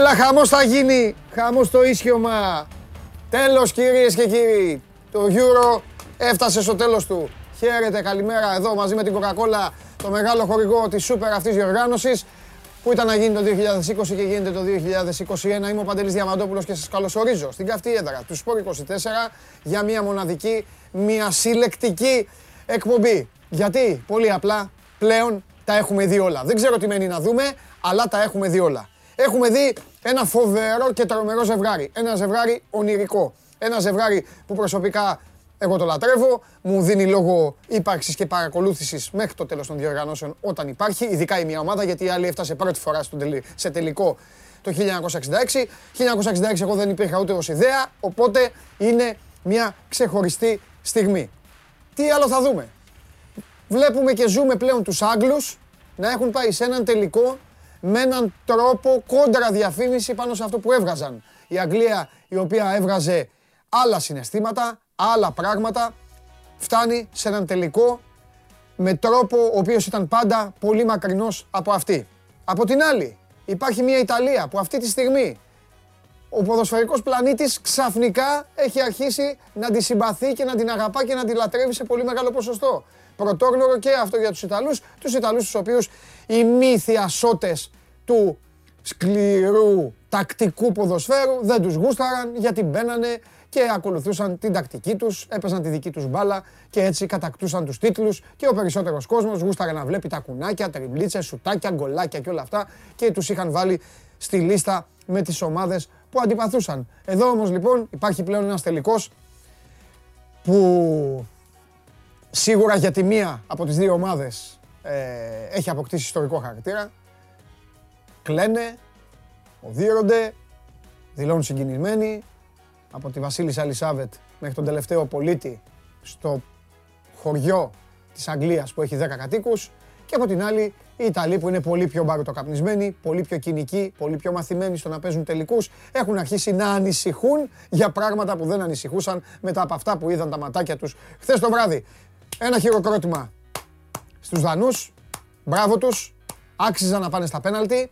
Έλα! Έλα, χαμός θα γίνει! Χαμός το ίσιωμα! Τέλος κυρίες και κύριοι! Το Euro έφτασε στο τέλος του. Χαίρετε, καλημέρα εδώ μαζί με την Coca-Cola, το μεγάλο χορηγό της σούπερ αυτής διοργάνωσης που ήταν να γίνει το 2020 και γίνεται το 2021. Είμαι ο Παντελής Διαμαντόπουλος και σας καλωσορίζω στην καυτή έδρα του Σπόρ 24 για μια μοναδική, μια συλλεκτική εκπομπή. Γιατί, πολύ απλά, πλέον τα έχουμε δει όλα. Δεν ξέρω τι μένει να δούμε, αλλά τα έχουμε δει όλα. Έχουμε δει ένα φοβερό και τρομερό ζευγάρι. Ένα ζευγάρι ονειρικό. Ένα ζευγάρι που προσωπικά εγώ το λατρεύω, μου δίνει λόγο ύπαρξης και παρακολούθησης μέχρι το τέλος των διοργανώσεων όταν υπάρχει. Ειδικά η μια ομάδα, γιατί η άλλη έφτασε πρώτη φορά σε τελικό το 1966. 1966 εγώ δεν υπήρχα ούτε ως ιδέα, οπότε είναι μια ξεχωριστή στιγμή. Τι άλλο θα δούμε; Βλέπουμε και ζούμε πλέον τους Άγγλους να έχουν πάει σε έναν τελικό με έναν τρόπο κόντρα διαφήμιση πάνω σε αυτό που έβγαζαν. Η Αγγλία η οποία έβγαζε άλλα συναισθήματα, άλλα πράγματα, φτάνει σε έναν τελικό με τρόπο ο οποίος ήταν πάντα πολύ μακρινός από αυτή. Από την άλλη, υπάρχει μια Ιταλία που αυτή τη στιγμή ο ποδοσφαιρικός πλανήτης ξαφνικά έχει αρχίσει να τη συμπαθεί και να την αγαπά και να τη λατρεύει σε πολύ μεγάλο ποσοστό. Πρωτόγνωρο και αυτό για τους Ιταλούς, τους Ιταλούς τους οποίους οι μύθοι ασώτες του σκληρού τακτικού ποδοσφαίρου δεν τους γούσταραν γιατί μπαίνανε και ακολουθούσαν την τακτική τους, έπαιζαν τη δική τους μπάλα και έτσι κατακτούσαν τους τίτλους και ο περισσότερος κόσμος γούσταρε να βλέπει τα κουνάκια, τριμπλίτσες, σουτάκια, γκολάκια και όλα αυτά και τους είχαν βάλει στη λίστα με τις ομάδες που αντιπαθούσαν. Εδώ όμως λοιπόν υπάρχει πλέον ένας τελικός που σίγουρα για τη μία από τις δύο ομάδες ε, έχει αποκτήσει ιστορικό χαρακτήρα. Κλαίνε, οδύρονται, δηλώνουν συγκινημένοι, από τη Βασίλισσα Ελισάβετ μέχρι τον τελευταίο πολίτη στο χωριό της Αγγλίας που έχει 10 κατοίκους και από την άλλη οι Ιταλοί που είναι πολύ πιο μπαρωτοκαπνισμένοι, πολύ πιο κοινικοί, πολύ πιο μαθημένοι στο να παίζουν τελικούς έχουν αρχίσει να ανησυχούν για πράγματα που δεν ανησυχούσαν μετά από αυτά που είδαν τα ματάκια τους χθες το βράδυ. Ένα χειροκρότημα στους Δανούς, μπράβο τους, άξιζαν να πάνε στα πέναλτι.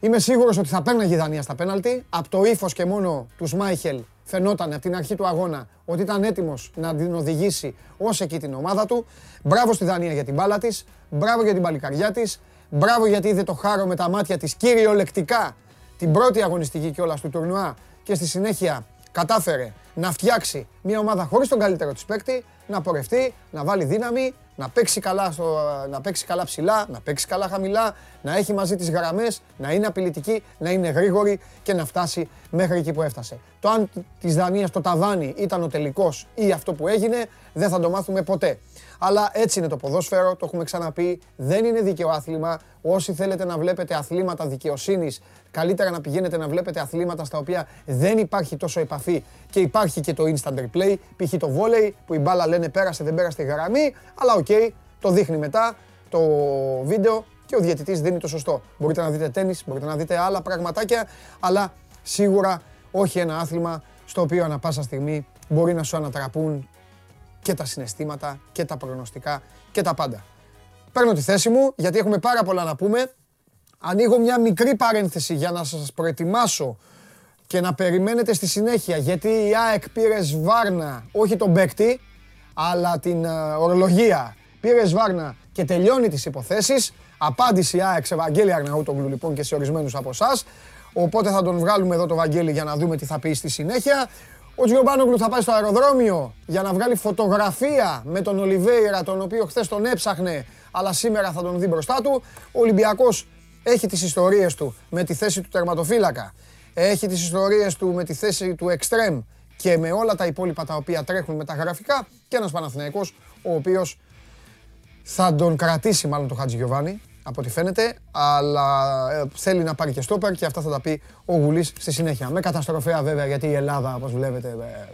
Είμαι σίγουρος ότι θα παίρναγε η Δανία στα πέναλτι. Από το ύφος και μόνο τους Σμάιχελ φαινόταν από την αρχή του αγώνα ότι ήταν έτοιμος να την οδηγήσει ως εκεί την ομάδα του. Μπράβο στη Δανία για την μπάλα της. Μπράβο για την παλικαριά της. Μπράβο γιατί είδε το χάρο με τα μάτια της κυριολεκτικά την πρώτη αγωνιστική κιόλα του τουρνουά και στη συνέχεια κατάφερε να φτιάξει μια ομάδα χωρίς τον καλύτερο της παίκτη, να πορευτεί, να βάλει δύναμη, να παίξει καλά, στο, να παίξει καλά ψηλά, να παίξει καλά χαμηλά, να έχει μαζί τις γραμμές, να είναι απειλητική, να είναι γρήγορη και να φτάσει μέχρι εκεί που έφτασε. Το αν της Δανίας το ταβάνι ήταν ο τελικός ή αυτό που έγινε, δεν θα το μάθουμε ποτέ. Αλλά έτσι είναι το ποδόσφαιρο, το έχουμε ξαναπεί. Δεν είναι δίκαιο άθλημα. Όσοι θέλετε να βλέπετε αθλήματα δικαιοσύνης, καλύτερα να πηγαίνετε να βλέπετε αθλήματα στα οποία δεν υπάρχει τόσο επαφή και υπάρχει και το instant replay. Π.χ. το volley που η μπάλα λένε πέρασε, δεν πέρασε τη γραμμή. Αλλά οκ, το δείχνει μετά το βίντεο και ο διαιτητής δίνει το σωστό. Μπορείτε να δείτε τέννις, μπορείτε να δείτε άλλα πραγματάκια, αλλά σίγουρα όχι ένα άθλημα στο οποίο ανα πάσα στιγμή μπορεί να σου ανατραπούν και τα συναισθήματα και τα προγνωστικά και τα πάντα. Παίρνω τη θέση μου γιατί έχουμε πάρα πολλά να πούμε. Ανοίγω μια μικρή παρένθεση για να σας προετοιμάσω και να περιμένετε στη συνέχεια γιατί η ΑΕΚ πήρε σβάρνα, όχι τον παίκτη, αλλά την uh, ορολογία. Πήρε σβάρνα και τελειώνει τις υποθέσεις. Απάντηση ΑΕΚ σε Βαγγέλη Αρναούτογλου λοιπόν και σε ορισμένους από εσάς. Οπότε θα τον βγάλουμε εδώ το Βαγγέλη για να δούμε τι θα πει στη συνέχεια. Ο Τζιομπάνογλου θα πάει στο αεροδρόμιο για να βγάλει φωτογραφία με τον Ολιβέηρα, τον οποίο χθες τον έψαχνε, αλλά σήμερα θα τον δει μπροστά του. Ο Ολυμπιακός έχει τις ιστορίες του με τη θέση του τερματοφύλακα. Έχει τις ιστορίες του με τη θέση του εξτρέμ και με όλα τα υπόλοιπα τα οποία τρέχουν με τα γραφικά και ένας Παναθηναϊκός ο οποίος θα τον κρατήσει μάλλον το Χατζη Γιωβάνη από ό,τι φαίνεται, αλλά ε, θέλει να πάρει και στόπερ και αυτά θα τα πει ο Γουλής στη συνέχεια. Με καταστροφέα βέβαια, γιατί η Ελλάδα, όπως βλέπετε, ε,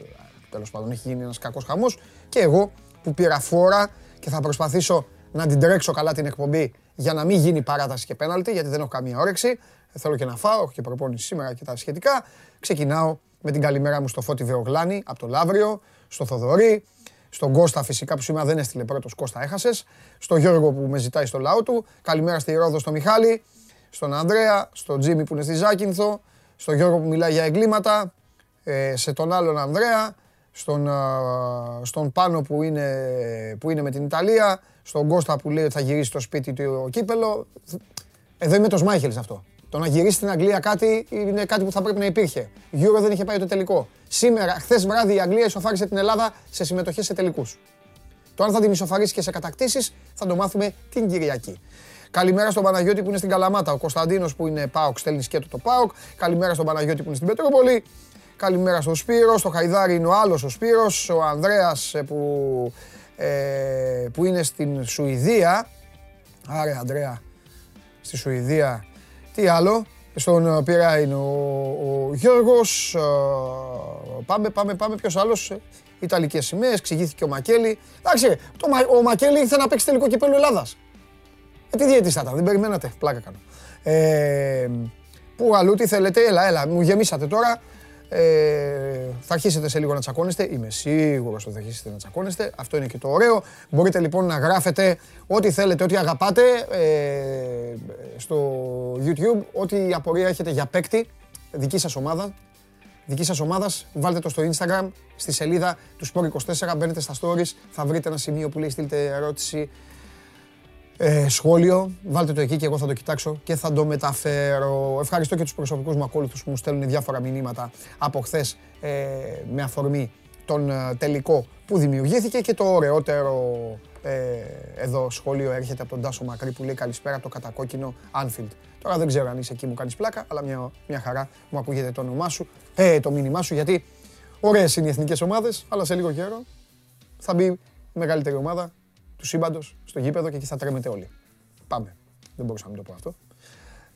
τέλος πάντων έχει γίνει ένας κακός χαμός και εγώ που πήρα φόρα και θα προσπαθήσω να την τρέξω καλά την εκπομπή για να μην γίνει παράταση και πέναλτι, γιατί δεν έχω καμία όρεξη. Θέλω και να φάω, έχω και προπόνηση σήμερα και τα σχετικά. Ξεκινάω με την καλημέρα μου στο Φώτη Βεογλάνη από το Λαύριο, στο Θοδωρή, στον Κώστα φυσικά που σήμερα δεν έστειλε πρώτος, Κώστα έχασες. Στο Γιώργο που με ζητάει στο λαό του. Καλημέρα στη Ρόδο στο Μιχάλη. στον Ανδρέα, στον Τζίμι που είναι στη Ζάκυνθο, στον Γιώργο που μιλάει για εγκλήματα, ε, σε τον άλλον Ανδρέα, στον, στον Πάνο που είναι, που είναι με την Ιταλία, στον Κώστα που λέει ότι θα γυρίσει στο σπίτι του ο κύπελο. Εδώ είμαι το Σμάιχελ αυτό. Το να γυρίσει στην Αγγλία κάτι είναι κάτι που θα πρέπει να υπήρχε. Euro δεν είχε πάει το τελικό. Σήμερα, χθες βράδυ, η Αγγλία ισοφάρισε την Ελλάδα σε συμμετοχές σε τελικούς. Το αν θα την ισοφαρίσει και σε κατακτήσεις θα το μάθουμε την Κυριακή. Καλημέρα στον Παναγιώτη που είναι στην Καλαμάτα. Ο Κωνσταντίνος που είναι Πάοκ στέλνει σκέτο το Πάοκ. Καλημέρα στον Παναγιώτη που είναι στην Πετρόπολη. Καλημέρα στον Σπύρο. Στο Χαϊδάρι είναι ο άλλος ο Σπύρος. Ο Ανδρέας ε, που, ε, που είναι στην Σουηδία. Άρε Ανδρέα, στη Σουηδία. Τι άλλο. Στον ε, Πειρά είναι ο, ο Γιώργος. Ε, πάμε, πάμε, πάμε. Ποιος άλλος. Ιταλικές σημαίες, εξηγήθηκε ο Μακέλη. Εντάξει, το, ο Μακέλη ήθελε να παίξει τελικό κυπέλο Ελλάδας. Ε, τι διαιτής θα ήταν, δεν περιμένατε, πλάκα κάνω. Ε, πού αλλού, τι θέλετε, έλα, έλα, μου γεμίσατε τώρα. Ε, θα αρχίσετε σε λίγο να τσακώνεστε. Είμαι σίγουρος ότι θα αρχίσετε να τσακώνεστε. Αυτό είναι και το ωραίο. Μπορείτε λοιπόν να γράφετε ό,τι θέλετε, ό,τι αγαπάτε ε, στο YouTube, ό,τι απορία έχετε για παίκτη, δική σας ομάδα, δική σας ομάδας, βάλτε το στο Instagram, στη σελίδα του Sport24, μπαίνετε στα stories, θα βρείτε ένα σημείο που λέει στείλτε ερώτηση ε, σχόλιο. Βάλτε το εκεί και εγώ θα το κοιτάξω και θα το μεταφέρω. Ευχαριστώ και τους προσωπικούς μου ακόλουθους που μου στέλνουν διάφορα μηνύματα από χθες ε, με αφορμή τον ε, τελικό που δημιουργήθηκε και το ωραιότερο ε, εδώ σχόλιο έρχεται από τον Τάσο Μακρύ που λέει καλησπέρα από το κατακόκκινο Anfield. Τώρα δεν ξέρω αν είσαι εκεί μου κάνεις πλάκα, αλλά μια, μια χαρά μου ακούγεται το όνομά σου, ε, το μήνυμά σου, γιατί ωραίες είναι οι εθνικές ομάδες, αλλά σε λίγο καιρό θα μπει η μεγαλύτερη ομάδα του σύμπαντος στο γήπεδο και εκεί θα τρέμετε όλοι. Πάμε. Δεν μπορούσα να μην το πω αυτό.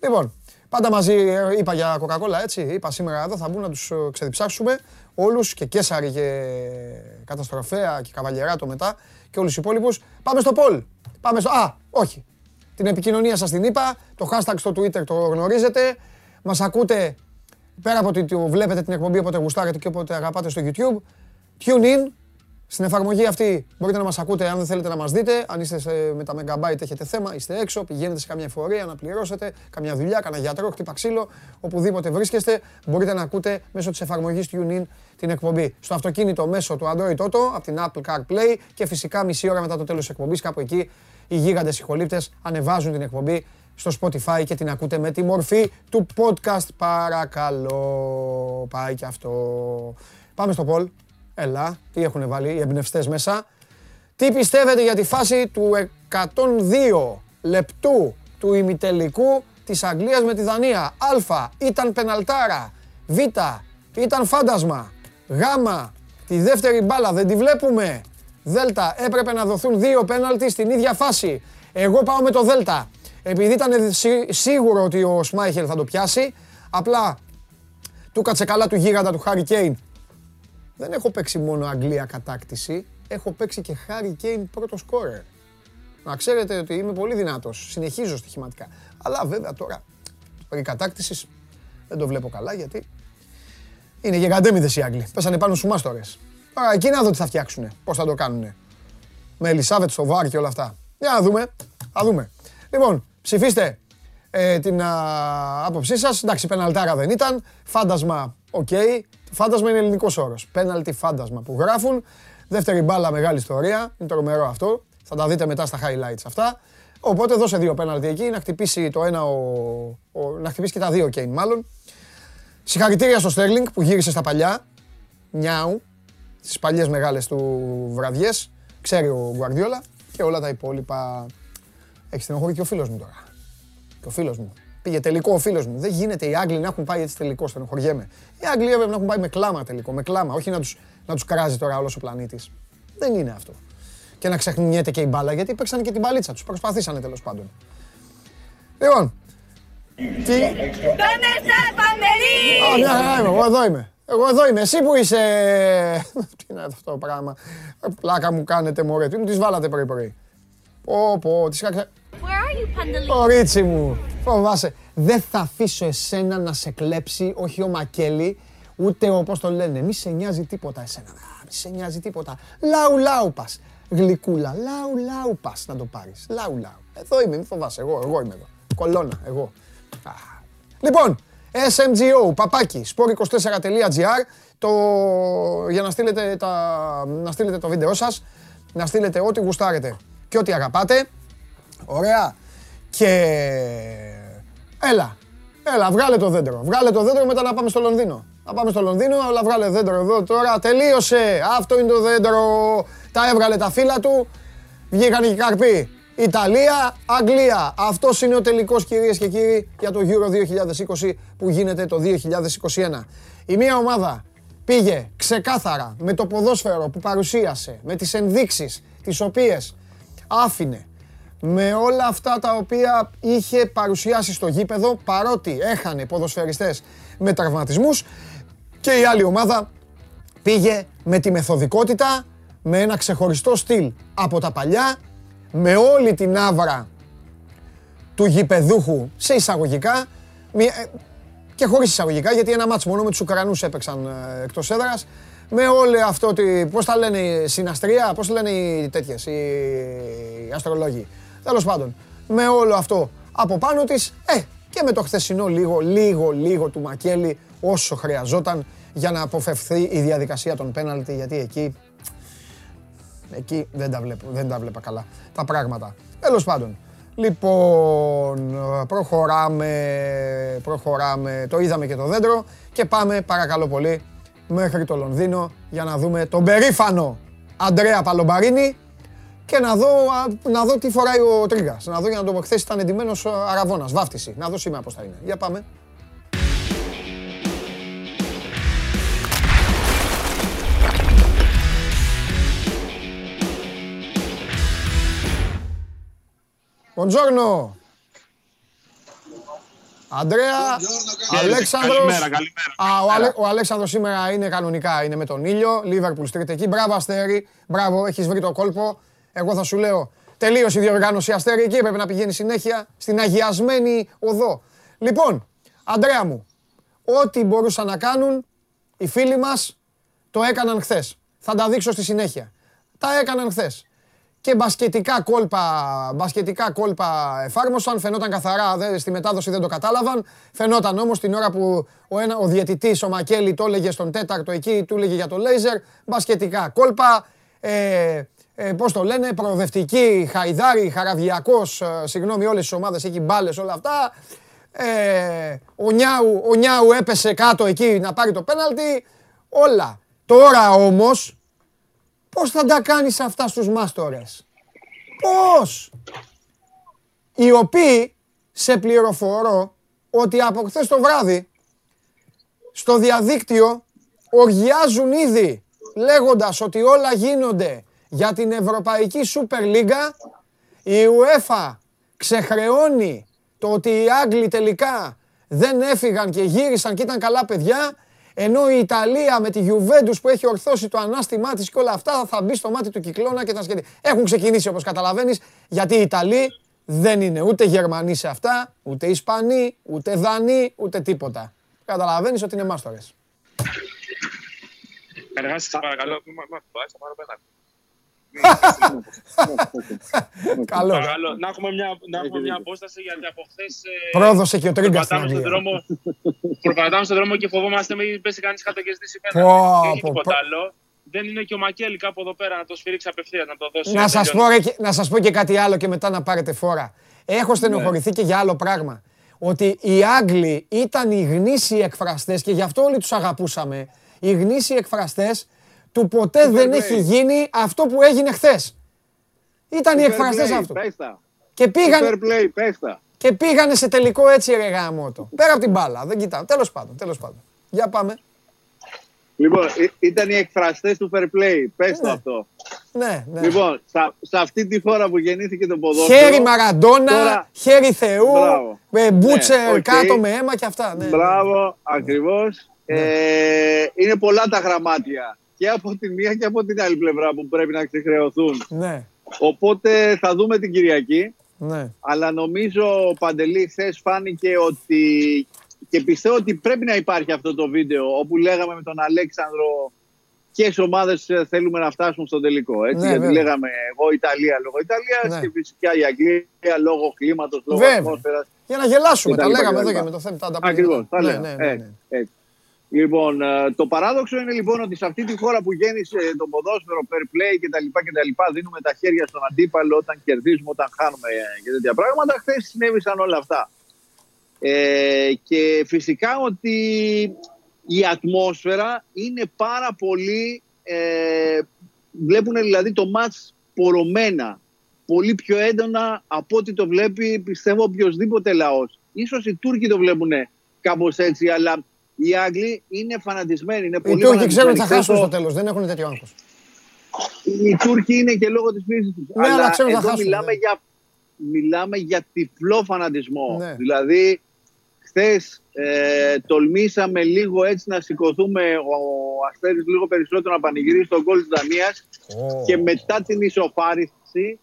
Λοιπόν, πάντα μαζί ε, είπα για Coca-Cola έτσι. Είπα σήμερα εδώ θα μπουν να τους ε, ξεδιψάξουμε όλους και Κέσσαρη και Καταστροφέα και Καβαλιεράτο μετά και όλους τους υπόλοιπους. Πάμε στο Πολ. Πάμε στο. Α, όχι. Την επικοινωνία σας την είπα. Το hashtag στο Twitter το γνωρίζετε. Μας ακούτε πέρα από ότι βλέπετε την εκπομπή όποτε γουστάρετε και όποτε αγαπάτε στο YouTube. Tune in, στην εφαρμογή αυτή μπορείτε να μας ακούτε αν δεν θέλετε να μας δείτε. Αν είστε με τα Megabyte έχετε θέμα, είστε έξω, πηγαίνετε σε καμιά εφορία να πληρώσετε, καμιά δουλειά, κανένα γιατρό, χτύπα ξύλο, οπουδήποτε βρίσκεστε, μπορείτε να ακούτε μέσω της εφαρμογής TuneIn την εκπομπή. Στο αυτοκίνητο μέσω του Android Auto, από την Apple CarPlay και φυσικά μισή ώρα μετά το τέλος της εκπομπής, κάπου εκεί οι γίγαντες ηχολήπτες ανεβάζουν την εκπομπή στο Spotify και την ακούτε με τη μορφή του podcast. Παρακαλώ, πάει και αυτό. Πάμε στο Paul. Έλα, τι έχουν βάλει οι εμπνευστές μέσα; Τι πιστεύετε για τη φάση του 102 λεπτού του ημιτελικού της Αγγλίας με τη Δανία; Α, ήταν πεναλτάρα. Β, ήταν φάντασμα. Γ, τη δεύτερη μπάλα δεν τη βλέπουμε. Δ, έπρεπε να δοθούν δύο πέναλτι στην ίδια φάση. Εγώ πάω με το Δ. Επειδή ήταν σίγουρο ότι ο Σμάιχελ θα το πιάσει, απλά του κάτσε καλά του γίγαντα του Χάρι Κέιν δεν έχω παίξει μόνο Αγγλία κατάκτηση, έχω παίξει και Harry Kane πρώτο σκόρερ. Να ξέρετε ότι είμαι πολύ δυνατός, συνεχίζω στοιχηματικά. Αλλά βέβαια τώρα, περί κατάκτησης δεν το βλέπω καλά γιατί είναι γιγαντέμιδες οι Άγγλοι. Πέσανε πάνω στους μάστορες. Τώρα εκεί να δω τι θα φτιάξουνε, πώς θα το κάνουνε. Με Ελισάβετ στο VAR και όλα αυτά. Για να δούμε, θα δούμε. Λοιπόν, ψηφίστε ε, την α, άποψή σας. Εντάξει, πεναλτάρα δεν ήταν. Φάντασμα, οκ. Φάντασμα είναι ελληνικός όρος. Πέναλτι φάντασμα που γράφουν. Δεύτερη μπάλα, μεγάλη ιστορία. Είναι τρομερό αυτό. Θα τα δείτε μετά στα highlights αυτά. Οπότε δώσε δύο πέναλτι εκεί, να χτυπήσει το ένα, ο, ο, να χτυπήσει και τα δύο Κέιν μάλλον. Συγχαρητήρια στο Στέρλινγκ που γύρισε στα παλιά. Νιάου. Στις παλιές μεγάλες του βραδιές. Ξέρει ο Γκουαρδιόλα και όλα τα υπόλοιπα. Έχεις στενοχωρεί και ο φίλος μου τώρα. Και ο φίλος μου. Πήγε τελικό ο φίλος μου. Δεν γίνεται οι Άγγλοι να έχουν πάει έτσι τελικό, στενοχωριέμαι. Οι Άγγλοι έπρεπε να έχουν πάει με κλάμα τελικό, με κλάμα, όχι να τους να τους κράζει τώρα όλος ο πλανήτης. Δεν είναι αυτό. Και να ξεχνιέται και η μπάλα, γιατί παίξαν και την μπαλίτσα τους. Προσπαθήσανε τέλος πάντων. Λοιπόν. Τι; Εγώ εδώ είμαι. Εγώ εδώ είμαι. Εσύ που είσαι. Τι είναι αυτό το πράγμα. Πλάκα μου κάνετε μωρέ. Τι μου τις βάλατε πρωί-πρωί; Πω πω. Τις Κορίτσι μου. Φοβάσαι. Δεν θα αφήσω εσένα να σε κλέψει, όχι ο Μακέλη, ούτε ο πώς το λένε. Μη σε νοιάζει τίποτα εσένα. Μη σε νοιάζει τίποτα. Λάου λάου πας. Γλυκούλα. Λάου λάου πας να το πάρεις. Λάου λάου. Εδώ είμαι, μη φοβάσαι. Εγώ, εγώ είμαι εδώ. Κολόνα, εγώ. Λοιπόν, SMGO, παπάκι, sport24.gr το, για να στείλετε, τα, να στείλετε το βίντεο σας, να στείλετε ό,τι γουστάρετε και ό,τι αγαπάτε. Ωραία. Και έλα, έλα, βγάλε το δέντρο. Βγάλε το δέντρο μετά να πάμε στο Λονδίνο. Να πάμε στο Λονδίνο, αλλά βγάλε δέντρο εδώ τώρα. Τελείωσε. Αυτό είναι το δέντρο. Τα έβγαλε τα φύλλα του. Βγήκαν οι καρποί. Ιταλία, Αγγλία. Αυτός είναι ο τελικός κυρίες και κύριοι για το Euro 2020 που γίνεται το 2021. Η μία ομάδα πήγε ξεκάθαρα με το ποδόσφαιρο που παρουσίασε, με τις ενδείξεις τις οποίες άφηνε, με όλα αυτά τα οποία είχε παρουσιάσει στο γήπεδο, παρότι έχανε ποδοσφαιριστές με τραυματισμούς και η άλλη ομάδα πήγε με τη μεθοδικότητα, με ένα ξεχωριστό στυλ από τα παλιά, με όλη την άβρα του γηπεδούχου σε εισαγωγικά ε, και χωρίς εισαγωγικά γιατί ένα μάτς μόνο με τους Ουκρανούς έπαιξαν ε, εκτός έδρας με όλο αυτό, ότι, πώς τα λένε οι συναστρία, πώς λένε οι τέτοιες, οι, αστρολόγοι. Τέλος πάντων, με όλο αυτό από πάνω της, ε, και με το χθεσινό λίγο, λίγο, λίγο του Μακέλη όσο χρειαζόταν για να αποφευθεί η διαδικασία των πέναλτι γιατί εκεί Εκεί δεν τα, βλέπω, δεν τα βλέπα καλά τα πράγματα. Τέλος πάντων. Λοιπόν, προχωράμε, προχωράμε, το είδαμε και το δέντρο και πάμε παρακαλώ πολύ μέχρι το Λονδίνο για να δούμε τον περήφανο Αντρέα Παλομπαρίνη και να δω, να δω τι φοράει ο Τρίγκας. Να δω για να το χθες ήταν εντυμένος αραβώνας, βάφτιση. Να δω σήμερα πώς θα είναι. Για πάμε. Buongiorno. Αντρέα, Αλέξανδρος. Καλημέρα, καλημέρα. Α, ο, Αλέ, ο Αλέξανδρος σήμερα είναι κανονικά, είναι με τον ήλιο. Λίβερπουλ Street εκεί. Μπράβο, Αστέρι. Μπράβο, έχεις βρει το κόλπο. Εγώ θα σου λέω, τελείωσε η διοργάνωση Αστέρι εκεί. Πρέπει να πηγαίνει συνέχεια στην αγιασμένη οδό. Λοιπόν, Αντρέα μου, ό,τι μπορούσαν να κάνουν οι φίλοι μας, το έκαναν χθες. Θα τα δείξω στη συνέχεια. Τα έκαναν χθες και μπασκετικά κόλπα, μπασκετικά κόλπα εφάρμοσαν. Φαινόταν καθαρά, δε, στη μετάδοση δεν το κατάλαβαν. Φαινόταν όμως την ώρα που ο, ένα, ο διαιτητής, ο Μακέλη, το έλεγε στον τέταρτο εκεί, του έλεγε για το λέιζερ. Μπασκετικά κόλπα, ε, ε, πώς το λένε, προοδευτική, χαϊδάρι, χαραβιακός, ε, συγγνώμη όλες τις ομάδες, έχει μπάλες όλα αυτά. Ε, ο, Νιάου, ο Νιάου έπεσε κάτω εκεί να πάρει το πέναλτι. Όλα. Τώρα όμως, Πώς θα τα κάνεις αυτά στους μάστορες; Πώς; Οι οποίοι σε πληροφορώ ότι από χθες το βράδυ στο διαδίκτυο οργιάζουν ήδη λέγοντας ότι όλα γίνονται για την Ευρωπαϊκή Σούπερ Λίγκα. Η UEFA ξεχρεώνει το ότι οι Άγγλοι τελικά δεν έφυγαν και γύρισαν και ήταν καλά παιδιά ενώ η Ιταλία με τη Juventus που έχει ορθώσει το ανάστημά της και όλα αυτά θα μπει στο μάτι του κυκλώνα και θα σκεφτεί. Έχουν ξεκινήσει όπως καταλαβαίνεις γιατί οι Ιταλοί δεν είναι ούτε Γερμανοί σε αυτά, ούτε Ισπανοί, ούτε Δανείοι, ούτε τίποτα. Καταλαβαίνεις ότι είναι μάστορες. Εργάστε παρακαλώ, μην θα πάρω Καλό. Να έχουμε μια, να έχουμε μια απόσταση γιατί από χθες. Ε, Πρόδωσε και ο Τρίγκας στην Αγγλία. Προπατάμε στον δρόμο και φοβόμαστε μην πέσει κανείς κάτω και ζητήσει πέρα. Δεν έχει τίποτα άλλο. Δεν είναι και ο Μακέλη κάπου εδώ πέρα να το σφυρίξει απευθείας, να το δώσει. Να σας πω, να σας πω και κάτι άλλο και μετά να πάρετε φόρα. Έχω στενοχωρηθεί και για άλλο πράγμα. Ότι οι Άγγλοι ήταν οι γνήσιοι εκφραστές και γι' αυτό όλοι τους αγαπούσαμε. Οι γνήσιοι εκφραστές του ποτέ δεν έχει γίνει αυτό που έγινε χθες. Ήταν οι εκφραστές αυτό. Και πήγαν, και πήγανε σε τελικό έτσι ρε γάμο Πέρα από την μπάλα, δεν κοιτάω. Τέλος πάντων, τέλος πάντων. Για πάμε. Λοιπόν, ήταν οι εκφραστές του fair play. Πες το ναι. αυτό. Ναι, ναι. Λοιπόν, σε αυτή τη φορά που γεννήθηκε το ποδόσφαιρο. Χέρι Μαραντόνα, χέρι Θεού, με μπούτσερ ναι, κάτω με αίμα και αυτά. Ναι, Μπράβο, ακριβώς. Ναι. Ε, είναι πολλά τα γραμμάτια και από τη μία και από την άλλη πλευρά που πρέπει να ξεχρεωθούν. Ναι. Οπότε θα δούμε την Κυριακή. Ναι. Αλλά νομίζω, Παντελή, χθες φάνηκε ότι και πιστεύω ότι πρέπει να υπάρχει αυτό το βίντεο όπου λέγαμε με τον Αλέξανδρο ποιες ομάδες ε, θέλουμε να φτάσουν στο τελικό. Έτσι, ναι, γιατί βέβαια. λέγαμε εγώ Ιταλία λόγω Ιταλία ναι. και φυσικά η Αγγλία λόγω κλίματος, λόγω ατμόσφαιρας. Για να γελάσουμε, τα λέγαμε εδώ και με το θέμα. Ακριβώς. Ναι, ναι, ναι, ναι. Λοιπόν, ε, το παράδοξο είναι λοιπόν ότι σε αυτή τη χώρα που γέννησε το ποδόσφαιρο, fair play κτλ. κτλ δίνουμε τα χέρια στον αντίπαλο όταν κερδίζουμε, όταν χάνουμε και τέτοια πράγματα. Χθες συνέβησαν όλα αυτά. Ε, και φυσικά ότι η ατμόσφαιρα είναι πάρα πολύ... Ε, βλέπουν δηλαδή το μάτς πορωμένα, πολύ πιο έντονα από ό,τι το βλέπει πιστεύω οποιοδήποτε λαός. Ίσως οι Τούρκοι το βλέπουν κάπως έτσι, αλλά οι Άγγλοι είναι φανατισμένοι. Είναι οι Τούρκοι ξέρουν ότι θα χάσουν στο τέλος, δεν έχουν τέτοιο άγχος. Οι Τούρκοι είναι και λόγω της φύσης τους. Ναι, αλλά, ξέρουν θα χάσουν. Μιλάμε, ναι. για, μιλάμε για τυφλό φανατισμό. Ναι. Δηλαδή Χθες ε, τολμήσαμε λίγο έτσι να σηκωθούμε ο Αστέρης λίγο περισσότερο να πανηγυρίσει τον κόλ της Δανίας και μετά την ισοφάριση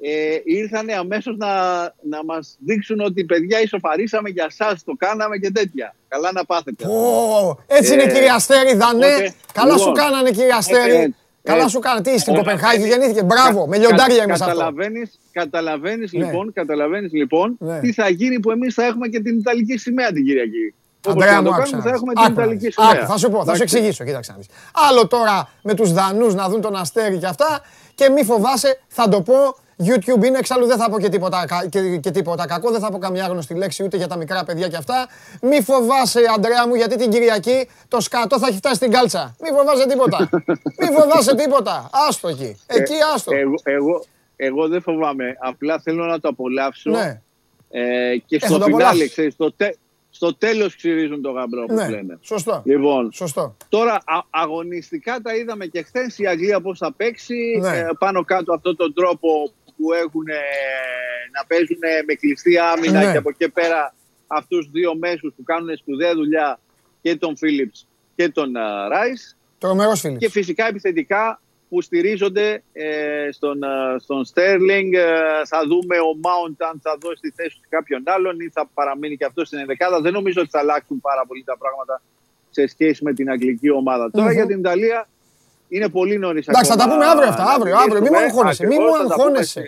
ε, ήρθαν αμέσως να, να μας δείξουν ότι παιδιά ισοφαρίσαμε για σας, το κάναμε και τέτοια. Καλά να πάθετε. Oh, έτσι είναι ε, κύριε Αστέρη, Δανέ. Καλά σου λοιπόν, κάνανε κύριε Αστέρη. Ε, Καλά σου κάνει. Τι στην Κοπενχάγη γεννήθηκε. Μπράβο, με λιοντάρια είμαστε Καταλαβαίνεις καταλαβαίνεις, ναι. λοιπόν, καταλαβαίνεις, λοιπόν ναι. τι θα γίνει που εμείς θα έχουμε και την Ιταλική σημαία την Κυριακή. Αντρέα μου, θα έχουμε την Ιταλική σημαία. θα σου πω, θα σου εξηγήσω. Κοίταξε Άλλο τώρα με τους Δανούς να δουν τον Αστέρι και αυτά και μη φοβάσαι, θα το πω YouTube είναι, εξάλλου δεν θα πω και τίποτα, και, και τίποτα κακό, δεν θα πω καμιά γνωστή λέξη ούτε για τα μικρά παιδιά και αυτά. Μη φοβάσαι, Αντρέα μου, γιατί την Κυριακή το σκατό θα έχει φτάσει στην κάλτσα. Μη φοβάσαι τίποτα. Μη φοβάσαι τίποτα. Άστο εκεί. Εκεί ε, άστο. εγώ, εγώ, εγώ δεν φοβάμαι. Απλά θέλω να το απολαύσω. Ναι. Ε, και ε, στο φινάλε, ξέρεις, στο, τε, στο τέλος ξυρίζουν το γαμπρό που ναι, λένε. Σωστό. Λοιπόν, σωστό. Τώρα α, αγωνιστικά τα είδαμε και χθες η Αγγλία πώς θα παίξει. Ναι. Ε, πάνω κάτω αυτόν τον τρόπο που έχουν να παίζουν με κλειστή άμυνα ναι. και από εκεί πέρα αυτούς τους δύο μέσους που κάνουν σπουδαία δουλειά και τον Φίλιπς και τον Ράις. Τρομερός Φίλιπς. Και φυσικά επιθετικά που στηρίζονται ε, στον, στον Sterling. Ε, θα δούμε ο Mount αν θα δώσει τη θέση του κάποιον άλλον ή θα παραμείνει και αυτός στην ενδεκάδα. Δεν νομίζω ότι θα αλλάξουν πάρα πολύ τα πράγματα σε σχέση με την αγγλική ομάδα. Τώρα για την Ιταλία είναι πολύ νωρίς Εντάξει, θα τα πούμε αύριο αυτά. Αύριο, αύριο. Μην μου αγχώνεσαι. Μην μου αγχώνεσαι.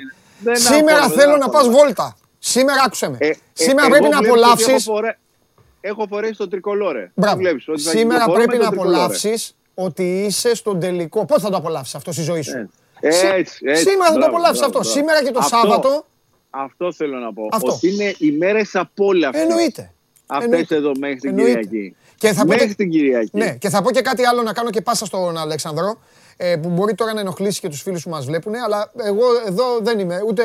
Σήμερα θέλω να πας βόλτα. Σήμερα άκουσε με. Ε, ε, Σήμερα πρέπει να απολαύσει. Έχω φορέσει το τρικολόρε. Σήμερα πρέπει να απολαύσεις ότι είσαι στον τελικό. Πώς θα το απολαύσεις αυτό στη ζωή σου; Σήμερα θα το απολαύσεις αυτό. Σήμερα και το Σάββατο. Αυτό θέλω να πω. Ότι είναι οι μέρες απόλαυσης. Εννοείται. Αυτές εδώ μέχρι την Κυριακή. Και θα Μέχρι την Κυριακή. Ναι, και θα πω και κάτι άλλο να κάνω και πάσα στον Αλέξανδρο. Ε, που μπορεί τώρα να ενοχλήσει και τους φίλους που μας βλέπουν, αλλά εγώ εδώ δεν είμαι, ούτε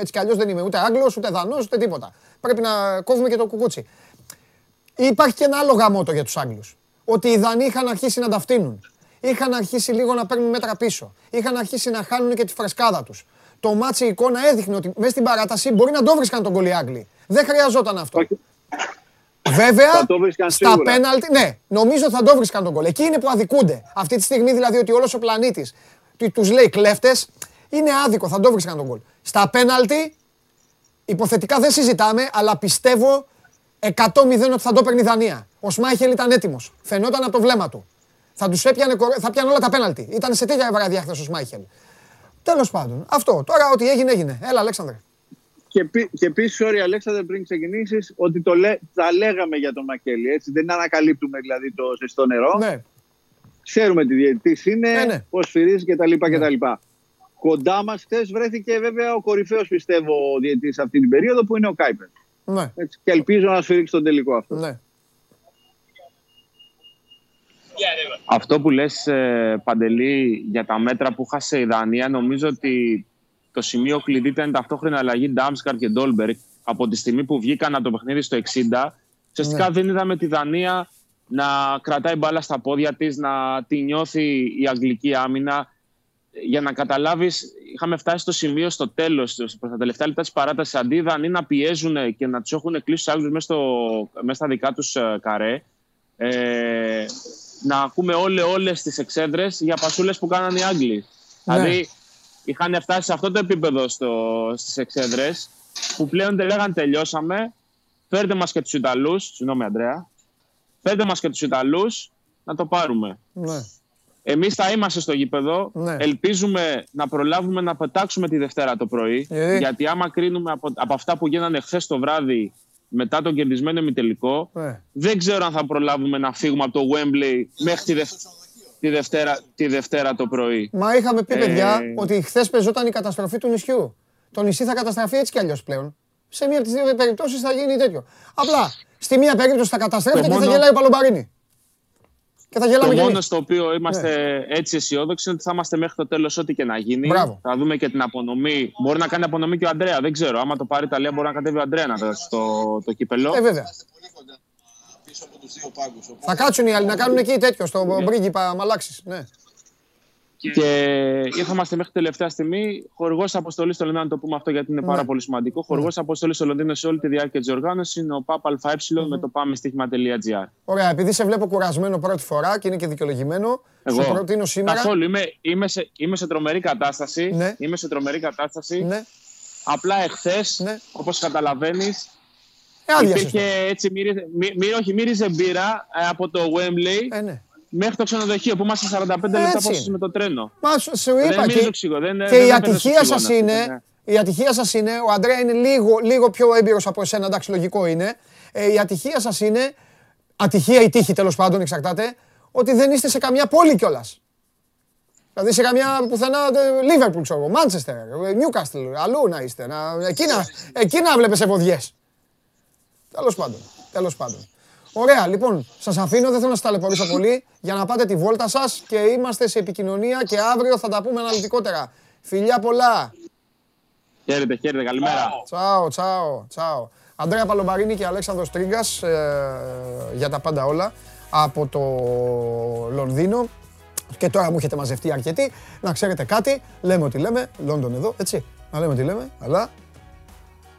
έτσι κι αλλιώς δεν είμαι, ούτε Άγγλος, ούτε Δανός, ούτε τίποτα. Πρέπει να κόβουμε και το κουκούτσι. Υπάρχει και ένα άλλο γαμώτο για τους Άγγλους. Ότι οι Δανοί είχαν αρχίσει να τα φτύνουν. Είχαν αρχίσει λίγο να παίρνουν μέτρα πίσω. Είχαν αρχίσει να χάνουν και τη φρεσκάδα τους. Το ματς η εικόνα έδειχνε ότι μέσα στην παράταση μπορεί να το βρίσκαν το γκολ οι Άγγλοι. Δεν χρειαζόταν αυτό. Βέβαια, στα πέναλτι, ναι, νομίζω θα το βρίσκαν τον κόλ. Εκεί είναι που αδικούνται. Αυτή τη στιγμή δηλαδή ότι όλος ο πλανήτης του λέει κλέφτες, είναι άδικο, θα το βρίσκαν τον κόλ. Στα πέναλτι, υποθετικά δεν συζητάμε, αλλά πιστεύω 100-0 ότι θα το παίρνει η Δανία. Ο Σμάιχελ ήταν έτοιμος. Φαινόταν από το βλέμμα του. Θα τους έπιανε, θα πιάνε όλα τα πέναλτι. Ήταν σε τέτοια βραδιά χθε ο Σμάιχελ. Τέλος πάντων, αυτό. Τώρα ό,τι έγινε, έγινε. Έλα, Αλέξανδρε. Και, και επίση, sorry Αλέξανδρε, πριν ξεκινήσεις, ότι το λέ, τα λέγαμε για τον Μακέλη. Έτσι. Δεν ανακαλύπτουμε δηλαδή το ζεστό νερό. Ναι. Ξέρουμε τι διαιτητής είναι, ναι, ναι. πώς φυρίζει κτλ. Ναι. Κοντά μας χθες βρέθηκε βέβαια ο κορυφαίος πιστεύω διαιτητής αυτή την περίοδο που είναι ο Κάιπερ. Ναι. Έτσι, και ελπίζω να σφυρίξει τον τελικό αυτό. Ναι. Αυτό που λες ε, Παντελή για τα μέτρα που χάσε η Δανία νομίζω ότι το σημείο κλειδί ήταν ταυτόχρονα αλλαγή Ντάμσκαρτ και Ντόλμπεργκ. Από τη στιγμή που βγήκαν από το παιχνίδι στο 60, ουσιαστικά ναι. δεν είδαμε τη Δανία να κρατάει μπάλα στα πόδια της, να τη νιώθει η αγγλική άμυνα. Για να καταλάβεις, είχαμε φτάσει στο σημείο στο τέλος, προς τα τελευταία λεπτά της παράτασης, αντί οι Δανείοι να πιέζουν και να τους έχουν κλείσει τους Άγγλους μέσα, μέσα στα δικά τους ε, καρέ, ε, να ακούμε όλε όλες τις εξέδρες για πασούλες που κάνανε οι Άγγλοι. Ναι. Δηλαδή, είχαν φτάσει σε αυτό το επίπεδο στο, στις εξέδρες που πλέον λέγανε τελειώσαμε, φέρτε μας και τους Ιταλούς, συγγνώμη Αντρέα, φέρτε μας και τους Ιταλούς να το πάρουμε. Ναι. Εμείς θα είμαστε στο γήπεδο. Ναι. Ελπίζουμε να προλάβουμε να πετάξουμε τη Δευτέρα το πρωί. Ε. Γιατί άμα κρίνουμε από, από αυτά που γίνανε χθες το βράδυ μετά τον κερδισμένο ημιτελικό, ναι. δεν ξέρω αν θα προλάβουμε να φύγουμε από το Wembley μέχρι τη, τη, Δευτέρα, τη Δευτέρα το πρωί. Μα είχαμε πει, παιδιά, ε... ότι χθες πεζόταν η καταστροφή του νησιού. Το νησί θα καταστραφεί έτσι κι αλλιώς πλέον. Σε μία από τις δύο περιπτώσεις θα γίνει τέτοιο. Απλά στη μία περίπτωση θα καταστρέφεται και θα γελάει ο Παλομπαρίνη. Και θα γελάμε το μόνο στο οποίο είμαστε ναι. έτσι αισιόδοξοι είναι ότι θα είμαστε μέχρι το τέλος, ό,τι και να γίνει. Μπράβο. Θα δούμε και την απονομή. Μπορεί να κάνει απονομή και ο Αντρέα. Δεν ξέρω. Άμα το πάρει η Ιταλία, μπορεί να κατέβει ο Αντρέα να δώσει το, το κύπελο. Ε, βέβαια. Θα κάτσουν οι άλλοι να κάνουν εκεί τέτοιο στο yeah. Ναι. πρίγκιπα Μαλάξης. Ναι. Και ήρθαμε μέχρι τελευταία στιγμή. Χορηγός αποστολής στο Λονδίνο, να το πούμε αυτό γιατί είναι πάρα ναι. πολύ σημαντικό. Χορηγός ναι. αποστολής στο Λονδίνο σε όλη τη διάρκεια της οργάνωσης είναι ο ΠΑΠΑ με το πάμε στοίχημα.gr. Ωραία, επειδή σε βλέπω κουρασμένο πρώτη φορά και είναι και δικαιολογημένο, Εγώ. σου προτείνω σήμερα. Καθόλου. Είμαι, είμαι, σε, είμαι σε τρομερή κατάσταση. Ναι. Είμαι σε τρομερή κατάσταση. Ναι. Απλά εχθές, ναι. όπως καταλαβαίνεις, ε, υπήρχε έτσι, μύριζε, μύ, όχι, μύριζε μπύρα ε, από το Wembley. Ε, ναι μέχρι το ξενοδοχείο που είμαστε 45 λεπτά πόσος με το τρένο. Μα σου είπα και, και η ατυχία σας είναι, ναι. η ατυχία σας είναι, ο Αντρέα είναι λίγο, λίγο πιο έμπειρος από εσένα, εντάξει λογικό είναι, ε, η ατυχία σας είναι, ατυχία ή τύχη τέλος πάντων εξαρτάται, ότι δεν είστε σε καμιά πόλη κιόλας. Δηλαδή σε καμιά πουθενά, Λίβερπουλ ξέρω Μάντσεστερ, Νιούκαστλ, αλλού να είστε, να, εκεί, να, εκεί να βλέπεις ευωδιές. Τέλος πάντων, τέλος πάντων. Ωραία, λοιπόν, σας αφήνω, δεν θέλω να σας ταλαιπωρήσω πολύ για να πάτε τη βόλτα σας και είμαστε σε επικοινωνία και αύριο θα τα πούμε αναλυτικότερα. Φιλιά πολλά. Χαίρετε, χαίρετε, καλημέρα. Τσάω, τσάω, τσάω. Αντρέα Παλομπαρίνη και Αλέξανδρος Τρίγκας ε, για τα πάντα όλα από το Λονδίνο. Και τώρα μου έχετε μαζευτεί αρκετοί. Να ξέρετε κάτι, λέμε ότι λέμε, Λόντον εδώ, έτσι. Να λέμε ότι λέμε, αλλά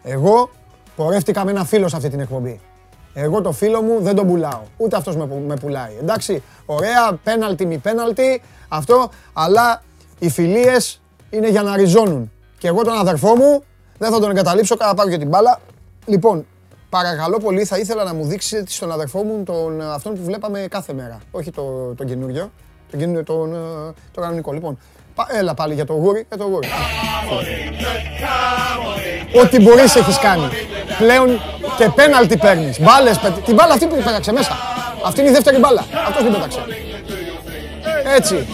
εγώ πορεύτηκα με ένα φίλο σε αυτή την εκπομπή. Εγώ το φίλο μου δεν τον πουλάω. Ούτε αυτός με, με πουλάει. Εντάξει, ωραία, πέναλτι μη πέναλτι, αυτό, αλλά οι φιλίες είναι για να ριζώνουν. Και εγώ τον αδερφό μου δεν θα τον εγκαταλείψω, κατά πάρω και την μπάλα. Λοιπόν, παρακαλώ πολύ, θα ήθελα να μου δείξετε στον αδερφό μου τον, αυτόν που βλέπαμε κάθε μέρα. Όχι το, τον καινούριο, τον, καινούριο, τον, τον κανονικό. Λοιπόν, έλα πάλι για το γούρι, για το γούρι. Ό,τι μπορείς έχεις κάνει. Πλέον και πέναλτι παίρνεις. Μπάλες, την μπάλα αυτή που πέταξε μέσα. Αυτή είναι η δεύτερη μπάλα. Αυτός την πέταξε. Έτσι.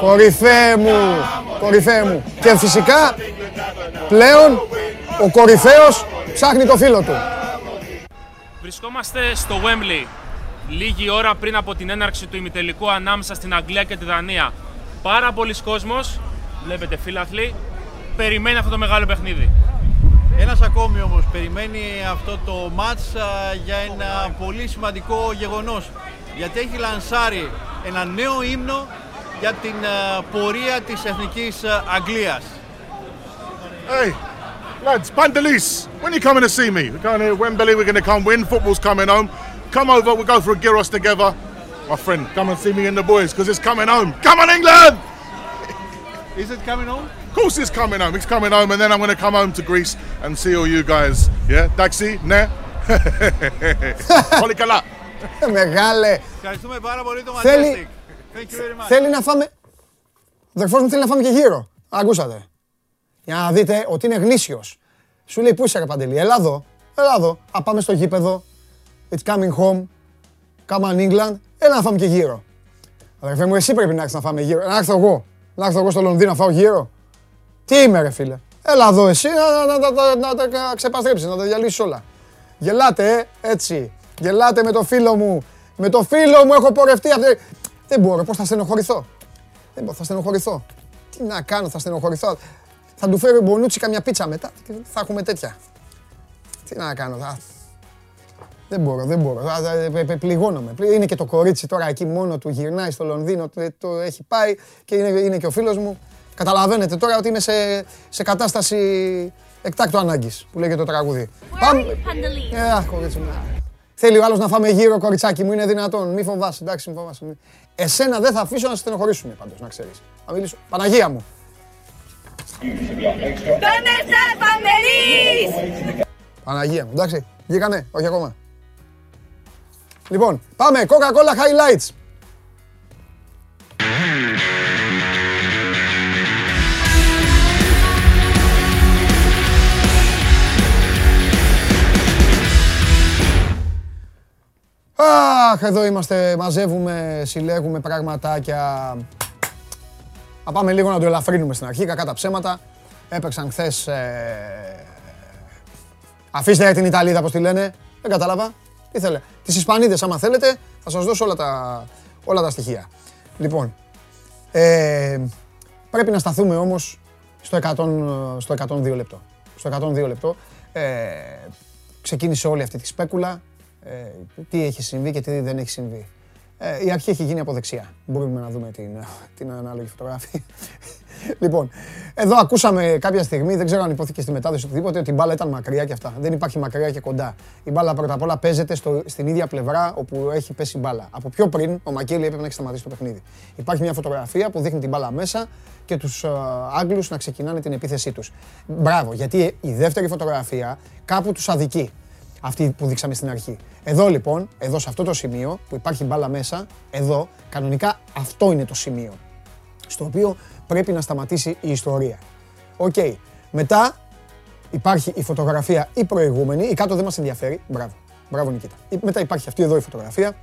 Κορυφέ μου, κορυφέ μου. Και φυσικά πλέον ο κορυφαίος ψάχνει το φίλο του. Βρισκόμαστε στο Wembley, λίγη ώρα πριν από την έναρξη του ημιτελικού ανάμεσα στην Αγγλία και τη Δανία. Πάρα πολλοί κόσμος, βλέπετε φίλαθλοι, περιμένει αυτό το μεγάλο παιχνίδι. Ένας ακόμη όμως περιμένει αυτό το μάτς για ένα πολύ σημαντικό γεγονός γιατί έχει λανσάρει ένα νέο ύμνο για την πορεία της Εθνικής Αγγλίας. Hey, lads, Pandelis, when you coming to see me? We're going to Wembley, we're going to come win, football's coming home. Come over, we'll go for a gyros together. My friend, come and see me and the boys, because it's coming home. Come on, England! Is it coming home? Of course he's coming home. He's coming home and then I'm going to come home to Greece and see all you guys. Yeah, Daxi, ναι. Πολύ καλά. Μεγάλε. Ευχαριστούμε πάρα πολύ το Θέλει... Θέλει να φάμε... Ο αδερφός μου θέλει να φάμε και γύρω. Ακούσατε. Για να δείτε ότι είναι γνήσιος. Σου λέει πού είσαι ρε Παντελή. Έλα εδώ. Έλα εδώ. Α, πάμε στο γήπεδο. It's coming home. Come on England. Έλα να φάμε και γύρω. Αδερφέ μου, εσύ πρέπει να έρθεις να φάμε γύρω. Να έρθω εγώ. Να έρθω εγώ στο Λονδίνο να φάω γύρω. Τι είμαι ρε φίλε. Έλα εδώ εσύ να τα ξεπαστρέψεις, να τα διαλύσεις όλα. Γελάτε, ε, έτσι. Γελάτε με το φίλο μου. Με το φίλο μου έχω πορευτεί. Δεν μπορώ, πώς θα στενοχωρηθώ; Δεν μπορώ, θα στενοχωρηθώ. Τι να κάνω, θα στενοχωρηθώ; Θα του φέρει ο Μπονούτσι καμιά πίτσα μετά και θα έχουμε τέτοια. Τι να κάνω, θα... Δεν μπορώ, δεν μπορώ. Πληγώνομαι. Είναι και το κορίτσι τώρα εκεί μόνο του γυρνάει στο Λονδίνο, το έχει πάει και είναι, είναι και ο φίλος μου. Καταλαβαίνετε τώρα ότι είμαι σε, σε κατάσταση εκτάκτου ανάγκης, που λέγεται το τραγούδι. Πάμε. Ε, κορίτσι μου. Θέλει ο άλλος να φάμε γύρω, κοριτσάκι μου, είναι δυνατόν. Μη φοβάσαι, εντάξει, μη φοβάσαι. Εσένα δεν θα αφήσω να σε στενοχωρήσουμε πάντως, να ξέρεις. Θα μιλήσω. Παναγία μου. Παναγία μου, εντάξει. Βγήκανε, όχι ακόμα. Λοιπόν, πάμε. Coca-Cola Highlights. Αχ, εδώ είμαστε, μαζεύουμε, συλλέγουμε πραγματάκια. Θα πάμε λίγο να το ελαφρύνουμε στην αρχή, κακά τα ψέματα. Έπαιξαν χθες. Ε... Αφήστε την Ιταλίδα, πώς τη λένε. Δεν κατάλαβα. Τι θέλετε. Τις Ισπανίδες, άμα θέλετε, θα σας δώσω όλα τα, όλα τα στοιχεία. Λοιπόν, ε, πρέπει να σταθούμε όμως στο, 100, στο 102 λεπτό. Στο 102 λεπτό ε, ξεκίνησε όλη αυτή τη σπέκουλα. Ε, τι έχει συμβεί και τι δεν έχει συμβεί. Ε, η αρχή έχει γίνει από δεξιά. Μπορούμε να δούμε την, την ανάλογη φωτογραφία. λοιπόν, εδώ ακούσαμε κάποια στιγμή, δεν ξέρω αν υπόθηκε στη μετάδοση οτιδήποτε, ότι η μπάλα ήταν μακριά και αυτά. Δεν υπάρχει μακριά και κοντά. Η μπάλα πρώτα απ' όλα παίζεται στο, στην ίδια πλευρά όπου έχει πέσει η μπάλα. Από πιο πριν, ο Μακέλη έπρεπε να έχει σταματήσει το παιχνίδι. Υπάρχει μια φωτογραφία που δείχνει την μπάλα μέσα και τους ε, Άγγλους να ξεκινάνε την επίθεσή τους. Μπράβο, γιατί η δεύτερη φωτογραφία κάπου τους αδικεί αυτή που δείξαμε στην αρχή. Εδώ λοιπόν, εδώ σε αυτό το σημείο που υπάρχει μπάλα μέσα, εδώ, κανονικά αυτό είναι το σημείο στο οποίο πρέπει να σταματήσει η ιστορία. Οκ. Μετά υπάρχει η φωτογραφία η προηγούμενη, η κάτω δεν μας ενδιαφέρει, μπράβο, μπράβο Νικήτα. Μετά υπάρχει αυτή εδώ η φωτογραφία,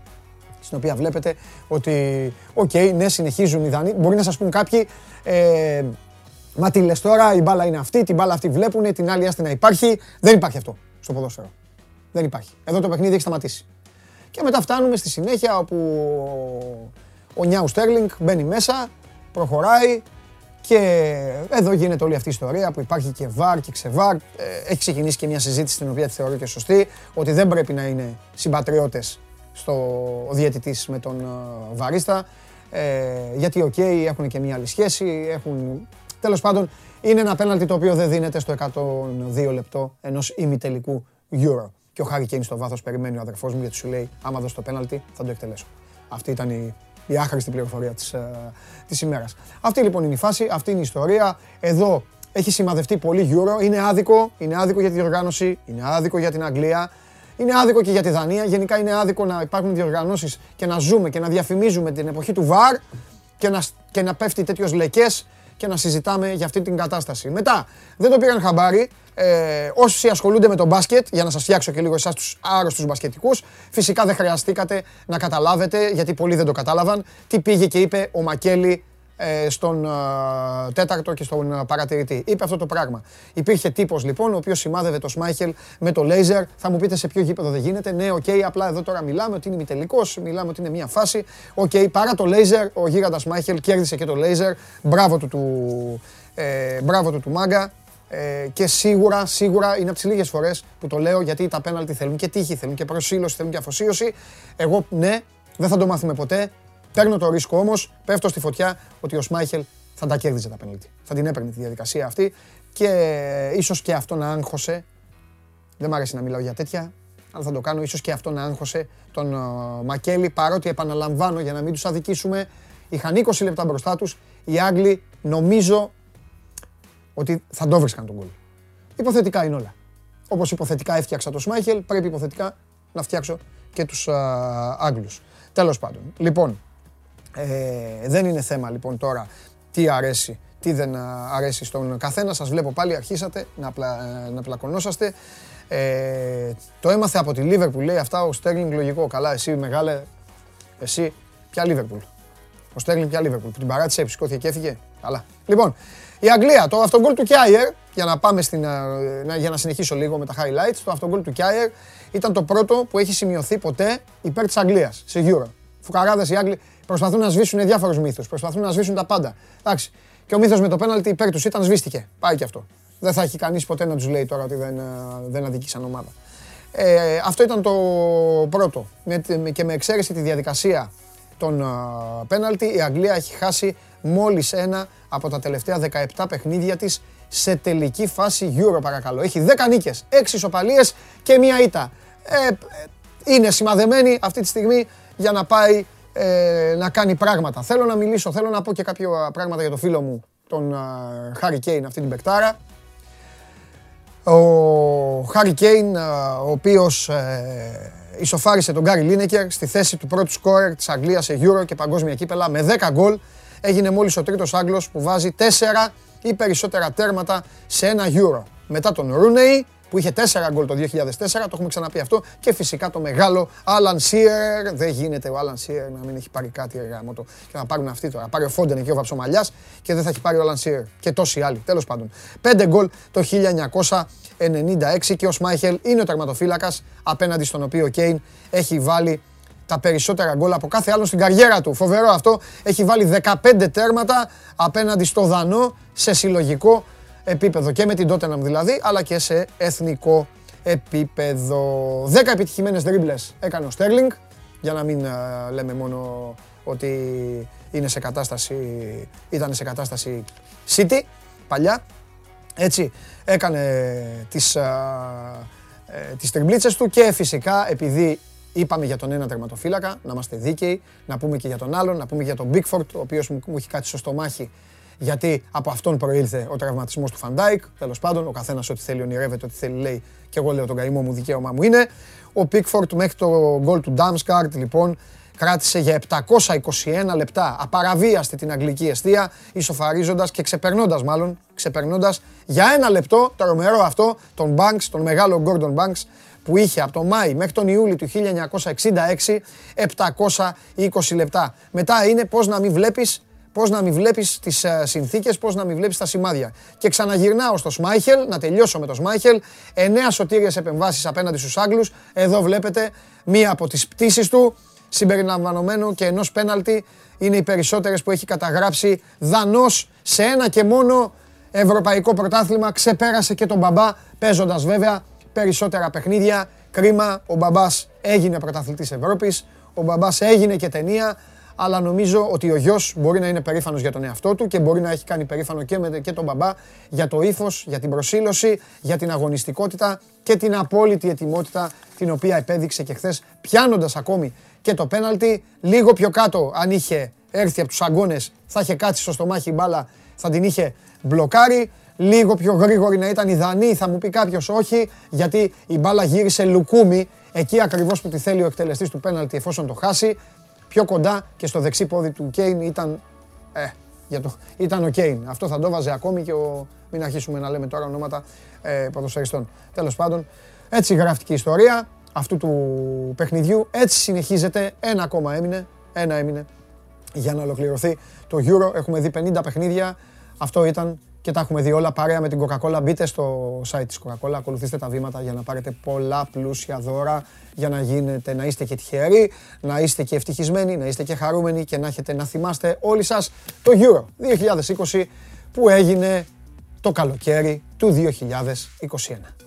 στην οποία βλέπετε ότι, οκ, ναι, συνεχίζουν οι Δανοί. Μπορεί να σας πουν κάποιοι, ε, μα τι λες τώρα, η μπάλα είναι αυτή, την μπάλα αυτή βλέπουν, την άλλη άστη να υπάρχει. Δεν υπάρχει αυτό στο ποδόσφαιρο. Δεν υπάρχει. Εδώ το παιχνίδι έχει σταματήσει. Και μετά φτάνουμε στη συνέχεια όπου ο Νιάου Στέρλινγκ μπαίνει μέσα, προχωράει και εδώ γίνεται όλη αυτή η ιστορία που υπάρχει και VAR και ξε VAR. Ε, έχει ξεκινήσει και μια συζήτηση την οποία τη θεωρώ και σωστή, ότι δεν πρέπει να είναι συμπατριώτες στο διαιτητής με τον ε, βαρίστα. Ε, γιατί, οκ, έχουν και μια άλλη σχέση, έχουν... Τέλος πάντων, είναι ένα πέναλτι το οποίο δεν δίνεται στο 102 λεπτό ενός ημιτελικού Euro και ο Χάρη Κέιν στο βάθος περιμένει ο αδερφός μου γιατί σου λέει: Άμα δώσει το πέναλτι, θα το εκτελέσω. Αυτή ήταν η, η άχρηστη πληροφορία της της ε, ημέρας. Αυτή λοιπόν είναι η φάση, αυτή είναι η ιστορία. Εδώ έχει σημαδευτεί πολύ Euro. Είναι άδικο, είναι άδικο για τη διοργάνωση, είναι άδικο για την Αγγλία. Είναι άδικο και για τη Δανία. Γενικά είναι άδικο να υπάρχουν διοργανώσεις και να ζούμε και να διαφημίζουμε την εποχή του ΒΑΡ και να, και να πέφτει τέτοιος λεκές και να συζητάμε για αυτή την κατάσταση. Μετά, δεν το πήραν χαμπάρι. Ε, όσοι ασχολούνται με το μπάσκετ, για να σας φτιάξω και λίγο εσάς τους άρρωστους μπασκετικούς, φυσικά δεν χρειαστήκατε να καταλάβετε, γιατί πολλοί δεν το κατάλαβαν, τι πήγε και είπε ο Μακέλη ε, στον ε, τέταρτο και στον ε, παρατηρητή. Είπε αυτό το πράγμα. Υπήρχε τύπος λοιπόν, ο οποίος σημάδευε το Σμάιχελ με το λέιζερ. Θα μου πείτε σε ποιο γήπεδο δεν γίνεται. Ναι, OK, okay, απλά εδώ τώρα μιλάμε ότι είναι ημιτελικός, μιλάμε ότι είναι μια φάση. OK, okay, παρά το λέιζερ, ο γίγαντας Σμάιχελ κέρδισε και το λέιζερ. Μπράβο του του, ε, μπράβο του, του μάγκα. Ε, και σίγουρα, σίγουρα είναι από τις λίγες φορές που το λέω γιατί τα πέναλτι θέλουν και τύχη, θέλουν και προσήλωση, θέλουν και αφοσίωση. Εγώ ναι, δεν θα το μάθουμε ποτέ. Παίρνω το ρίσκο όμως, πέφτω στη φωτιά ότι ο Σμάιχελ θα τα κέρδιζε τα πέναλτι. Θα την έπαιρνε τη διαδικασία αυτή και ίσως και αυτό να άγχωσε. Δεν μ' αρέσει να μιλάω για τέτοια, αλλά θα το κάνω. ίσως και αυτό να άγχωσε τον uh, Μακέλη, παρότι επαναλαμβάνω για να μην τους αδικήσουμε. Είχαν 20 λεπτά μπροστά τους. Οι Άγγλοι νομίζω ότι θα το βρίσκαν τον γκολ. Υποθετικά είναι όλα. Όπως υποθετικά έφτιαξα το Σμάιχελ, πρέπει υποθετικά να φτιάξω και τους Άγγλους. Τέλος πάντων. Λοιπόν, ε, δεν είναι θέμα λοιπόν τώρα τι αρέσει, τι δεν αρέσει στον καθένα. Σας βλέπω πάλι, αρχίσατε να, πλα, να πλακωνόσαστε. Ε, το έμαθε από τη Λίβερπουλ, λέει αυτά ο Στέρλινγκ λογικό. Καλά, εσύ μεγάλε, εσύ, ποια Λίβερπουλ. Ο Στέρλινγκ ποια Λίβερπουλ, που την παράτησε, σηκώθηκε και έφυγε. Καλά. Λοιπόν, η Αγγλία, το αυτογκολ του Κιάιερ, για να, πάμε στην, για να συνεχίσω λίγο με τα highlights, το αυτογκολ του Κιάιερ ήταν το πρώτο που έχει σημειωθεί ποτέ υπέρ της Αγγλίας, σε Euro. Φουκαράδες οι Άγγλοι προσπαθούν να σβήσουν διάφορους μύθους, προσπαθούν να σβήσουν τα πάντα. Εντάξει. Και ο μύθος με το πέναλτι υπέρ τους ήταν σβήστηκε. Πάει και αυτό. Δεν θα έχει κανείς ποτέ να τους λέει τώρα ότι δεν, δεν αδικήσαν ομάδα. Ε, αυτό ήταν το πρώτο. Με, και με εξαίρεση τη διαδικασία των πέναλτι, η Αγγλία έχει χάσει μόλις ένα από τα τελευταία 17 παιχνίδια της σε τελική φάση Euro παρακαλώ. Έχει 10 νίκες, 6 ισοπαλίες και μία ήττα. Ε, είναι σημαδεμένη αυτή τη στιγμή για να πάει ε, να κάνει πράγματα. Θέλω να μιλήσω, θέλω να πω και κάποια πράγματα για το φίλο μου, τον Χάρι Κέιν, αυτή την παικτάρα. Ο Χάρι Κέιν, ο οποίος ε, ισοφάρισε τον Γκάρι Λίνεκερ στη θέση του πρώτου σκόρερ της Αγγλίας σε Euro και παγκόσμια κύπελα με 10 γκολ έγινε μόλις ο τρίτος Άγγλος που βάζει τέσσερα ή περισσότερα τέρματα σε ένα Euro. Μετά τον Ρούνεϊ, που είχε 4 γκολ το 2004, το έχουμε ξαναπεί αυτό. Και φυσικά το μεγάλο Άλαν Σίερ. Δεν γίνεται ο Άλαν Σίερ να μην έχει πάρει κάτι εργάμο το. Και να πάρουν αυτοί τώρα. Πάρει ο Φόντεν εκεί ο Βαψομαλιάς και δεν θα έχει πάρει ο Άλαν Σίερ. Και τόσοι άλλοι. Τέλος πάντων. 5 γκολ το 1996 και ο Σμάιχελ είναι ο τερματοφύλακας απέναντι στον οποίο ο Κέιν έχει βάλει τα περισσότερα γκολ από κάθε άλλο στην καριέρα του. Φοβερό αυτό. Έχει βάλει 15 τέρματα απέναντι στο Δανό σε συλλογικό επίπεδο και με την Tottenham δηλαδή, αλλά και σε εθνικό επίπεδο. 10 επιτυχημένες δρίμπλες έκανε ο Στέρλινγκ, για να μην λέμε μόνο ότι είναι σε κατάσταση, ήταν σε κατάσταση City παλιά. Έτσι έκανε τις, ε, τις τριμπλίτσες του και φυσικά επειδή είπαμε για τον ένα τερματοφύλακα, να είμαστε δίκαιοι, να πούμε και για τον άλλον, να πούμε για τον Πίκφορντ, ο οποίος μου, μου έχει κάτσει στο στομάχι γιατί από αυτόν προήλθε ο τραυματισμός του Φαν Ντάικ. Τέλος πάντων, ο καθένας ό,τι θέλει ονειρεύεται, ό,τι θέλει λέει. Και εγώ λέω τον καημό μου, δικαίωμά μου είναι. Ο Πίκφορντ μέχρι το γκολ του Ντάμσγκαρντ λοιπόν κράτησε για 721 λεπτά απαραβίαστη την αγγλική αιστεία, ισοφαρίζοντας και ξεπερνώντας μάλλον, ξεπερνώντας για ένα λεπτό το ρομερό αυτό τον Banks, τον μεγάλο Gordon Banks που είχε από τον Μάη μέχρι τον Ιούλιο του 1966 720 λεπτά. Μετά είναι πώς να μην βλέπεις Πώς να μην βλέπεις τις ε, συνθήκες, πώς να μην βλέπεις τα σημάδια. Και ξαναγυρνάω στο Σμάιχελ, να τελειώσω με το Σμάιχελ. Εννέα σωτήριες επεμβάσεις απέναντι στους Άγγλους. Εδώ βλέπετε μία από τις πτήσεις του, συμπεριλαμβανομένου και ενός πέναλτι. Είναι οι περισσότερες που έχει καταγράψει δανός σε ένα και μόνο ευρωπαϊκό πρωτάθλημα. Ξεπέρασε και τον μπαμπά, παίζοντας βέβαια περισσότερα παιχνίδια. Κρίμα, ο μπαμπάς έγινε πρωταθλητής Ευρώπης. Ο μπαμπάς έγινε και ταινία αλλά νομίζω ότι ο γιος μπορεί να είναι περήφανος για τον εαυτό του και μπορεί να έχει κάνει περήφανο και, με, και τον μπαμπά για το ύφος, για την προσήλωση, για την αγωνιστικότητα και την απόλυτη ετοιμότητα την οποία επέδειξε και χθες, πιάνοντας ακόμη και το πέναλτι. Λίγο πιο κάτω, αν είχε έρθει από τους αγκώνε, θα είχε κάτσει στο στομάχι η μπάλα, θα την είχε μπλοκάρει. Λίγο πιο γρήγορη να ήταν η Δανή, θα μου πει κάποιος όχι, γιατί η μπάλα γύρισε λουκούμι εκεί ακριβώς που τη θέλει ο εκτελεστής του πέναλτι εφόσον το χάσει πιο κοντά και στο δεξί πόδι του Κέιν ήταν, ε, για το, ήταν ο Κέιν. Αυτό θα το βάζε ακόμη και ο, μην αρχίσουμε να λέμε τώρα ονόματα ε, ποδοσφαιριστών. Τέλος πάντων, έτσι γράφτηκε η ιστορία αυτού του παιχνιδιού. Έτσι συνεχίζεται. Ένα ακόμα έμεινε. Ένα έμεινε για να ολοκληρωθεί το Euro. Έχουμε δει 50 παιχνίδια. Αυτό ήταν και τα έχουμε δει όλα παρέα με την Coca-Cola. Μπείτε στο site της Coca-Cola, ακολουθήστε τα βήματα για να πάρετε πολλά πλούσια δώρα, για να γίνετε, να είστε και τυχεροί, να είστε και ευτυχισμένοι, να είστε και χαρούμενοι και να έχετε να θυμάστε όλοι σας το Euro 2020 που έγινε το καλοκαίρι του 2021.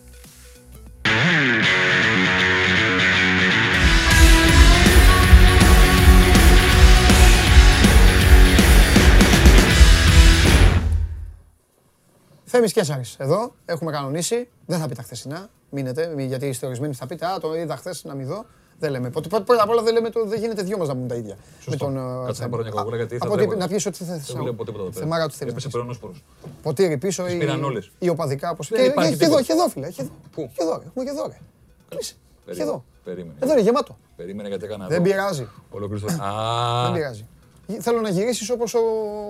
Θέμης Κέσσαρης εδώ, έχουμε κανονίσει. Δεν θα πει τα χθεσινά, μείνετε, γιατί είστε ορισμένοι θα πείτε, α, το είδα χθες να μην δω. Δεν λέμε. Πρώτα απ' όλα δεν, λέμε το, δεν γίνεται δυο μας να πούμε τα ίδια. Σωστό. Με τον, Κάτσε να πάρω μια κοκκούλα γιατί θα βλέπω. Να πιεις ό,τι θες. Δεν βλέπω τίποτα εδώ πέρα. Θεμάρα ό,τι θέλεις. Έπεσε περονόσπορος. Ποτήρι πίσω ή, ή οπαδικά. Πώς... Και, και, εδώ, και εδώ φίλε. Και εδώ. Πού; Και εδώ, έχουμε και εδώ. Κλείσε. Και εδώ. Περίμενε. Εδώ είναι γεμάτο. Περίμενε γιατί έκανα Δεν πειράζει. Ολοκλήρω. Δεν πειράζει. Θέλω να γυρίσεις όπως ο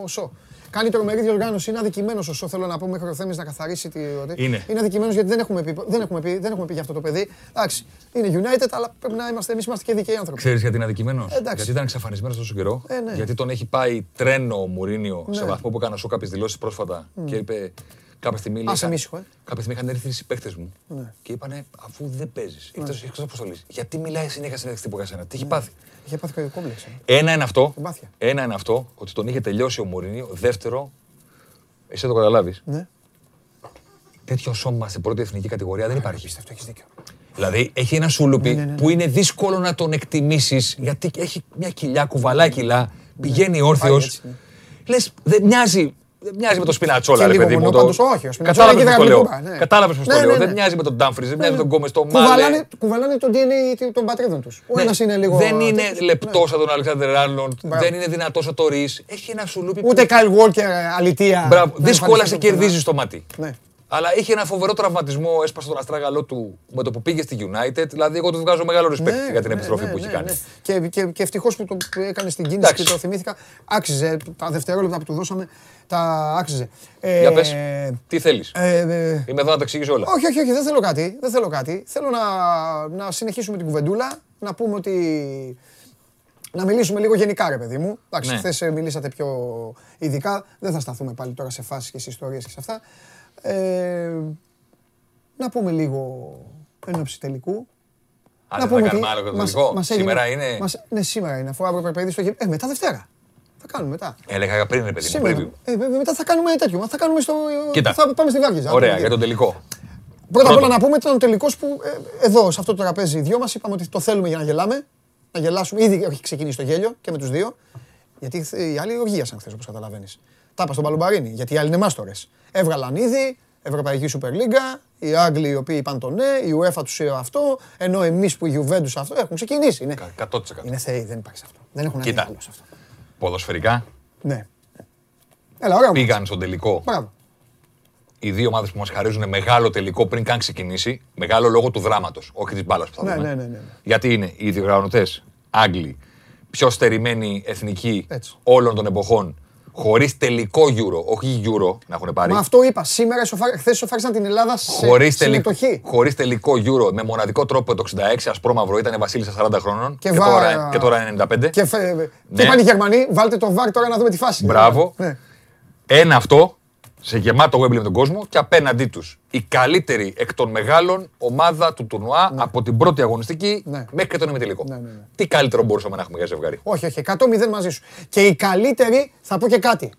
Σο. Κάνει τρομερή διοργάνωση. Είναι αδικημένος όσο θέλω να πω μέχρι ο Θέμης να καθαρίσει τη. Είναι. Είναι αδικημένος γιατί δεν έχουμε, πει, δεν, έχουμε πει, δεν έχουμε πει για αυτό το παιδί. Εντάξει, είναι United, αλλά πρέπει να είμαστε εμείς είμαστε και δικαίοι άνθρωποι. Ξέρεις γιατί είναι αδικημένος; Γιατί ήταν εξαφανισμένος τόσο καιρό. Ε, ναι. Γιατί τον έχει πάει τρένο ο Μουρίνιο ναι. σε βαθμό που έκανε σου κάποιε δηλώσεις πρόσφατα mm. και είπε. Κάποια στιγμή, Άσε μίσχο, ε. κάποια στιγμή είχαν έρθει οι παίκτες μου ναι. και είπανε αφού δεν παίζεις, ναι. εκτό αποστολή, γιατί μιλάει συνέχεια συνέχεια τύπου για σένα, τι έχει ναι. πάθει; Είχε πάθει κάποιο κόμπλεξ. Ένα είναι αυτό. Ένα είναι αυτό, ότι τον είχε τελειώσει ο Μουρίνιο. Δεύτερο, εσύ το καταλάβεις. Ναι. Τέτοιο σώμα σε πρώτη εθνική κατηγορία δεν υπάρχει. Αυτό έχεις δίκιο. Δηλαδή έχει ένα σούλουπι ναι, ναι, ναι, που είναι δύσκολο να τον εκτιμήσεις γιατί έχει μια κοιλιά, κουβαλάει κιλά, πηγαίνει όρθιος. Λες, δεν μοιάζει δεν μοιάζει με το Σπινατσόλα, ρε παιδί μου. Το... Όχι, ο Σπινατσόλα Κατάλαβες πώ το λέω. Κατάλαβες πώς το λέω. Δεν μοιάζει με τον Ντάμφρις, δεν μοιάζει με τον Γκόμες. Το Μάλε. Κουβαλάνε το DNA των πατρίδων τους. Ο ένας είναι λίγο. Δεν είναι λεπτός σαν τον Αλεξάνδρ Άρνοντ. Δεν είναι δυνατός σαν το Ρι. Έχει ένα σουλούπι. Ούτε Κάιλ Βόλκερ αλητία. Δύσκολα σε κερδίζεις το μάτι. Αλλά είχε ένα φοβερό τραυματισμό, έσπασε τον αστράγαλό του με το που πήγε στη United. Δηλαδή, εγώ του βγάζω μεγάλο respect ναι, για την ναι, επιστροφή ναι, που έχει κάνει. Και, και, και ευτυχώς που το έκανε στην κίνηση και το θυμήθηκα. Άξιζε. Τα δευτερόλεπτα που του δώσαμε τα άξιζε. Ε, για πες, τι θέλεις; Ε, ε, Είμαι εδώ να τα εξηγήσω όλα. Όχι, όχι, όχι, δεν θέλω κάτι. Δεν θέλω κάτι. Θέλω να, να συνεχίσουμε την κουβεντούλα. Να πούμε ότι να μιλήσουμε λίγο γενικά, ρε παιδί μου. Εντάξει, ναι. χθες μιλήσατε πιο ειδικά. Δεν θα σταθούμε πάλι τώρα σε φάσεις και σε ιστορίες και σε αυτά. Ε, να πούμε λίγο ένωψη τελικού. Α, να πούμε κάνουμε άλλο τελικό. Μας, σήμερα είναι. Μας, ναι, σήμερα είναι. Αφού αύριο πρέπει στο Ε, μετά Δευτέρα. Θα κάνουμε μετά. Έλεγα πριν, ρε παιδί σήμερα, ε, μετά θα κάνουμε τέτοιο. Θα κάνουμε στο. Κοίτα. Θα πάμε στη Βάργιζα. Ωραία, για τον τελικό. Πρώτα απ' όλα να πούμε τον τελικό που ε, εδώ, σε αυτό το τραπέζι, οι δυο μας είπαμε ότι το θέλουμε για να γελάμε. Να γελάσουμε. Ήδη έχει ξεκινήσει το γέλιο και με τους δύο. Γιατί οι άλλοι οργίασαν χθες, όπως καταλαβαίνεις. Τα είπα στον Παλουμπαρίνη, γιατί οι άλλοι είναι μάστορες. Έβγαλαν ήδη Ευρωπαϊκή Σούπερ Λίγκα, οι Άγγλοι οι οποίοι είπαν το ναι, η UEFA τους είπε αυτό, ενώ εμείς που η Juventus αυτό έχουν ξεκινήσει. Είναι, 100%. είναι θεοί, δεν υπάρχει αυτό. Δεν έχουν Κοίτα, σε αυτό. Ποδοσφαιρικά. Ναι. Έλα, ωραία, πήγαν στον τελικό. Μπράβο. Οι δύο ομάδες που μας χαρίζουν μεγάλο τελικό πριν καν ξεκινήσει. Μεγάλο λόγο του δράματος, όχι της μπάλας που θα ναι, δούμε. Ναι, ναι, ναι, ναι. Γιατί είναι οι διοργανωτέ Άγγλοι, πιο στερημένοι εθνικοί όλων των εποχών, χωρίς τελικό Euro, όχι Euro να έχουν πάρει. Μα αυτό είπα. Σήμερα χθες σοφάρισαν την Ελλάδα σε χωρίς συμμετοχή. Χωρίς τελικό Euro, με μοναδικό τρόπο το 66, ασπρόμαυρο ήταν Βασίλισσα 40 χρόνων και, και, τώρα, και τώρα 95. Και, φε... ναι. και είπαν οι Γερμανοί, βάλτε το βάρ τώρα να δούμε τη φάση. Μπράβο. Ναι. Ένα αυτό σε γεμάτο Wembley με τον κόσμο και απέναντί τους η καλύτερη εκ των μεγάλων ομάδα του τουρνουά ναι. από την πρώτη αγωνιστική ναι. μέχρι και τον ημιτελικό. Ναι, ναι, ναι. Τι καλύτερο μπορούσαμε να έχουμε για ζευγάρι; Όχι, όχι, 100-0 μαζί σου. Και η καλύτερη, θα πω και κάτι.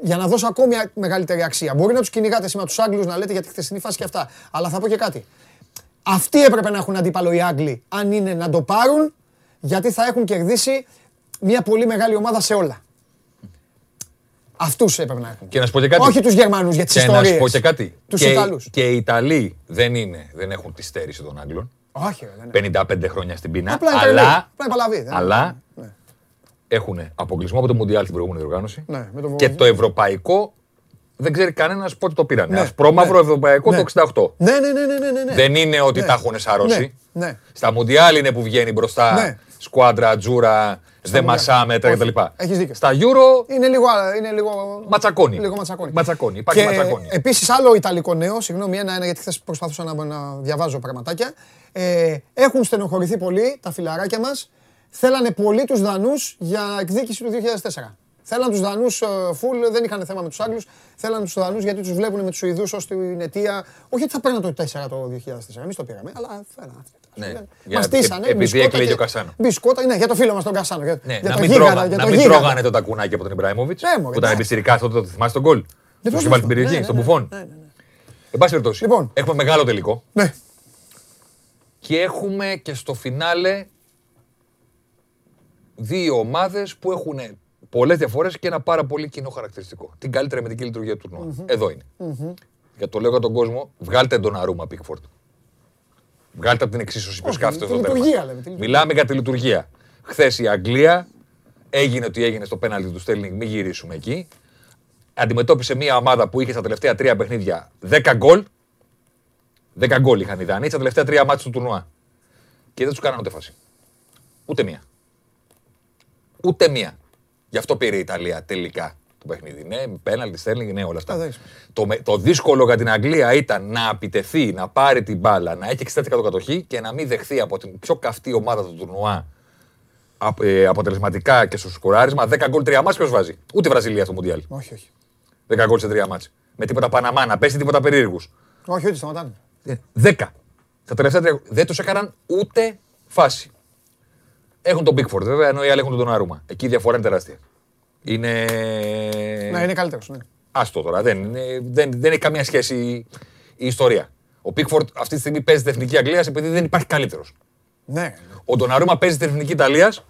Για να δώσω ακόμη μεγαλύτερη αξία. Μπορεί να τους κυνηγάτε σήμερα τους Άγγλους να λέτε για τη χθεσινή φάση και αυτά. Αλλά θα πω και κάτι. Αυτοί έπρεπε να έχουν αντίπαλο οι Άγγλοι, αν είναι να το πάρουν, γιατί θα έχουν κερδίσει μια πολύ μεγάλη ομάδα σε όλα. Αυτούς έπρεπε να έχουν. Και να σου πω και κάτι. Όχι τους Γερμανούς για τις ιστορίε. Και να σου πω και κάτι. Τους Ιταλούς. Και οι Ιταλοί δεν, είναι, δεν έχουν τη στέρηση των Άγγλων. Όχι, δεν 55 χρόνια στην πείνα. Απλά αλλά, παλαβή, αλλά ναι. έχουν αποκλεισμό από το Μουντιάλ στην προηγούμενη διοργάνωση. Ναι, με το... Και το ευρωπαϊκό δεν ξέρει κανένας πότε το πήραν. Ναι, πρόμαυρο ναι, ευρωπαϊκό ναι. το 68. Ναι, ναι, ναι, ναι, ναι, ναι. Δεν είναι ότι τα έχουν σαρώσει. Ναι, Στα Μουντιάλ είναι που βγαίνει μπροστά σκουάντρα, τζούρα, δε μασά μέτρα κτλ. Έχεις δίκιο. Στα Euro είναι λίγο. Είναι λίγο... Ματσακόνι. Λίγο ματσακόνι. ματσακόνι. Υπάρχει και ματσακόνι. Επίσης, άλλο Ιταλικό νέο, συγγνώμη, ένα-ένα γιατί χθες προσπαθούσα να, να διαβάζω πραγματάκια. Ε, έχουν στενοχωρηθεί πολύ τα φιλαράκια μας. Θέλανε πολύ τους Δανούς για εκδίκηση του 2004. Θέλαν τους Δανούς φουλ, ε, δεν είχαν θέμα με τους Άγγλους. Θέλαν τους Δανούς γιατί τους βλέπουν με τους Σουηδούς ως την αιτία. Όχι ότι θα παίρνουν το 4 το 2004, εμείς το πήραμε, αλλά θέλαν. Ναι. Μα στήσανε. Επειδή έκλαιγε ο Κασάνο. Μπισκότα, ναι, για το φίλο μας τον Κασάνο. Για, ναι, για να, μην, τρώγα, για να μην τρώγανε το τακουνάκι από τον Ιμπράιμοβιτ. Ναι, που ήταν εμπιστηρικά αυτό το θυμάσαι τον γκολ; Ναι, που είχε βάλει την περιοχή, ναι, στον Μπουφόν. Εν πάση περιπτώσει, λοιπόν. έχουμε μεγάλο τελικό. Ναι. Και έχουμε και στο φινάλε δύο ομάδες που έχουν πολλές διαφορές και ένα πάρα πολύ κοινό χαρακτηριστικό. Την καλύτερη αμυντική λειτουργία του τουρνουά. Εδώ είναι. Για το λέω για τον κόσμο, βγάλτε τον Αρούμα Πίκφορντ. Βγάλτε από την εξίσωση ποιος κάθεται στο τέλο. Μιλάμε για τη λειτουργία. Χθες η Αγγλία έγινε ότι έγινε στο πέναλτι του Στέλνινγκ, μην γυρίσουμε εκεί. Αντιμετώπισε μια ομάδα που είχε στα τελευταία τρία παιχνίδια 10 γκολ. 10 γκολ είχαν οι Δανείοι στα τελευταία τρία μάτια του τουρνουά. Και δεν τους κάνανε ούτε φάση. Ούτε μία. Ούτε μία. Γι' αυτό πήρε η Ιταλία τελικά το παιχνίδι. Ναι, πέναλτι, στέλνει, ναι, όλα αυτά. Το, το δύσκολο για την Αγγλία ήταν να επιτεθεί, να πάρει την μπάλα, να έχει 60% κατοχή και να μην δεχθεί από την πιο καυτή ομάδα του τουρνουά ε, αποτελεσματικά και στο σκοράρισμα 10 γκολ 3 μάτς ποιος βάζει; Ούτε Βραζιλία στο Μουντιάλ. Όχι, όχι. 10 γκολ σε 3 μάτς. Με τίποτα Παναμά, να πέσει τίποτα περίεργους. Όχι, όχι, σταματάνε. 10. Ε, Στα τελευταία τρία δεν τους έκαναν ούτε φάση. Έχουν τον Bigford βέβαια, ενώ οι άλλοι έχουν τον Αρούμα. Εκεί η διαφορά είναι τεράστια. Είναι. Ναι, είναι καλύτερος. Ναι. Άστο τώρα. Δεν, είναι, δεν, δεν έχει καμία σχέση η ιστορία. Ο Πίκφορντ αυτή τη στιγμή παίζει στην εθνική Αγγλίας επειδή δεν υπάρχει καλύτερος. Ναι. Ο Ντοναρούμα παίζει στην εθνική Ιταλίας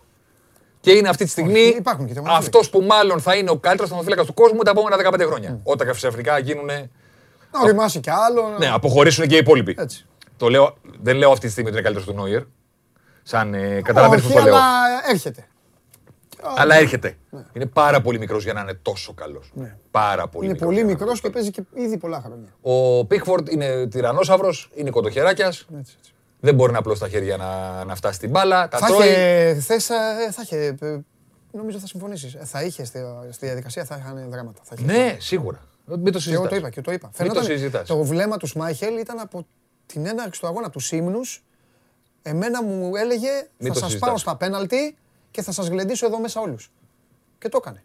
και είναι αυτή τη στιγμή αυτός που μάλλον θα είναι ο καλύτερος θεματοφύλακας του κόσμου τα επόμενα 15 χρόνια. Mm. Όταν ξαφνικά γίνουν. Να οριμάσει κι άλλο. Ναι, αποχωρήσουν και οι υπόλοιποι. Έτσι. Το λέω, δεν λέω αυτή τη στιγμή ότι είναι καλύτερος του Νόιερ. Σαν ε, καταλαβαίνετε το λέω. Αλλά έρχεται. Αλλά έρχεται. Ναι. Είναι πάρα πολύ μικρός για να είναι τόσο καλός. Ναι. Πάρα πολύ Είναι πολύ μικρός και παίζει και ήδη πολλά χρόνια. Ο Πίκφορντ είναι τυρανόσαυρος, είναι κοντοχεράκιας. Δεν μπορεί να απλώσει τα χέρια να, να φτάσει στην μπάλα. Τα θα τρώει. Είχε, θες, θα είχε, νομίζω θα συμφωνήσεις. Θα είχε στη, στη διαδικασία, θα είχαν δράματα. Θα ναι, σίγουρα. Μην το συζητάς. Και εγώ το είπα και το είπα. Φαινόταν, το, το βλέμμα του Σμάιχελ ήταν από την έναρξη του αγώνα τους Σίμνου. Εμένα μου έλεγε Μην θα σας πάω στα πέναλτι και θα σας γλεντήσω εδώ μέσα όλους. Και το έκανε.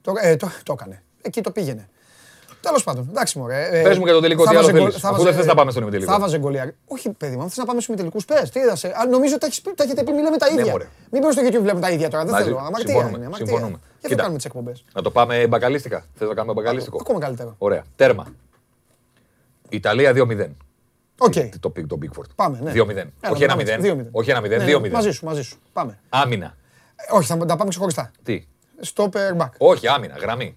Το, ε, το, το έκανε. Εκεί το πήγαινε. Τέλος πάντων, εντάξει μωρέ. Ε, Πες μου για το τελικό τι άλλο θέλεις. Αφού δεν θες να πάμε στον ημιτελικό. Θα βάζε γκολιάρι. Όχι, παιδί μου, θες να πάμε στους ημιτελικούς. Πες, τι είδασε. Νομίζω ότι τα έχετε πει, μιλάμε τα ναι, ίδια. Μην πω στο YouTube βλέπουμε τα ίδια τώρα. Δεν θέλω. Αμαρτία είναι. Συμφωνούμε. Και θα κάνουμε τις εκπομπές. Να το πάμε μπακαλίστικα. Θες να κάνουμε μπακαλίστικο; Ακόμα καλύτερο. Ωραία. Τέρμα. Ιταλία 2-0. Okay. Το, το Bigford. Πάμε, ναι. 2-0. Όχι 1-0. Όχι 1-0. 2-0. Ναι, ναι, μαζί σου, μαζί σου. Πάμε. Άμυνα. Ε, όχι, θα τα πάμε ξεχωριστά. Τι; Stopper back. Όχι, άμυνα, γραμμή.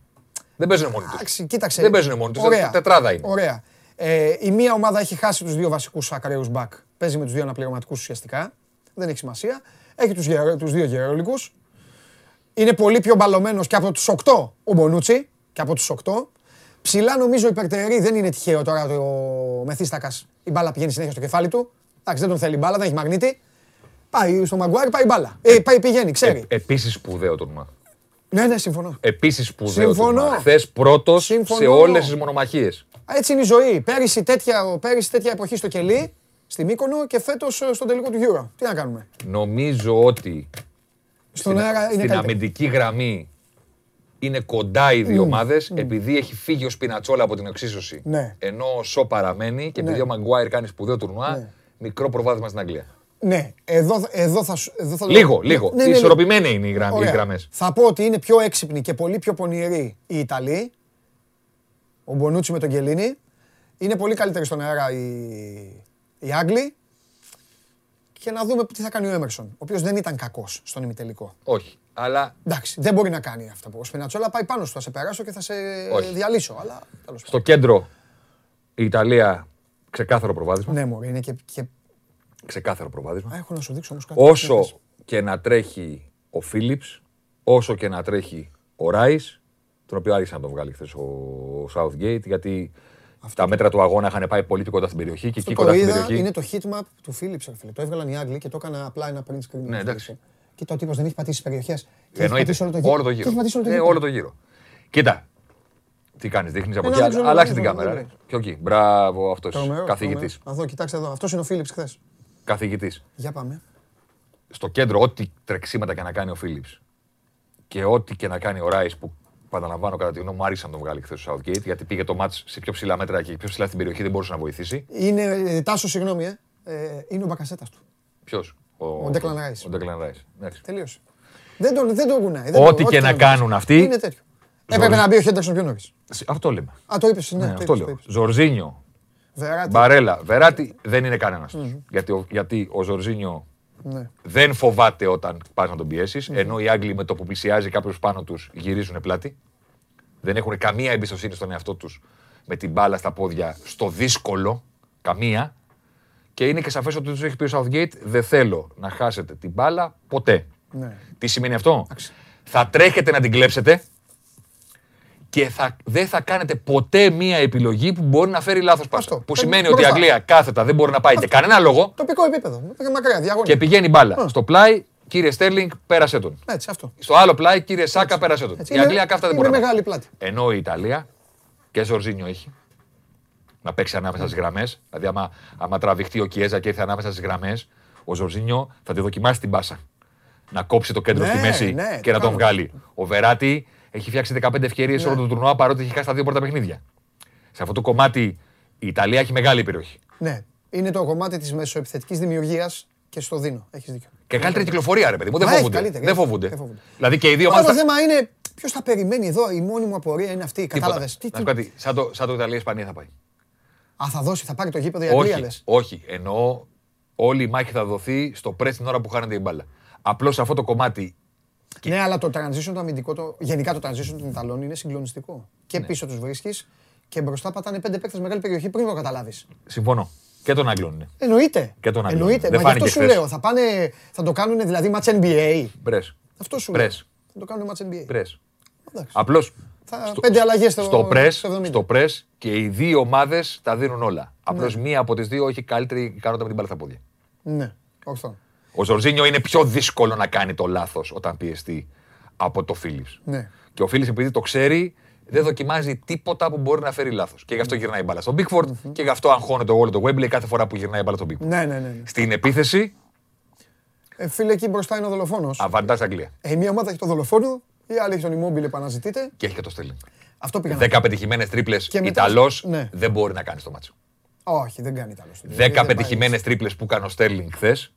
Δεν παίζουν μόνοι τους. Κοίταξε. Δεν παίζουν μόνοι τους. Τετράδα είναι. Ωραία. Ε, η μία ομάδα έχει χάσει τους δύο βασικούς ακραίους back. Παίζει με τους δύο αναπληρωματικούς ουσιαστικά. Δεν έχει σημασία. Έχει τους τους δύο γερολικούς. Είναι πολύ πιο μπαλωμένος και από τους 8 ο Μπονούτσι. Και από τους 8. Ψηλά νομίζω υπερτερή δεν είναι τυχαίο τώρα το Μεθύστακας. Η μπάλα πηγαίνει συνέχεια στο κεφάλι του. Εντάξει, δεν τον θέλει μπάλα, δεν έχει μαγνήτη. Πάει στο Μαγκουάρι, πάει μπάλα. Ε, πάει, πηγαίνει, ξέρει. Ε, Επίσης σπουδαίο τουρνουά. Ναι, ναι, συμφωνώ. Επίσης σπουδαίο συμφωνώ. Χθες πρώτος σε όλες τις μονομαχίες. Έτσι είναι η ζωή. Πέρυσι τέτοια, πέρυσι τέτοια εποχή στο κελί, στη Μύκονο και φέτος ε, στον τελικό του Euro. Τι να κάνουμε; Νομίζω ότι στον στην, αέρα είναι στην αμυντική γραμμή είναι κοντά οι δύο mm. ομάδες mm. επειδή έχει φύγει ο Σπινατσόλα από την εξίσωση. Ναι. Ενώ ο Σο παραμένει και επειδή ναι. ο Μαγκουάιρ κάνει σπουδαίο τουρνουά, ναι. μικρό προβάδισμα στην Αγγλία. Ναι, εδώ, εδώ θα, εδώ θα Λίγο, λίγο. Ναι, ναι, ναι, Ισορροπημένοι είναι οι, γραμμές. Θα πω ότι είναι πιο έξυπνοι και πολύ πιο πονηροί οι Ιταλοί. Ο Μπονούτσι με τον Γκελίνη. Είναι πολύ καλύτεροι στον αέρα οι, οι Άγγλοι. Και να δούμε τι θα κάνει ο Έμερσον, ο οποίος δεν ήταν κακός στον ημιτελικό. Όχι. Αλλά... Εντάξει, δεν μπορεί να κάνει αυτό. Ο Σπινατσόλα πάει πάνω σου, θα σε περάσω και θα σε Όχι. διαλύσω. Αλλά, Στο κέντρο η Ιταλία ξεκάθαρο προβάδισμα. Ναι, μου είναι και, και Ξεκάθαρο προβάδισμα. Έχω να σου δείξω όμως κάτι. Όσο και να τρέχει ο Φίλιπς, όσο και να τρέχει ο Ράις, τον οποίο άρχισε να τον βγάλει χθες ο Southgate, γιατί Αυτό τα μέτρα του αγώνα είχαν πάει πολύ πιο κοντά στην περιοχή και εκεί κοντά στην περιοχή. Είναι το heatmap του Φίλιπς, Το έβγαλαν οι Άγγλοι και το έκανα απλά ένα print screen. Ναι, εντάξει. Και το τύπος δεν έχει πατήσει τι περιοχές. Εννοείται. Όλο το γύρο. Ε, όλο το γύρο. Κοίτα, τι κάνεις, δείχνεις από εκεί. Αλλάξε την κάμερα. Και εκεί. Μπράβο αυτός. Καθηγητής. Εδώ, κοιτάξτε εδώ. Αυτός είναι ο Φίλιπς χθες καθηγητής. Για πάμε. Στο κέντρο, ό,τι τρεξίματα και να κάνει ο Φίλιπς και ό,τι και να κάνει ο Ράις που Παραλαμβάνω κατά τη γνώμη μου, άρεσε να τον βγάλει χθες ο Southgate γιατί πήγε το μάτς σε πιο ψηλά μέτρα και πιο ψηλά στην περιοχή δεν μπορούσε να βοηθήσει. Είναι, ε, Τάσος, συγγνώμη, ε. ε είναι ο μπακασέτας του. Ποιος; Ο, ο Ντέκλαν Ράι. Ο Ντέκλαν Ράι. Τελείωσε. Δεν τον, δεν τον γουνάει. Ό,τι και να κάνουν αυτοί. Είναι τέτοιο. Έπρεπε να μπει ο Χέντερσον πιο νωρί. Αυτό λέμε. Α, το είπες, ναι. ναι αυτό λέω. Ζορζίνιο, Βεράτη. Μπαρέλα. Βεράτη δεν είναι κανένας. Γιατί, ο, γιατί ο Ζορζίνιο ναι. δεν φοβάται όταν πας να τον πιεσει Ενώ οι Άγγλοι με το που πλησιάζει κάποιος πάνω τους γυρίζουν πλάτη. Δεν έχουν καμία εμπιστοσύνη στον εαυτό τους με την μπάλα στα πόδια στο δύσκολο. Καμία. Και είναι και σαφές ότι του έχει πει ο Southgate: Δεν θέλω να χάσετε την μπάλα ποτέ. Ναι. Τι σημαίνει αυτό, Θα τρέχετε να την κλέψετε και θα, δεν θα κάνετε ποτέ μία επιλογή που μπορεί να φέρει λάθος πάσα. Που σημαίνει ότι η Αγγλία κάθετα δεν μπορεί να πάει για κανένα λόγο. Τοπικό επίπεδο. Μακριά, και πηγαίνει μπάλα. Στο πλάι, κύριε Στέρλινγκ, πέρασε τον. Έτσι, αυτό. Στο άλλο πλάι, κύριε Σάκα, πέρασε τον. Η Αγγλία κάθετα δεν μπορεί να μεγάλη πλάτη. Ενώ η Ιταλία και Ζορζίνιο έχει να παίξει ανάμεσα στις γραμμές. Δηλαδή, άμα, άμα τραβηχτεί ο Κιέζα και έρθει ανάμεσα στις γραμμές, ο Ζορζίνιο θα τη δοκιμάσει την μπάσα. Να κόψει το κέντρο στη ναι, μέση ναι, και να τον βγάλει. Ο Βεράτη έχει φτιάξει 15 ευκαιρίες ναι. όλο το τουρνουά παρότι έχει χάσει τα δύο πρώτα παιχνίδια. Σε αυτό το κομμάτι η Ιταλία έχει μεγάλη περιοχή. Ναι. Είναι το κομμάτι της μεσοεπιθετικής δημιουργίας και στο δίνω. Έχεις δίκιο. Και καλύτερη κυκλοφορία, ρε παιδί μου. Δεν φοβούνται. Δεν φοβούνται. Δηλαδή και οι δύο ομάδε. Το θέμα είναι ποιος θα περιμένει εδώ. Η μόνη μου απορία είναι αυτή. Κατάλαβες. Τι, τι... Κάτι, σαν το, σαν το Ιταλία-Ισπανία θα πάει. Α, θα δώσει, θα πάρει το γήπεδο η Αγγλία, λες. Όχι, εννοώ όλη η μάχη θα δοθεί στο πρέσ την ώρα που χάνεται η μπάλα. Απλώς σε αυτό το κομμάτι ναι, αλλά το transition το αμυντικό, το, γενικά το transition των Ιταλών είναι συγκλονιστικό. Και ναι. πίσω τους βρίσκεις και μπροστά πατάνε πέντε παίκτες μεγάλη περιοχή πριν το καταλάβεις. Συμφωνώ. Και τον Άγγλων είναι. Εννοείται. Και τον Αγγλών. Εννοείται. Μα γι' αυτό σου λέω. Θα, πάνε, θα το κάνουν δηλαδή match NBA. Μπρες. Αυτό σου λέω. Θα το κάνουν match NBA. Πρες. Απλώς στο, πέντε αλλαγές στο, στο πρες, στο πρες και οι δύο ομάδες τα δίνουν όλα. Απλώς ναι. μία από τις δύο έχει καλύτερη ικανότητα με την μπάλα στα πόδια. Ναι, αυτό. Ο Ζορζίνιο είναι πιο δύσκολο να κάνει το λάθος όταν πιεστεί από το Φίλιπς. Ναι. Και ο Φίλιπς επειδή το ξέρει, δεν δοκιμάζει τίποτα που μπορεί να φέρει λάθος. Και γι' αυτό γυρνάει μπάλα στον Bigford mm-hmm. και γι' αυτό αγχώνεται όλο το Wembley κάθε φορά που γυρνάει μπάλα στον Bigford. Ναι, ναι, ναι, ναι. Στην επίθεση. Ε, φίλε, εκεί μπροστά είναι ο δολοφόνος. Αβαντάζ Αγγλία. Ε, μία ομάδα έχει το δολοφόνο, η άλλη έχει τον Immobile επαναζητείται. Και έχει και το Στέλινγκ. Αυτό πήγα. Δέκα πετυχημένες τρίπλες. Ιταλός ναι. δεν μπορεί να κάνει το μάτσο. Όχι, δεν κάνει Ιταλός. Δέκα πετυχημένες τρίπλες που έκανε ο Στέρλινγκ χθες.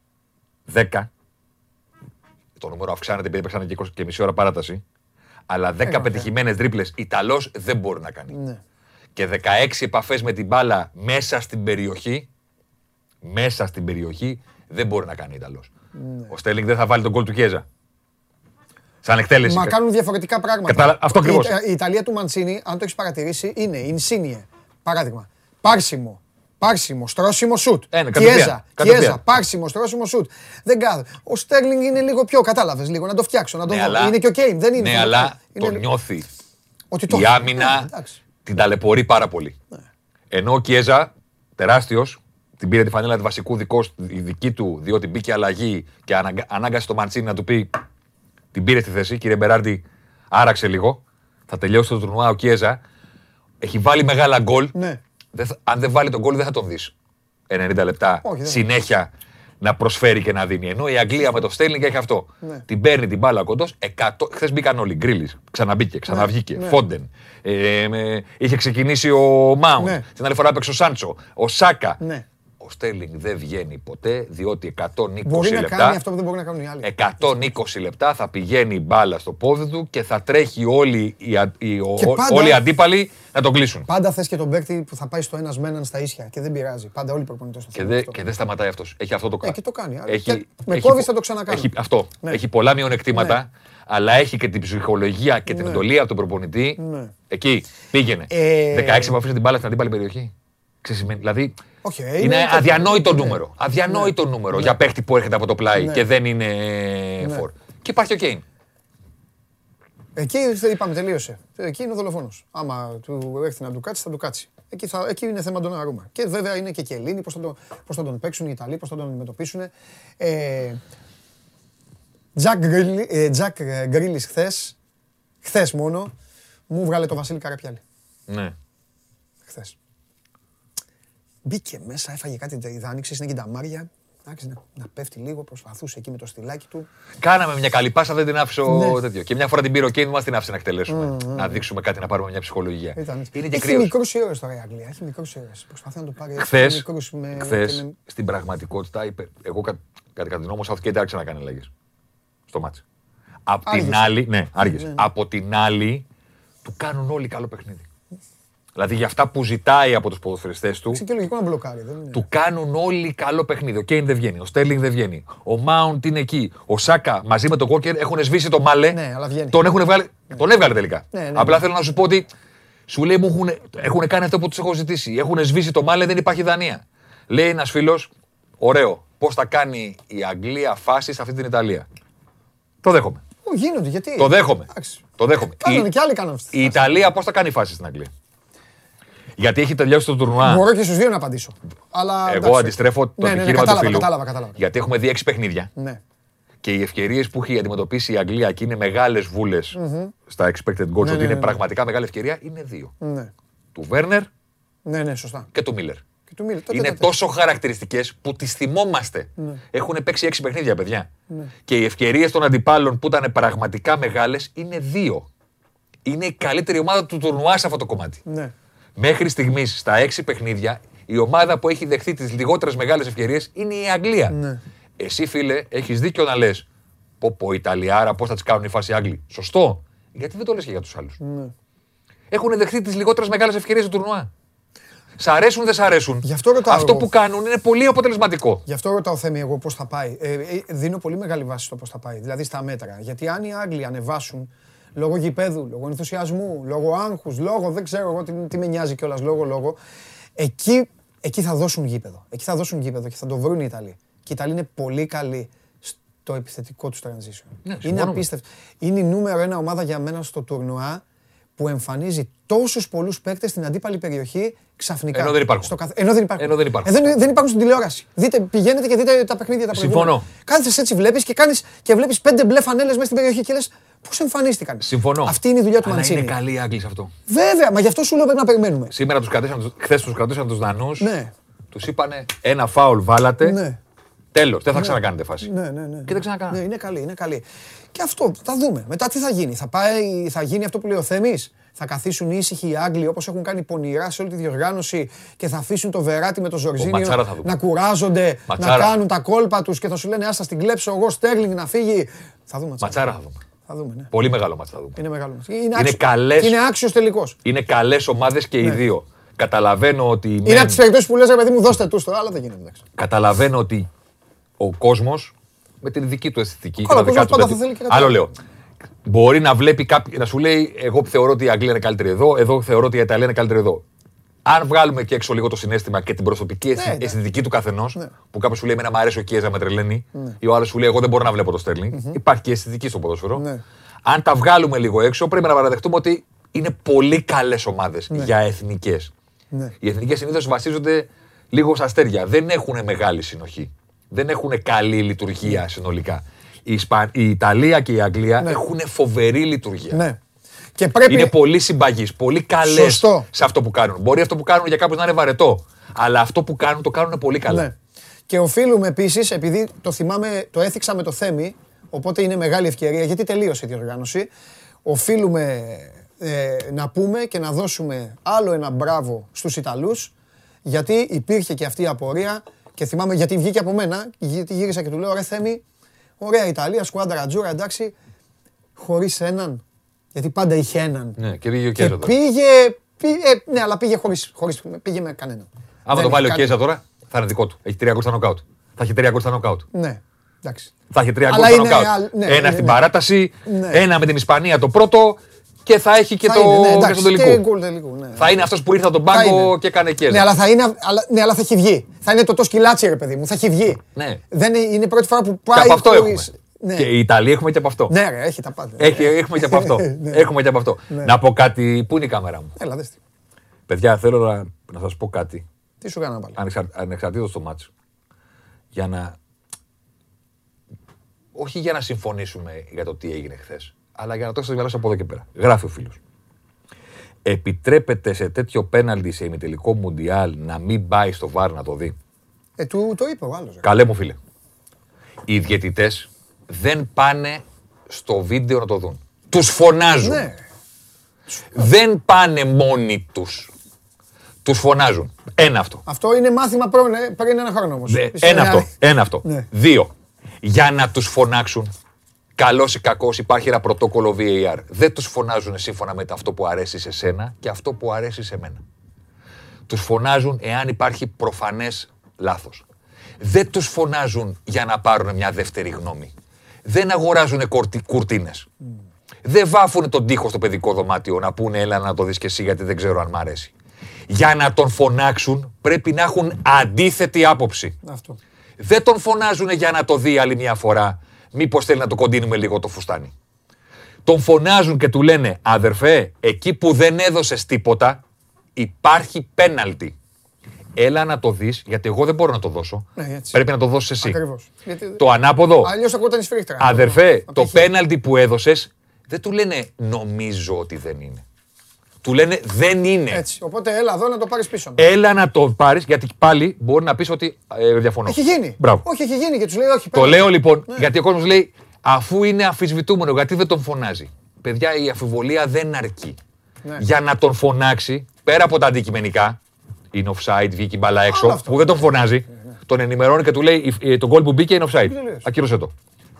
Δέκα. Το νούμερο αυξάνεται επειδή έπαιξαν και μισή ώρα παράταση. Αλλά 10 ε, πετυχημένες τρίπλες Ιταλός δεν μπορεί να κάνει. Ναι. Και 16 επαφές με την μπάλα μέσα στην περιοχή. Μέσα στην περιοχή δεν μπορεί να κάνει Ιταλός. Ναι. Ο Στέλινγκ δεν θα βάλει τον κόλ του Κιέζα. Σαν εκτέλεση. Μα κάνουν διαφορετικά πράγματα. Κατα... Αυτό ακριβώς. Η, η, Ιταλία του Μαντσίνη, αν το έχεις παρατηρήσει, είναι Ινσίνιε. Παράδειγμα. Πάρσιμο. Πάρσιμο, στρώσιμο σουτ. Ένα, Κιέζα, Κιέζα, πάρσιμο, στρώσιμο σουτ. Δεν κάνω. Ο Στέρλινγκ είναι λίγο πιο, κατάλαβες λίγο, να το φτιάξω. Να το ναι, αλλά, είναι και ο Κέιν, δεν είναι. Ναι, αλλά το νιώθει. Ότι το... Η άμυνα ναι, την ταλαιπωρεί πάρα πολύ. Ναι. Ενώ ο Κιέζα, τεράστιος, την πήρε τη φανέλα του βασικού δικό, δική του, διότι μπήκε αλλαγή και ανάγκασε το Μαντσίνη να του πει την πήρε στη θέση. Κύριε Μπεράρντι, άραξε λίγο. Θα τελειώσει το τουρνουά ο Κιέζα. Έχει βάλει μεγάλα γκολ. Ναι. αν δεν βάλει τον γκολ, δεν θα τον δεις. 90 λεπτά συνέχεια να προσφέρει και να δίνει. Ενώ η Αγγλία με το Στέλνινγκ έχει αυτό. Ναι. Την παίρνει την μπάλα κοντός. Χθες μπήκαν όλοι. Γκρίλις, ξαναμπήκε, ξαναβγήκε. Ναι. Φόντεν. Ε, είχε ξεκινήσει ο Μάουντ. Ναι. Την άλλη φορά έπαιξε ο Σάντσο. Ο Σάκα. Ναι ο Στέρλινγκ δεν βγαίνει ποτέ, διότι 120 μπορεί λεπτά. Να κάνει αυτό που δεν μπορεί να κάνουν οι άλλοι. 120 λεπτά θα πηγαίνει η μπάλα στο πόδι του και θα τρέχει όλοι οι, οι, όλοι οι αντίπαλοι να τον κλείσουν. Πάντα θες και τον παίκτη που θα πάει στο ένας με έναν στα ίσια και δεν πειράζει. Πάντα όλοι οι προπονητές το και, δε, και δεν σταματάει αυτός. Έχει αυτό το κάνει. Ε, το κάνει. Έχει, με κόβεις θα το ξανακάνει. Έχει, αυτό. Ναι. Έχει πολλά μειονεκτήματα. Ναι. Αλλά έχει και την ψυχολογία και την ναι. εντολή από τον προπονητή. Ναι. Εκεί πήγαινε. Ε... 16 επαφέ την μπάλα στην αντίπαλη περιοχή. Δηλαδή όχι, είναι, είναι αδιανόητο ναι. νούμερο. Αδιανόητο ναι. νούμερο ναι. για παίχτη που έρχεται από το πλάι ναι. και δεν είναι ναι. φορ. Και υπάρχει ο Κέιν. Εκεί είπαμε, τελείωσε. Εκεί είναι ο δολοφόνος. Άμα του έρθει να του κάτσει, θα του κάτσει. Εκεί, θα, εκεί είναι θέμα τον αρούμε. Και βέβαια είναι και Κελίνη, πώς θα, τον, πώς θα τον παίξουν οι Ιταλοί, πώς θα τον αντιμετωπίσουν. Ε, Τζακ Γκρίλι χθες, χθες μόνο, μου βγάλε το Βασίλη Καραπιάλη. Ναι. Χθες. Μπήκε μέσα, έφαγε κάτι ιδάνιξε, είναι και τα μάρια. Άρχισε να, να πέφτει λίγο, προσπαθούσε εκεί με το στυλάκι του. Κάναμε μια καλή πάσα, δεν την άφησε ναι. τέτοιο. Και μια φορά την πήρε ο Κέιν, μας την άφησε να εκτελέσουμε. Mm, mm. Να δείξουμε κάτι, να πάρουμε μια ψυχολογία. Ήταν. Είναι και Έχει μικρούς ήρωες τώρα η Αγγλία. Έχει μικρούς ήρωες. Προσπαθεί να το πάρει. Χθες, με... στην πραγματικότητα, είπε, εγώ κατά κατά την όμω και άρχισε να κάνει λέγε. Στο μάτσο. Απ' την άλλη, ναι, άργησε. Ναι, ναι. Από την άλλη, του κάνουν όλοι καλό παιχνίδι. Δηλαδή για αυτά που ζητάει από τους ποδοσφαιριστές του. και λογικό να μπλοκάρει. Δεν είναι. Του κάνουν όλοι καλό παιχνίδι. Ο Κέιν δεν βγαίνει. Ο Στέρλινγκ δεν βγαίνει. Ο Μάουντ είναι εκεί. Ο Σάκα μαζί με τον Κόκερ έχουν σβήσει το μάλε. Ναι, αλλά βγαίνει. Τον, έχουν βγάλει, ναι. τον έβγαλε τελικά. Ναι, ναι, Απλά θέλω να σου πω ότι σου λέει μου έχουν, έχουν κάνει αυτό που τους έχω ζητήσει. Έχουν σβήσει το μάλε, δεν υπάρχει δανεία. Λέει ένας φίλος, ωραίο, πώς θα κάνει η Αγγλία φάση σε αυτή την Ιταλία. Το δέχομαι. γίνονται, γιατί. Το δέχομαι. Το δέχομαι. Κάνανε και άλλοι κάνουν Η Ιταλία πώς θα κάνει φάση στην Αγγλία. Γιατί έχει τελειώσει το τουρνουά. Μπορώ και στους δύο να απαντήσω. Αλλά, Εγώ αντιστρέφω το ναι, ναι, ναι επιχείρημα ναι, του φίλου. Κατάλαβα, κατάλαβα. Γιατί έχουμε δει έξι παιχνίδια. Ναι. Και οι ευκαιρίες που έχει αντιμετωπίσει η Αγγλία και είναι μεγάλες βούλες mm-hmm. στα expected goals, ναι, ότι ναι, είναι πραγματικά μεγάλη ευκαιρία, είναι δύο. Ναι. Του Βέρνερ ναι, ναι, σωστά. και του Μίλλερ. Του Μίλλερ. Είναι τόσο χαρακτηριστικές που τις θυμόμαστε. Ναι. Έχουν παίξει έξι παιχνίδια, παιδιά. Ναι. Και οι ευκαιρίες των αντιπάλων που ήταν πραγματικά μεγάλες είναι δύο. Είναι η καλύτερη ομάδα του τουρνουά σε αυτό το κομμάτι. Ναι. Μέχρι στιγμής στα έξι παιχνίδια η ομάδα που έχει δεχθεί τις λιγότερες μεγάλες ευκαιρίες είναι η Αγγλία. Ναι. Εσύ, φίλε, έχεις δίκιο να λες. Πω, πω, Ιταλιάρα, πώς θα τις κάνουν οι φάση Άγγλοι. Σωστό. Γιατί δεν το λες και για τους άλλους. Ναι. Έχουν δεχθεί τις λιγότερες μεγάλες ευκαιρίες του τουρνουά. Σ' αρέσουν, δεν σ' αρέσουν. Γι αυτό, αυτό που κάνουν είναι πολύ αποτελεσματικό. Γι' αυτό ρωτάω Θέμη εγώ πώς θα πάει. Ε, ε, δίνω πολύ μεγάλη βάση στο πώς θα πάει. Δηλαδή στα μέτρα. Γιατί αν οι Άγγλοι ανεβάσουν λόγω γηπέδου, λόγω ενθουσιασμού, λόγω άγχους, λόγω δεν ξέρω εγώ τι, τι με νοιάζει κιόλας, λόγω, λόγω. Εκεί, εκεί θα δώσουν γήπεδο. Εκεί θα δώσουν γήπεδο και θα το βρουν οι Ιταλοί. Και οι Ιταλοί είναι πολύ καλοί το επιθετικό τους transition. Ναι, είναι απίστευτο. Είναι η νούμερο ένα ομάδα για μένα στο τουρνουά που εμφανίζει τόσους πολλούς παίκτες στην αντίπαλη περιοχή ξαφνικά. Ενώ δεν υπάρχουν. Στο καθ... Ενώ δεν υπάρχουν. Ενώ δεν υπάρχουν. Ε, δεν, δεν υπάρχουν στην τηλεόραση. Δείτε, πηγαίνετε και δείτε τα παιχνίδια τα προηγούμενα. Συμφωνώ. Κάθεσαι έτσι, βλέπεις και, κάνεις, και βλέπεις πέντε μπλε φανέλες μέσα στην περιοχή και λες πώς εμφανίστηκαν; Συμφωνώ. Αυτή είναι η δουλειά του Μαντσίνη. Είναι καλή οι Άγγλοι σε αυτό. Βέβαια, μα γι' αυτό σου λέω πρέπει να περιμένουμε. Σήμερα τους κρατήσαν, χθες τους κρατήσαν τους Δανούς. Ναι. Τους είπανε ένα φάουλ βάλατε. Ναι. Τέλος. Δεν θα ναι. ξανακάνετε φάση. Ναι, ναι, ναι. Και δεν ξανακάνετε. Ναι, είναι καλή, είναι καλή. Και αυτό θα δούμε. Μετά τι θα γίνει. Θα, πάει, θα γίνει αυτό που λέει ο Θέμης. Θα καθίσουν ήσυχοι οι Άγγλοι όπως έχουν κάνει πονηρά σε όλη τη διοργάνωση και θα αφήσουν το Βεράτι με το Ζορζίνιο να κουράζονται, να κάνουν τα κόλπα τους και θα σου λένε Άστα στην κλέψω εγώ, Στέρλινγκ να φύγει. Θα δούμε. Ματσάρα θα δούμε. Θα δούμε ναι. Πολύ μεγάλο μάτσα θα δούμε. Είναι μεγάλο μάτσα. Είναι, είναι, καλές, είναι άξιος τελικός. Είναι καλές ομάδες και οι ναι. δύο. Καταλαβαίνω ότι. Είναι μεν... από τις περιπτώσεις που λες, παιδί μου, δώστε τους τώρα, αλλά δεν γίνεται. Καταλαβαίνω ότι ο κόσμος με την δική του αισθητική. Καλά, ο πάντα θα θέλει και Άλλο λέω. Μπορεί να βλέπει κάποιο, να σου λέει: Εγώ θεωρώ ότι η Αγγλία είναι καλύτερη εδώ, εδώ θεωρώ ότι η Ιταλία είναι καλύτερη εδώ. Αν βγάλουμε και έξω λίγο το συνέστημα και την προσωπική ναι, ναι. αισθητική του καθενός, ναι. που κάποιος σου λέει: Εμένα μου αρέσει ο Κιέζα, με τρελαίνει, ναι. ή ο άλλος σου λέει: Εγώ δεν μπορώ να βλέπω το στερλινγκ mm-hmm. Υπάρχει και αισθητική στο ποδόσφαιρο. Ναι. Αν τα βγάλουμε λίγο έξω, πρέπει να παραδεχτούμε ότι είναι πολύ καλές ομάδες ναι. για εθνικές. Ναι. Οι εθνικές συνήθως βασίζονται λίγο στα αστέρια. Δεν έχουν μεγάλη συνοχή. Δεν έχουν καλή λειτουργία συνολικά η, Ισπα... η Ιταλία και η Αγγλία ναι. έχουν φοβερή λειτουργία. Ναι. Και πρέπει... Είναι πολύ συμπαγεί, πολύ καλές σε αυτό που κάνουν. Μπορεί αυτό που κάνουν για κάποιους να είναι βαρετό, αλλά αυτό που κάνουν το κάνουν πολύ καλά. Ναι. Και οφείλουμε επίσης, επειδή το θυμάμαι, το έθιξα με το Θέμη, οπότε είναι μεγάλη ευκαιρία, γιατί τελείωσε η διοργάνωση. Οφείλουμε ε, να πούμε και να δώσουμε άλλο ένα μπράβο στους Ιταλούς, γιατί υπήρχε και αυτή η απορία και θυμάμαι γιατί βγήκε από μένα, γιατί γύρισα και του λέω, ρε Θέμη, Ωραία Ιταλία, σκουάντρα τζούρα, εντάξει. Χωρίς έναν. Γιατί πάντα είχε έναν. Ναι, και πήγε ο Κέζα τώρα. Πήγε, πήγε, ναι, αλλά πήγε χωρίς, χωρίς, πήγε με κανέναν. Άμα το βάλει ο Κέζα τώρα, θα είναι δικό του. Έχει τρία γκολ στα νοκάουτ. Θα έχει τρία γκολ στα νοκάουτ. Ναι. Εντάξει. Θα έχει τρία γκολ στα νοκάουτ. Ναι, ένα ναι, στην ναι. παράταση, ένα με την Ισπανία το πρώτο και θα έχει και, το, ναι, στον τελικό. ναι. Θα είναι αυτός που ήρθε από τον πάγκο και έκανε και ναι, αλλά θα είναι, αλλά, ναι, αλλά θα έχει βγει. Θα είναι το το σκυλάτσι, ρε παιδί μου. Θα έχει βγει. Ναι. Δεν είναι, είναι η πρώτη φορά που πάει. Και από αυτό χωρίς... έχουμε. Ναι. Και η Ιταλία έχουμε και από αυτό. Ναι, ρε, έχει τα πάντα. Έχει, έχουμε και από αυτό. ναι. Έχουμε και από αυτό. Ναι. Να πω κάτι. Πού είναι η κάμερα μου; Έλα, δες Παιδιά, θέλω να, να σας πω κάτι. Τι σου κάνω πάλι. Ανεξαρ, Ανεξαρτήτως το μάτσο. Για να. Όχι για να συμφωνήσουμε για το τι έγινε χθες αλλά για να το σας από εδώ και πέρα. Γράφει ο φίλος. Επιτρέπεται σε τέτοιο πέναλτι σε ημιτελικό μουντιάλ να μην πάει στο βάρ να το δει; Ε, του το είπε ο άλλος. Ε. Καλέ μου φίλε. Οι διαιτητές δεν πάνε στο βίντεο να το δουν. Τους φωνάζουν. Ναι. Δεν πάνε μόνοι τους. Τους φωνάζουν. Ένα αυτό. Αυτό είναι μάθημα πριν, ε, πριν ένα χρόνο όμως. Ναι, ένα αυτό. Ένα αυτό. Ναι. Δύο. Για να τους φωνάξουν Καλός ή κακός υπάρχει ένα πρωτόκολλο VAR. Δεν τους φωνάζουν σύμφωνα με αυτό που αρέσει σε σένα και αυτό που αρέσει σε μένα. Τους φωνάζουν εάν υπάρχει προφανές λάθος. Δεν τους φωνάζουν για να πάρουν μια δεύτερη γνώμη. Δεν αγοράζουν κουρτίνες. Δεν βάφουν τον τοίχο στο παιδικό δωμάτιο να πούνε έλα να το δεις και εσύ γιατί δεν ξέρω αν μ' αρέσει. Για να τον φωνάξουν πρέπει να έχουν αντίθετη άποψη. Αυτό. Δεν τον φωνάζουν για να το δει άλλη μια φορά Μήπως θέλει να το κοντίνουμε λίγο το φουστάνι. Τον φωνάζουν και του λένε αδερφέ, εκεί που δεν έδωσες τίποτα, υπάρχει πέναλτι. Έλα να το δεις, γιατί εγώ δεν μπορώ να το δώσω. Ναι, Πρέπει να το δώσεις εσύ. Ακριβώς. Το ανάποδο. Αλλιώς ακούγονταν σφίχτρα. Αδερφέ, το πέναλτι που έδωσες, δεν του λένε νομίζω ότι δεν είναι. Του λένε δεν είναι. Έτσι. Οπότε έλα εδώ να το πάρεις πίσω. Έλα να το πάρεις, γιατί πάλι μπορεί να πεις ότι ε, διαφωνώ. Έχει γίνει. Μπράβο. Όχι, έχει γίνει και τους λέει όχι. Το λέω λοιπόν, ναι. γιατί ο κόσμος λέει αφού είναι αμφισβητούμενο, γιατί δεν τον φωνάζει. Παιδιά, η αφιβολία δεν αρκεί. Ναι. Για να τον φωνάξει, πέρα από τα αντικειμενικά, είναι offside, βγήκε η μπαλά έξω, που δεν τον φωνάζει, ναι, τον ενημερώνει και του λέει το γκολ που μπήκε είναι offside. Ακύρωσε το.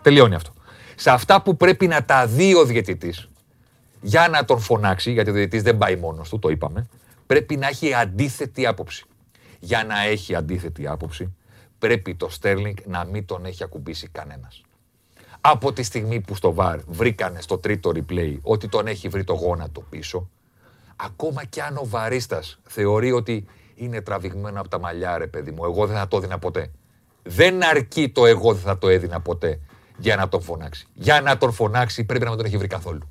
Τελειώνει αυτό. Σε αυτά που πρέπει να τα δει ο διαιτητής, για να τον φωνάξει, γιατί ο διαιτητής δεν πάει μόνος του, το είπαμε, πρέπει να έχει αντίθετη άποψη. Για να έχει αντίθετη άποψη, πρέπει το Στέρλινγκ να μην τον έχει ακουμπήσει κανένας. Από τη στιγμή που στο βαρ βρήκανε στο τρίτο replay ότι τον έχει βρει το γόνατο πίσω, ακόμα κι αν ο βαρίστας θεωρεί ότι είναι τραβηγμένο από τα μαλλιά, ρε παιδί μου, εγώ δεν θα το έδινα ποτέ. Δεν αρκεί το εγώ δεν θα το έδινα ποτέ για να τον φωνάξει. Για να τον φωνάξει πρέπει να μην τον έχει βρει καθόλου.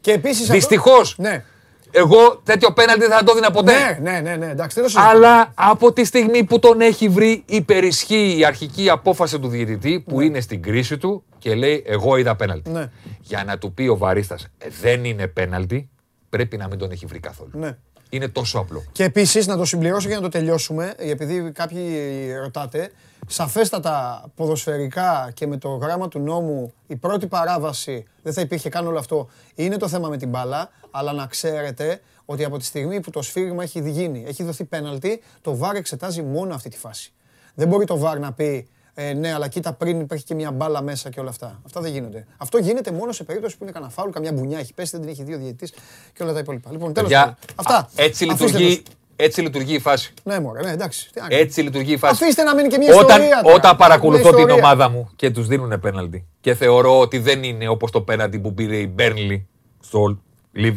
Και επίσης. Δυστυχώς. Ναι. Εγώ τέτοιο πέναλτι δεν θα το έδινα ποτέ. Ναι, ναι, ναι, ναι εντάξει, Αλλά από τη στιγμή που τον έχει βρει, υπερισχύει η αρχική απόφαση του διαιτητή που ναι. είναι στην κρίση του και λέει: Εγώ είδα πέναλτι. Ναι. Για να του πει ο βαρίστας δεν είναι πέναλτι, πρέπει να μην τον έχει βρει καθόλου. Ναι. Είναι τόσο απλό. Και επίσης να το συμπληρώσω για να το τελειώσουμε, επειδή κάποιοι ρωτάτε, σαφέστατα ποδοσφαιρικά και με το γράμμα του νόμου η πρώτη παράβαση δεν θα υπήρχε καν όλο αυτό. Είναι το θέμα με την μπάλα, αλλά να ξέρετε ότι από τη στιγμή που το σφύριγμα έχει γίνει, έχει δοθεί πέναλτι, το ΒΑΡ εξετάζει μόνο αυτή τη φάση. Δεν μπορεί το ΒΑΡ να πει ε, ναι, αλλά κοίτα πριν υπάρχει και μια μπάλα μέσα και όλα αυτά. Αυτά δεν γίνονται. Αυτό γίνεται μόνο σε περίπτωση που είναι κανένα φάουλ, καμιά μπουνιά έχει πέσει, δεν την έχει δύο διαιτητής και όλα τα υπόλοιπα. Λοιπόν, τέλος πάντων. Αυτά. Έτσι λειτουργεί, έτσι λειτουργεί η φάση. Ναι, μωρέ, ναι, εντάξει. Έτσι λειτουργεί η φάση. Αφήστε να μείνει και μια όταν, ιστορία. Τώρα. Όταν παρακολουθώ την ομάδα μου και τους δίνουν πέναλτι και θεωρώ ότι δεν είναι όπως το πέναλτι που πήρε η Μπέρνλι στο,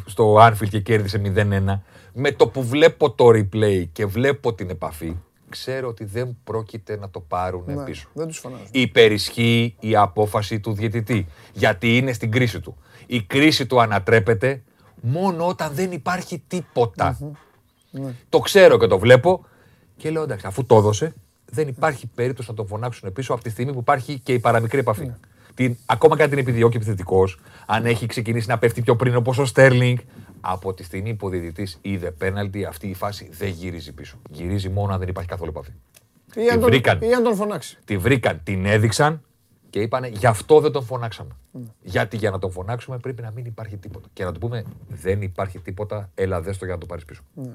στο Anfield και κέρδισε 0-1, με το που βλέπω το replay και βλέπω την επαφή, ξέρω ότι δεν πρόκειται να το πάρουν ναι, πίσω. Δεν τους φωνάζουν. Υπερισχύει η απόφαση του διαιτητή. Γιατί είναι στην κρίση του. Η κρίση του ανατρέπεται μόνο όταν δεν υπάρχει ναι. Το ξέρω και το βλέπω και λέω εντάξει, αφού το έδωσε, δεν υπάρχει περίπτωση να τον φωνάξουν πίσω από τη στιγμή που υπάρχει και η παραμικρή επαφή. Ναι. Την, ακόμα και αν την επιδιώκει επιθετικός, αν έχει ξεκινήσει να πέφτει πιο πριν όπω ο Στέρλινγκ, από τη στιγμή που ο διαιτητής είδε πέναλτι, αυτή η φάση δεν γυρίζει πίσω. Γυρίζει μόνο αν δεν υπάρχει καθόλου επαφή. Ή αν, τον, βρήκαν, ή αν τον φωνάξει. Τη βρήκαν, την έδειξαν και είπαν γι' αυτό δεν τον φωνάξαμε. Mm. Γιατί για να τον φωνάξουμε πρέπει να μην υπάρχει τίποτα. Και να του πούμε δεν υπάρχει τίποτα, έλα δες το για να το πάρεις πίσω. Mm.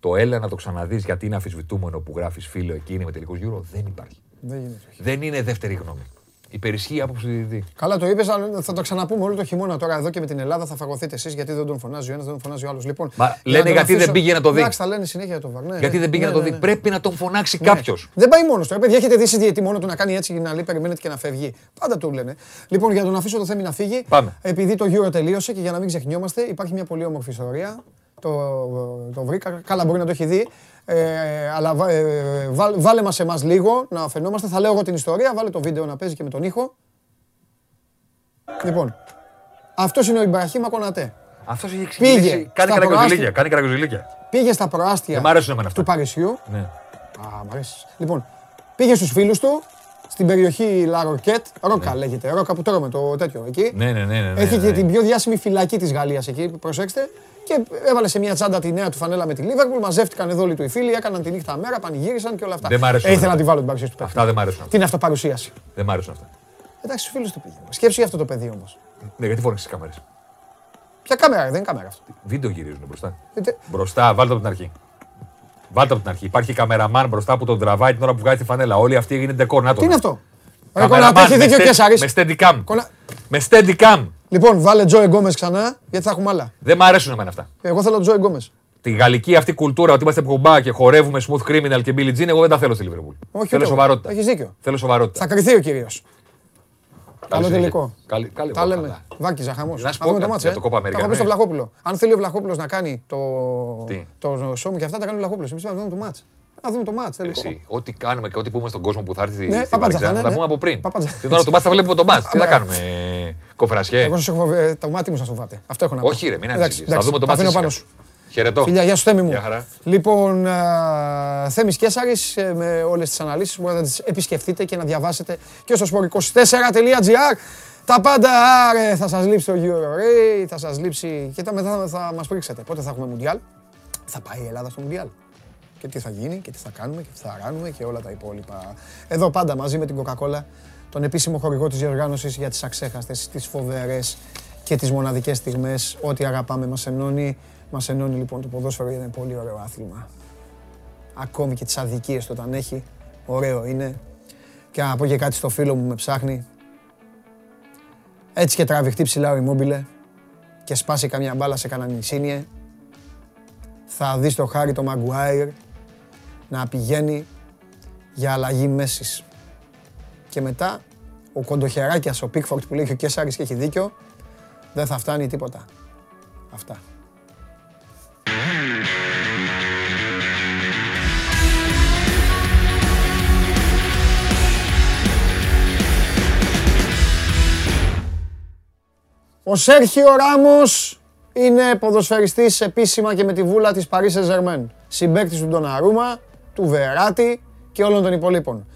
Το έλα να το ξαναδείς γιατί είναι αμφισβητούμενο που γράφεις φίλο εκείνη με τελικό γύρο δεν υπάρχει. Δεν, δεν είναι δεύτερη γνώμη. Υπερισχύει η άποψη του διαιτητή. Καλά το είπες, αλλά θα το ξαναπούμε όλο το χειμώνα τώρα εδώ και με την Ελλάδα. Θα φαγωθείτε εσείς γιατί δεν τον φωνάζει ο ένας, δεν τον φωνάζει ο άλλος. Λοιπόν, Μα λένε γιατί δεν πήγε να το δει. Εντάξει, θα λένε συνέχεια το βαρ. γιατί δεν πήγε να το δει. Πρέπει να τον φωνάξει κάποιος. Δεν πάει μόνος του. Παιδιά, έχετε δει διαιτητή μόνο του να κάνει έτσι να λέει περιμένετε και να φεύγει. Πάντα του λένε. Λοιπόν, για τον αφήσω το θέμα να φύγει. Επειδή το γύρο τελείωσε και για να μην ξεχνιόμαστε, υπάρχει μια πολύ όμορφη ιστορία. Το, το βρήκα. Καλά, μπορεί να το έχει δει. Ε, αλλά ε, βάλε μας εμάς λίγο να φαινόμαστε. Θα λέω εγώ την ιστορία. Βάλε το βίντεο να παίζει και με τον ήχο. Λοιπόν, αυτός είναι ο Ιμπραχήμ Κονατέ. Αυτός έχει ξεκινήσει. Κάνει καραγκοζηλίκια. Κάνει καραγκοζηλίκια. Πήγε στα προάστια του Παρισιού. Ναι. Α, μ' αρέσει. Λοιπόν, πήγε στους φίλους του στην περιοχή Λαροκέτ. Ρόκα ναι. λέγεται. Ρόκα που τρώμε το τέτοιο εκεί. Ναι, ναι, ναι. ναι έχει ναι, και την πιο διάσημη φυλακή της Γαλλίας εκεί. Προσέξτε. Και έβαλε σε μια τσάντα τη νέα του φανέλα με τη Λίβερπουλ. Μαζεύτηκαν εδώ όλοι του οι φίλοι, έκαναν τη νύχτα μέρα, πανηγύρισαν και όλα αυτά. Δεν μ' αρέσουν. Ε, ήθελα να τη βάλω την παρουσία του. Αυτά δεν μ' αρέσουν. Την αυτοπαρουσίαση. Δεν μ' αρέσουν αυτά. Εντάξει, στους φίλους του πήγε. Σκέψου για αυτό το παιδί όμως. Ναι, γιατί φόρεξε τις κάμερες; Ποια κάμερα, δεν είναι κάμερα αυτό. Βίντεο γυρίζουν μπροστά. Είτε... Μπροστά, βάλτε από την αρχή. Βάλτε από την αρχή. Υπάρχει καμεραμάν μπροστά που τον τραβάει την ώρα που βγάζει τη φανέλα. Όλοι αυτοί γίνεται κόρνα. Τι είναι αυτό; Καμεραμάν, έχει δίκιο και Με steady cam. Με steady cam. Λοιπόν, βάλε Τζο Γκόμες ξανά, γιατί θα έχουμε άλλα. Δεν μ' αρέσουν εμένα αυτά. Εγώ θέλω Τζο Γκόμες. Τη γαλλική αυτή κουλτούρα ότι είμαστε κουμπά και χορεύουμε smooth criminal και Billie Jean, εγώ δεν τα θέλω στη Λιβερπούλ. Όχι, θέλω σοβαρότητα. Έχεις δίκιο. Θέλω σοβαρότητα. Θα κρυθεί ο κύριος. Καλό τελικό. Καλή, καλή Τα λέμε. Βάκιζα χαμός. Να σου πω το μάτσε. Το κόπα Θα στο Βλαχόπουλο. Αν θέλει ο Βλαχόπουλος να κάνει το, το σώμα και αυτά, τα κάνει ο Βλαχόπουλος. Εμείς θα δούμε το μάτσε. Να δούμε το μάτς Εσύ, ό,τι κάνουμε και ό,τι πούμε στον κόσμο που θα έρθει ναι, στη Βαρκιά, θα τα πούμε από πριν. Την ώρα του μάτς θα βλέπουμε το μάτς. Τι θα κάνουμε, κοφρασιέ. Εγώ σας έχω, ε, το μάτι μου σας φοβάται. Αυτό έχω να πω. Όχι ρε, μην ανησυχείς. Θα δούμε το μάτς. Χαιρετώ. Φιλιά, γεια σου Θέμη μου. Λοιπόν, Θέμης Κέσαρης ε, με όλες τις αναλύσεις μπορείτε να τις επισκεφτείτε και να διαβάσετε και στο sport24.gr τα πάντα, άρε, θα σας λείψει το Euro θα σας λείψει και μετά θα μας πρίξετε. Πότε θα έχουμε Μουντιάλ; Θα πάει η Ελλάδα στο Μουντιάλ και τι θα γίνει και τι θα κάνουμε και τι θα ράνουμε και όλα τα υπόλοιπα. Εδώ πάντα μαζί με την Coca-Cola, τον επίσημο χορηγό της διοργάνωσης για τις αξέχαστες, τις φοβερές και τις μοναδικές στιγμές. Ό,τι αγαπάμε μας ενώνει. Μας ενώνει λοιπόν το ποδόσφαιρο είναι πολύ ωραίο άθλημα. Ακόμη και τις αδικίες το όταν έχει, ωραίο είναι. Και να πω και κάτι στο φίλο μου με ψάχνει. Έτσι και τραβηχτεί ψηλά ο Immobile και σπάσει καμιά μπάλα σε κανένα νησίνιε. Θα δεις το χάρι το Maguire να πηγαίνει για αλλαγή μέσης. Και μετά ο κοντοχεράκιας, ο Πίκφορτ που λέει και ο Κέσσαρης και έχει δίκιο, δεν θα φτάνει τίποτα. Αυτά. Ο Σέρχιο Ράμος είναι ποδοσφαιριστής επίσημα και με τη βούλα της Paris Saint-Germain. Συμπαίκτης του Ντοναρούμα, του Βεράτη και όλων των υπολείπων.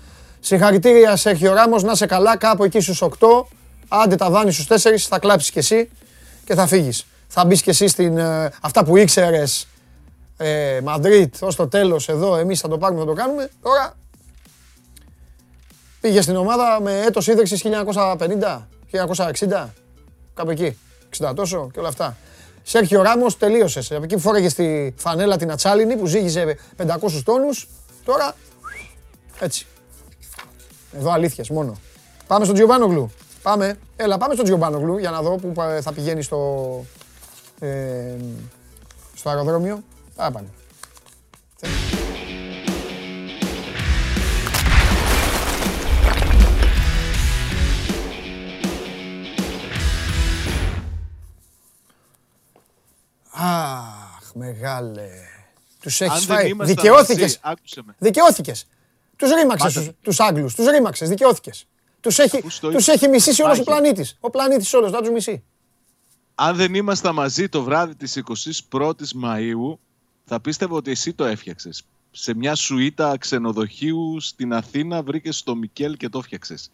Συγχαρητήρια Σέρχιο Ράμος, να σε καλά κάπου εκεί στους 8. Άντε τα δάνει στους 4, θα κλάψεις κι εσύ και θα φύγεις. Θα μπεις κι εσύ στην, ε, αυτά που ήξερες ε, Μαδρίτ ως το τέλος εδώ, εμείς θα το πάρουμε, θα το κάνουμε. Τώρα πήγες στην ομάδα με έτος ίδρυσης 1950, 1960, κάπου εκεί, 60 τόσο και όλα αυτά. Σέρχιο Ράμος τελείωσες. Από εκεί που φόραγες στη φανέλα την ατσάλινη που ζήγιζε 500 τόνους, τώρα έτσι. Εδώ αλήθειες μόνο. Πάμε στον Τζιοβάνογλου. Πάμε. Έλα, πάμε στον Τζιοβάνογλου για να δω που θα πηγαίνει στο, ε, στο αεροδρόμιο. Πάμε πάνε. Αχ, μεγάλε. Τους έχεις φάει. Δικαιώθηκες. Δικαιώθηκες. Τους ρήμαξες τους Άγγλους. Τους ρήμαξες. Δικαιώθηκες. Τους έχει, τους έχει μισήσει όλος ο πλανήτης. Ο πλανήτης όλος, θα τους μισεί. Αν δεν ήμασταν μαζί το βράδυ της 21ης Μαΐου, θα πίστευα ότι εσύ το έφτιαξες. Σε μια σουίτα ξενοδοχείου στην Αθήνα βρήκες το Μικέλ και το έφτιαξες.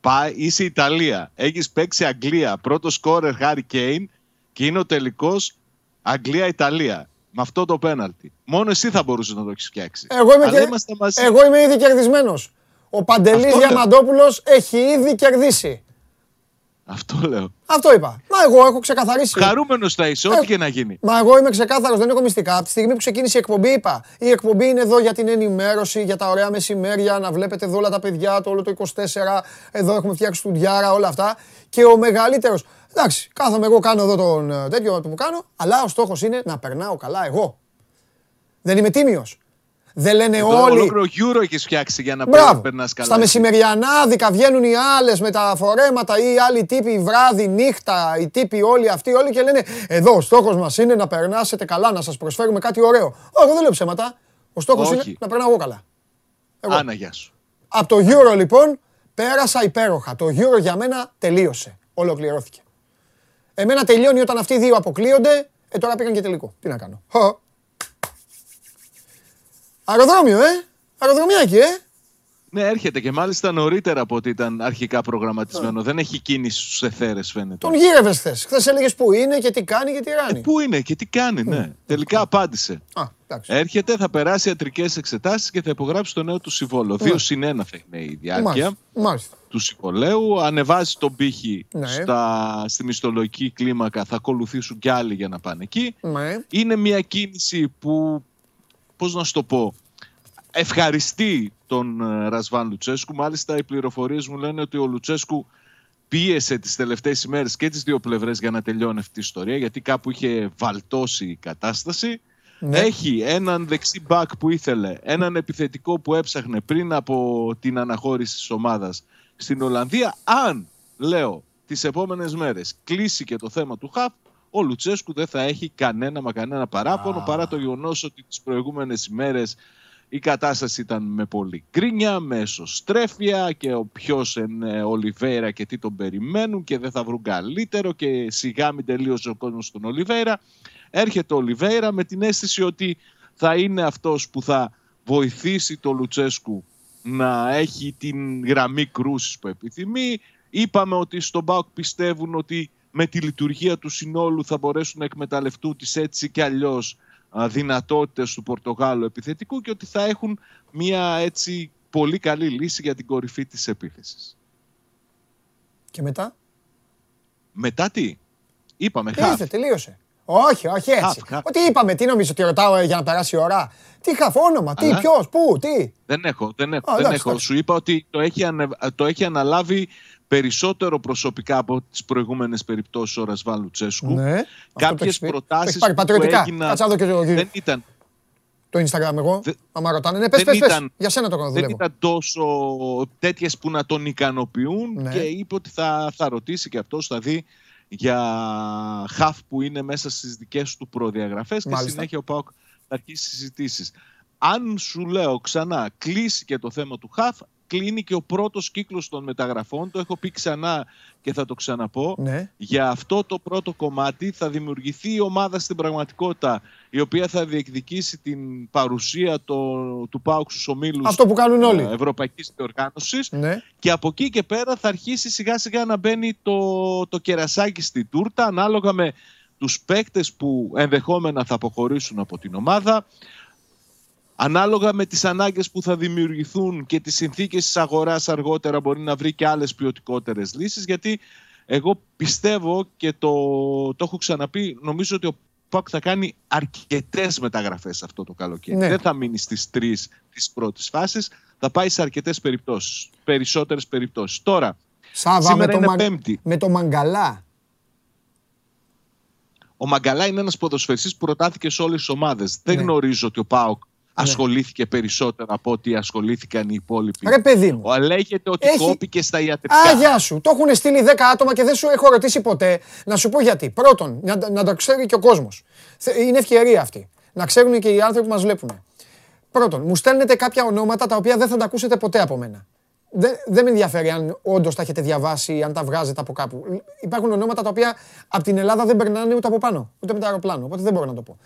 Πάει, είσαι Ιταλία. Έχεις παίξει Αγγλία. Πρώτος σκόρερ Χάρι Κέιν και είναι ο τελικός Αγγλία-Ιταλία. Με αυτό το πέναλτι. Μόνο εσύ θα μπορούσες να το έχεις φτιάξει. Εγώ είμαι, και... Εγώ είμαι ήδη κερδισμένος. Ο Παντελής Διαμαντόπουλος έχει ήδη κερδίσει. Αυτό λέω. Αυτό είπα. Μα εγώ έχω ξεκαθαρίσει. Χαρούμενος θα είσαι, ό,τι ε, και να γίνει. Μα εγώ είμαι ξεκάθαρος, δεν έχω μυστικά. Από τη στιγμή που ξεκίνησε η εκπομπή, είπα. Η εκπομπή είναι εδώ για την ενημέρωση, για τα ωραία μεσημέρια, να βλέπετε εδώ όλα τα παιδιά, το όλο το 24. Εδώ έχουμε φτιάξει τουντιάρα, όλα αυτά. Και ο μεγαλύτερο. Εντάξει, κάθομαι εγώ, κάνω εδώ τον ε, τέτοιο που κάνω, αλλά ο στόχος είναι να περνάω καλά εγώ. Δεν είμαι τίμιος. Δεν λένε Εδώ όλοι. Ολόκληρο γύρο έχεις φτιάξει για να περνάς καλά. Στα μεσημεριανάδικα βγαίνουν οι άλλες με τα φορέματα ή οι άλλοι τύποι βράδυ, νύχτα, οι τύποι όλοι αυτοί όλοι και λένε Εδώ ο στόχος μας είναι να περνάσετε καλά, να σας προσφέρουμε κάτι ωραίο. Όχι, δεν λέω ψέματα. Ο στόχος είναι να περνάω εγώ καλά. Εγώ. Άνα, γεια σου. Από το Euro λοιπόν πέρασα υπέροχα. Το Euro για μένα τελείωσε. Ολοκληρώθηκε. Εμένα τελειώνει όταν αυτοί οι δύο αποκλείονται. Ε, τώρα πήγαν και τελικό. Τι να κάνω. Αεροδρόμιο, ε! Αεροδρομιάκι, ε! Ναι, έρχεται και μάλιστα νωρίτερα από ό,τι ήταν αρχικά προγραμματισμένο. Δεν έχει κίνηση στους εθέρες, φαίνεται. Τον γύρευες χθε. Χθες έλεγες πού είναι και τι κάνει και τι ράνει. Ε, πού είναι και τι κάνει, ναι. Τελικά απάντησε. Α, Έρχεται, θα περάσει ιατρικές εξετάσεις και θα υπογράψει το νέο του συμβόλαιο. Δύο συν ένα θα είναι η διάρκεια του συμβολέου. Ανεβάζει τον πύχη ναι. στα, στη μισθολογική κλίμακα. Θα ακολουθήσουν κι άλλοι για να πάνε εκεί. Ναι. Είναι μια κίνηση που πώς να σου το πω, ευχαριστεί τον ε, Ρασβάν Λουτσέσκου. Μάλιστα οι πληροφορίες μου λένε ότι ο Λουτσέσκου πίεσε τις τελευταίες ημέρες και τις δύο πλευρές για να τελειώνει αυτή η ιστορία γιατί κάπου είχε βαλτώσει η κατάσταση. Ναι. Έχει έναν δεξί μπακ που ήθελε, έναν επιθετικό που έψαχνε πριν από την αναχώρηση της ομάδας στην Ολλανδία. Αν, λέω, τις επόμενες μέρες κλείσει και το θέμα του ΧΑΠ, ο Λουτσέσκου δεν θα έχει κανένα μα κανένα παράπονο παρά το γεγονός ότι τις προηγούμενες ημέρες η κατάσταση ήταν με πολύ γκρίνια, με εσωστρέφεια και ο ποιος είναι Ολιβέρα και τι τον περιμένουν και δεν θα βρουν καλύτερο και σιγά μην τελείωσε ο κόσμος στον Ολιβέρα. Έρχεται ο Ολιβέρα με την αίσθηση ότι θα είναι αυτός που θα βοηθήσει το Λουτσέσκου να έχει την γραμμή κρούσης που επιθυμεί. Είπαμε ότι στον ΠΑΟΚ πιστεύουν ότι με τη λειτουργία του συνόλου θα μπορέσουν να εκμεταλλευτούν τις έτσι και αλλιώς δυνατότητες του Πορτογάλου επιθετικού και ότι θα έχουν μια έτσι πολύ καλή λύση για την κορυφή της επίθεσης. Και μετά; Μετά τι; Είπαμε χαφ. Ήρθε, τελείωσε. Όχι, όχι έτσι. Ότι είπαμε, τι νομίζω ότι ρωτάω ε, για να περάσει η ώρα. Τι χαφ, όνομα, τι, ποιος, πού, τι. Δεν έχω, δεν έχω. δεν έχω. Σου είπα ότι το έχει, το έχει αναλάβει περισσότερο προσωπικά από τις προηγούμενες περιπτώσεις ο Ρασβάλ Τσέσκου. Ναι, Κάποιες προτάσεις που έγιναν. Δεν ήταν. Το Instagram εγώ, Δε... άμα ρωτάνε. Ναι, πες, πες, πες, για σένα το κάνω Δεν ήταν τόσο τέτοιες που να τον ικανοποιούν ναι. και είπε ότι θα, θα ρωτήσει και αυτός, θα δει για χαφ που είναι μέσα στις δικές του προδιαγραφές και συνέχεια ο Πάοκ θα αρχίσει συζητήσεις. Αν σου λέω ξανά κλείσει και το θέμα του χαφ, κλείνει και ο πρώτος κύκλος των μεταγραφών. Το έχω πει ξανά και θα το ξαναπώ. Ναι. Για αυτό το πρώτο κομμάτι θα δημιουργηθεί η ομάδα στην πραγματικότητα η οποία θα διεκδικήσει την παρουσία το, του ΠΑΟΚ στους ομίλους Αυτό που κάνουν όλοι. ε, Ευρωπαϊκής Διοργάνωσης Ναι. και από εκεί και πέρα θα αρχίσει σιγά σιγά να μπαίνει το, το κερασάκι στη τούρτα ανάλογα με τους παίκτες που ενδεχόμενα θα αποχωρήσουν από την ομάδα ανάλογα με τις ανάγκες που θα δημιουργηθούν και τις συνθήκες της αγοράς αργότερα μπορεί να βρει και άλλες ποιοτικότερες λύσεις γιατί εγώ πιστεύω και το, το έχω ξαναπεί νομίζω ότι ο ΠΑΟΚ θα κάνει αρκετές μεταγραφές αυτό το καλοκαίρι. Ναι. Δεν θα μείνει στις τρεις της πρώτης φάσης, θα πάει σε αρκετές περιπτώσεις, περισσότερες περιπτώσεις. Τώρα, Σάβα με σήμερα το, είναι Μα- Πέμπτη. με το Μαγκαλά. Ο Μαγκαλά είναι ένας ποδοσφαιριστής που προτάθηκε σε όλες τις ομάδες. Δεν Ναι. γνωρίζω ότι ο ΠΑΟΚ ασχολήθηκε περισσότερο από ό,τι ασχολήθηκαν οι υπόλοιποι. Ρε παιδί μου. Ο, λέγεται ότι Έχει- κόπηκε στα ιατρικά. Α, γεια σου. Το έχουν στείλει 10 άτομα και δεν σου έχω ρωτήσει ποτέ. Να σου πω γιατί. Πρώτον, να, να το ξέρει και ο κόσμος. Είναι ευκαιρία αυτή. Να ξέρουν και οι άνθρωποι που μας βλέπουν. Πρώτον, μου στέλνετε κάποια ονόματα τα οποία δεν θα τα ακούσετε ποτέ από μένα. Δεν, δεν με ενδιαφέρει αν όντως τα έχετε διαβάσει ή αν τα βγάζετε από κάπου. Υπάρχουν ονόματα τα οποία από την Ελλάδα δεν περνάνε ούτε από πάνω, ούτε με το αεροπλάνο. Οπότε δεν μπορώ να το πω.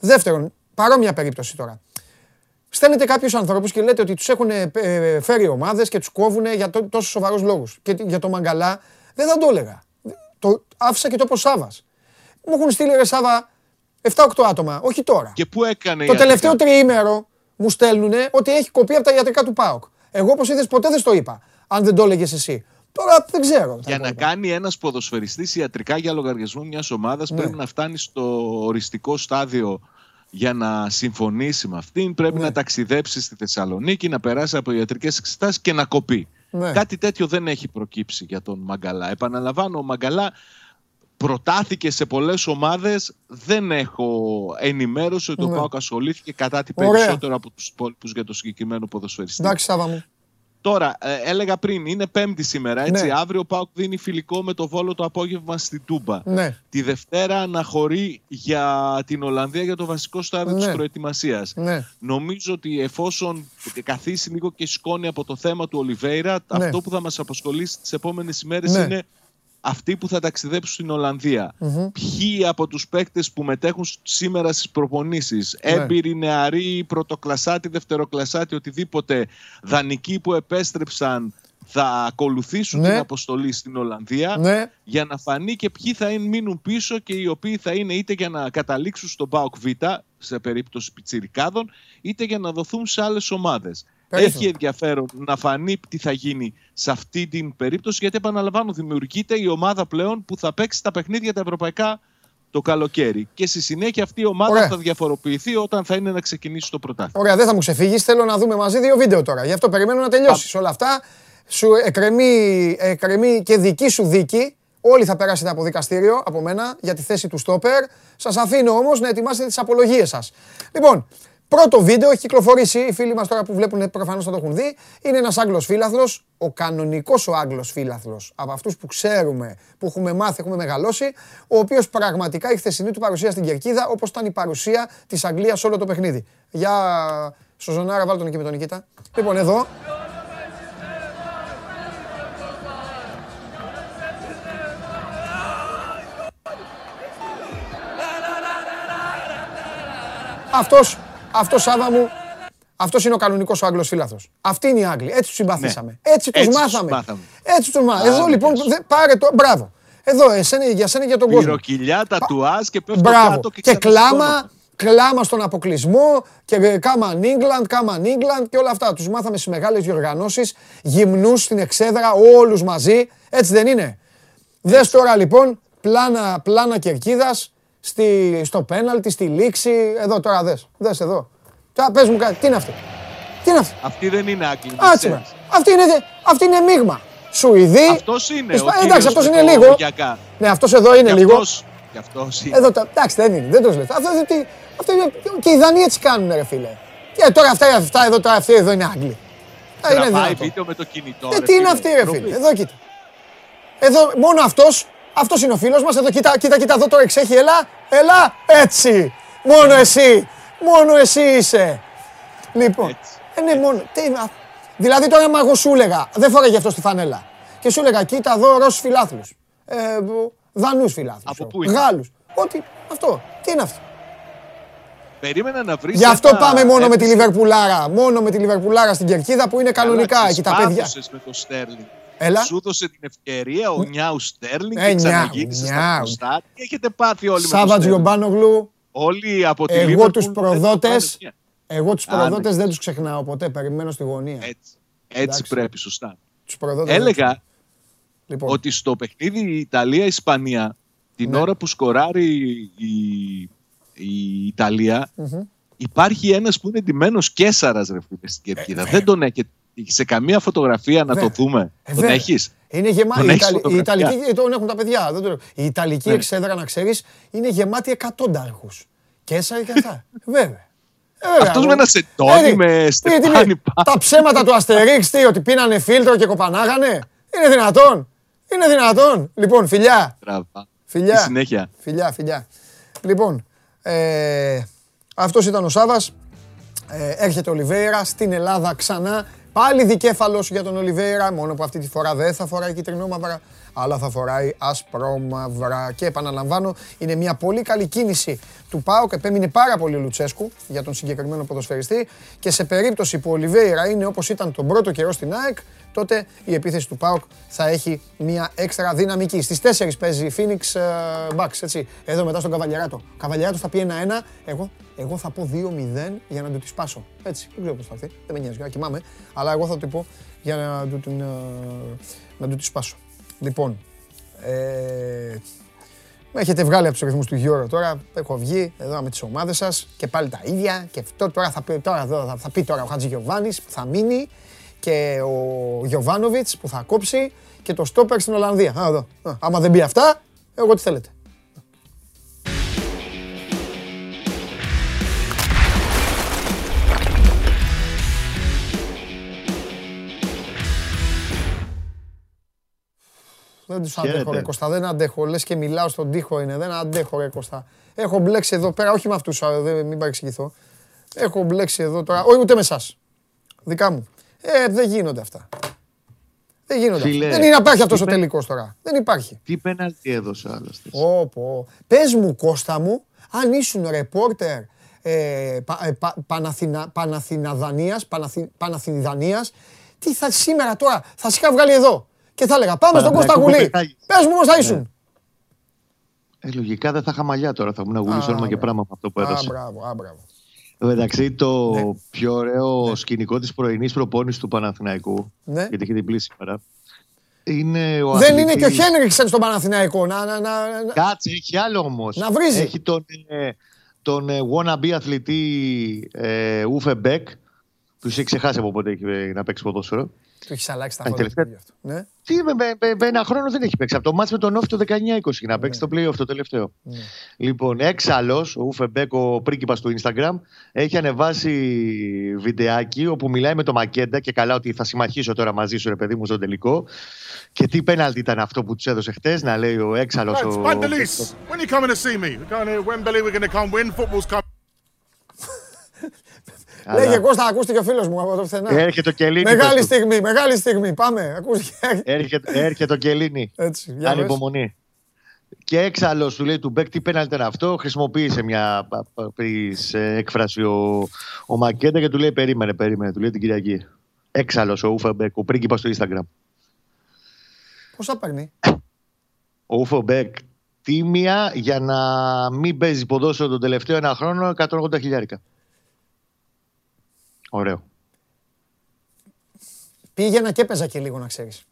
Δεύτερον, παρόμοια περίπτωση τώρα. Στέλνετε κάποιους ανθρώπους και λέτε ότι τους έχουν ε, ε, φέρει ομάδες και τους κόβουν για τό- τόσο σοβαρούς λόγους. Και τι- για το μαγκαλά δεν θα το έλεγα. Το άφησα και το πω Σάβα. Μου έχουν στείλει ρε Σάβα 7-8 άτομα, όχι τώρα. Και πού έκανε Το ιατρικά; τελευταίο τριήμερο μου στέλνουν ότι έχει κοπεί από τα ιατρικά του ΠΑΟΚ. Εγώ όπως είδες ποτέ δεν στο είπα. Αν δεν το έλεγες εσύ. Τώρα δεν ξέρω. Για να κάνει ένας ποδοσφαιριστής ιατρικά για λογαριασμό μιας ομάδας Ναι. πρέπει να φτάνει στο οριστικό στάδιο για να συμφωνήσει με αυτήν. Πρέπει Ναι. να ταξιδέψει στη Θεσσαλονίκη, να περάσει από ιατρικές εξετάσεις και να κοπεί. Ναι. Κάτι τέτοιο δεν έχει προκύψει για τον Μαγκαλά. Επαναλαμβάνω, ο Μαγκαλά προτάθηκε σε πολλές ομάδες. Δεν έχω ενημέρωση ότι Ναι. ο Πάοκ ασχολήθηκε κατά τη Ωραία. περισσότερο από τους υπόλοιπους για το συγκεκριμένο ποδοσφαιριστή. Εντάξει, Σάβα μου. Τώρα, ε, έλεγα πριν, είναι Πέμπτη σήμερα. Έτσι. Ναι. Αύριο ο Πάοκ δίνει φιλικό με το βόλο το απόγευμα στην Τούμπα. Ναι. Τη Δευτέρα αναχωρεί για την Ολλανδία για το βασικό στάδιο Ναι. της προετοιμασίας. Ναι. Νομίζω ότι εφόσον καθίσει λίγο και σκόνη από το θέμα του Ολιβέηρα, Ναι. αυτό που θα μας απασχολήσει τις επόμενες ημέρες Ναι. είναι αυτοί που θα ταξιδέψουν στην Ολλανδία. Μμμ. Ποιοι από τους παίκτες που μετέχουν σήμερα στις προπονήσεις, Ναι. έμπειροι, νεαροί, πρωτοκλασάτη, δευτεροκλασάτη, οτιδήποτε, δανεικοί που επέστρεψαν θα ακολουθήσουν Ναι. την αποστολή στην Ολλανδία Ναι. για να φανεί και ποιοι θα είναι, μείνουν πίσω και οι οποίοι θα είναι είτε για να καταλήξουν στον ΠΑΟΚ Β σε περίπτωση πιτσιρικάδων είτε για να δοθούν σε άλλες ομάδες. Περίφημα. Έχει ενδιαφέρον να φανεί τι θα γίνει σε αυτή την περίπτωση γιατί επαναλαμβάνω δημιουργείται η ομάδα πλέον που θα παίξει τα παιχνίδια τα ευρωπαϊκά το καλοκαίρι και στη συνέχεια αυτή η ομάδα Ωραία. θα διαφοροποιηθεί όταν θα είναι να ξεκινήσει το πρωτάθλημα. Ωραία, δεν θα μου ξεφύγεις. Θέλω να δούμε μαζί δύο βίντεο τώρα. Γι' αυτό περιμένω να τελειώσεις. Όλα αυτά σου εκρεμεί, εκρεμεί και δική σου δίκη. Όλοι θα περάσετε από δικαστήριο από μένα για τη θέση του στόπερ. Σας αφήνω όμως να ετοιμάσετε τις απολογίες σας. Λοιπόν, πρώτο βίντεο έχει κυκλοφορήσει. Οι φίλοι μας τώρα που βλέπουν προφανώς θα το έχουν δει. Είναι ένας Άγγλος φύλαθλο, ο κανονικός ο Άγγλος φύλαθλο. Από αυτούς που ξέρουμε, που έχουμε μάθει, έχουμε μεγαλώσει. Ο οποίος πραγματικά η χθεσινή του παρουσία στην κερκίδα, όπως ήταν η παρουσία της Αγγλίας σε όλο το παιχνίδι. Για στο Ζωνάρα, βάλτε τον εκεί με τον Νικήτα. Λοιπόν, εδώ Αυτός, αυτός Σάβα μου, αυτός είναι ο κανονικός ο Άγγλος φύλαθος. Αυτή είναι η Άγγλοι. Έτσι τους συμπαθήσαμε. Έτσι τους Έτσι τους μάθαμε. μάθαμε. Έτσι τους μάθαμε. Εδώ Α, λοιπόν, ναι. δε- πάρε το, μπράβο. Εδώ, εσένα, για σένα και για τον κόσμο. Πυροκυλιά, τα τουάζ και πέφτουν Μπράβο. κάτω και, Και ξανασηκώνονται. κλάμα, κλάμα στον αποκλεισμό και ε, κάμαν England, κάμαν England και όλα αυτά. Τους μάθαμε στις μεγάλες διοργανώσεις, γυμνούς στην εξέδρα, όλους μαζί. Έτσι δεν είναι. Δες τώρα λοιπόν πλάνα, πλάνα κερκίδας στη, στο πέναλτι, στη λήξη. Εδώ τώρα δες. Δες εδώ. Τώρα πες μου κάτι. Τι είναι αυτό; Τι είναι αυτό; Αυτή δεν είναι Άγγλοι. Άτσε με. Αυτή είναι, αυτή είναι μείγμα. Σουηδοί. Αυτός είναι. Ισπα- ο Εντάξει, κύριος αυτός με είναι το λίγο. γιακά. Ναι, αυτός εδώ είναι Και λίγο. αυτός- και αυτός είναι. Εδώ τα. Εντάξει, δεν είναι, δεν το λες. Αυτό, είναι τι- αυτό είναι. Και οι Δανείοι έτσι κάνουν, ρε φίλε. Και τώρα αυτά, αυτά εδώ, τώρα αυτοί εδώ είναι Άγγλοι. Α, είναι Τραβάει δυνατό. βίντεο με το κινητό. Ε, ρε τι είναι φίλε. αυτή, ρε Ντροπή. φίλε. Εδώ κοίτα. Εδώ, μόνο αυτός, αυτός είναι ο φίλος μας. Εδώ κοίτα, κοίτα, κοίτα, εδώ το εξέχει. Έλα, έλα, έτσι. Μόνο εσύ. Μόνο εσύ είσαι. Λοιπόν, Έτσι. ε, ναι, μόνο. Τι, α, Δηλαδή τώρα, άμα εγώ σου έλεγα, δεν φοράγε αυτό στη φανέλα. Και σου έλεγα, κοίτα εδώ Ρώσους φιλάθλους. Ε, Δανούς φιλάθλους. Από πού Γάλλους. Ότι αυτό. Τι είναι αυτό; Περίμενα να βρεις. Γι' αυτό πάμε μόνο με τη Λιβερπουλάρα. Μόνο με τη Λιβερπουλάρα στην κερκίδα που είναι κανονικά εκεί τα παιδιά. με το Στέρλινγκ. Έλα. Σου έδωσε την ευκαιρία ο Νιάου Στέρλινγκ ε, και ξαναγίνησε στα μπροστά. Τι έχετε πάθει όλοι με το Τζιομπάνογλου. Όλοι από τη Εγώ τους προδότε. Εγώ τους προδότες δεν τους ξεχνάω ποτέ. Περιμένω στη γωνία. Έτσι, έτσι πρέπει, σωστά. Έλεγα λοιπόν. ότι στο παιχνίδι Ιταλία-Ισπανία την ναι. ώρα που σκοράρει η, η Ιταλία mm-hmm. υπάρχει ένας που είναι ντυμένος Κέσαρας ρε φίλε στην κερκίδα. Ε, δεν τον έχει σε καμία φωτογραφία να το δούμε. Ε, τον έχεις; Είναι γεμάτη. Οι Ιταλικοί τον έχουν τα παιδιά. Δεν το... Η Ιταλική ναι. εξέδρα, να ξέρεις, είναι γεμάτη εκατόνταρχου. Κέσσαρα και αυτά. Βέβαια. Ε, Αυτός με ένα σετόνι, με στεφάνι Τα ψέματα του Αστερίξ, τι, ότι πίνανε φίλτρο και κοπανάγανε; Είναι δυνατόν; Είναι δυνατόν; Λοιπόν, φιλιά. Φιλιά. συνέχεια. Φιλιά, φιλιά. Λοιπόν, ε, αυτός ήταν ο Σάβας. Ε, έρχεται ο Λιβέρα στην Ελλάδα ξανά. Πάλι δικέφαλος για τον Ολιβέρα, μόνο που αυτή τη φορά δεν θα φοράει κυτρινό μαύρα αλλά θα φοράει ασπρόμαυρα. Και επαναλαμβάνω, είναι μια πολύ καλή κίνηση του ΠΑΟΚ. Επέμεινε πάρα πολύ ο Λουτσέσκου για τον συγκεκριμένο ποδοσφαιριστή. Και σε περίπτωση που ο Λιβέιρα είναι όπως ήταν τον πρώτο καιρό στην ΑΕΚ, τότε η επίθεση του ΠΑΟΚ θα έχει μια έξτρα δυναμική. Στις 4 παίζει η Phoenix uh, Bucks, έτσι. Εδώ μετά στον Καβαλιαράτο. Καβαλιαράτος θα πει 1-1. Εγώ, εγώ θα πω 2-0 για να του τη σπάσω. Έτσι. Δεν ξέρω πώς θα έρθει. Δεν με νοιάζει, κοιμάμαι. Αλλά εγώ θα του πω για να του, την, να του τη σπάσω. Λοιπόν, ε, με έχετε βγάλει από τους ρυθμούς του Γιώργου τώρα. Έχω βγει εδώ με τις ομάδες σας και πάλι τα ίδια. Και αυτό τώρα θα πει τώρα, θα, θα πει τώρα ο Χατζη Γιωβάνης που θα μείνει και ο Γιωβάνοβιτς που θα κόψει και το Στόπερ στην Ολλανδία. Α, εδώ. Α, άμα δεν πει αυτά, εγώ τι θέλετε. Δεν τους αντέχω, ρε Κώστα. Δεν αντέχω. Λες και μιλάω στον τοίχο είναι. Δεν αντέχω, ρε Κώστα. Έχω μπλέξει εδώ πέρα, όχι με αυτούς, μην παρεξηγηθώ. Έχω μπλέξει εδώ τώρα, όχι ούτε με εσάς. Δικά μου. Ε, δεν γίνονται αυτά. Δεν γίνονται. Φίλε, δεν είναι, υπάρχει αυτός ο τελικός τώρα. Δεν υπάρχει. Τι πέναλτι έδωσε άλλος. Όπω. Πες μου, Κώστα μου, αν ήσουν ρεπόρτερ ε, πα, ε, πα, Παναθυνα, Παναθηναδανίας, Παναθηνιδανίας, τι θα σήμερα τώρα, θα σε είχα βγάλει εδώ και θα έλεγα πάμε στον Κώστα Γουλή. Πες μου πώ θα ήσουν. Ναι. Ε, λογικά δεν θα είχα μαλλιά τώρα. Θα ήμουν γουλή όνομα και πράγμα από αυτό που έδωσε. Α, μπράβο, α, μπράβο. Εντάξει, το ναι. πιο ωραίο ναι. σκηνικό της πρωινής προπόνησης του Παναθηναϊκού. Ναι. Γιατί έχει διπλή σήμερα. Είναι ο Δεν είναι και ο Χένριξεν στον Παναθηναϊκό. Να, να, να, Κάτσε, έχει άλλο όμως. Να βρίζει. Έχει τον, ε, τον ε, wannabe αθλητή ε, Ούφε Μπέκ. Του έχει ξεχάσει από πότε έχει να παίξει ποδόσφαιρο. Του έχεις αλλάξει τα χρόνια. Ναι. Τι, με, με, με, ένα χρόνο δεν έχει παίξει. Από το μάτς με τον Όφη το 19-20 να παίξει ναι. το playoff το τελευταίο. Ναι. Λοιπόν, έξαλλος, ο Ουφεμπέκ, ο πρίγκιπας του Instagram, έχει ανεβάσει βιντεάκι όπου μιλάει με τον Μακέντα και καλά ότι θα συμμαχίσω τώρα μαζί σου, ρε παιδί μου, στο τελικό. Και τι πέναλτι ήταν αυτό που τους έδωσε χτες, να λέει ο έξαλλος. Ο... when you coming to see me? We're going to Wembley, we're going to come win, football's coming. Λέγε Κώστα, ακούστηκε ο φίλος μου από το πουθενά. Έρχεται το κελίνι. Μεγάλη στιγμή, μεγάλη στιγμή. Πάμε, ακούστηκε. Έρχεται, έρχεται το κελίνι. Έτσι, Αν υπομονή. Και έξαλλος σου λέει του Μπέκ τι πέναλτι ήταν αυτό; Χρησιμοποίησε μια ε, έκφραση ο, ο Μακέντα και του λέει περίμενε, περίμενε. Του λέει την Κυριακή. Έξαλλος ο Ούφα Μπέκ, ο πρίγκιπας στο Instagram. Πόσα παίρνει; Ο Ούφα Μπέκ τίμια για να μην παίζει ποδόσφαιρο τον τελευταίο ένα χρόνο 180 χιλιάρικα. Ωραίο. Πήγαινα και έπαιζα και λίγο να ξέρεις.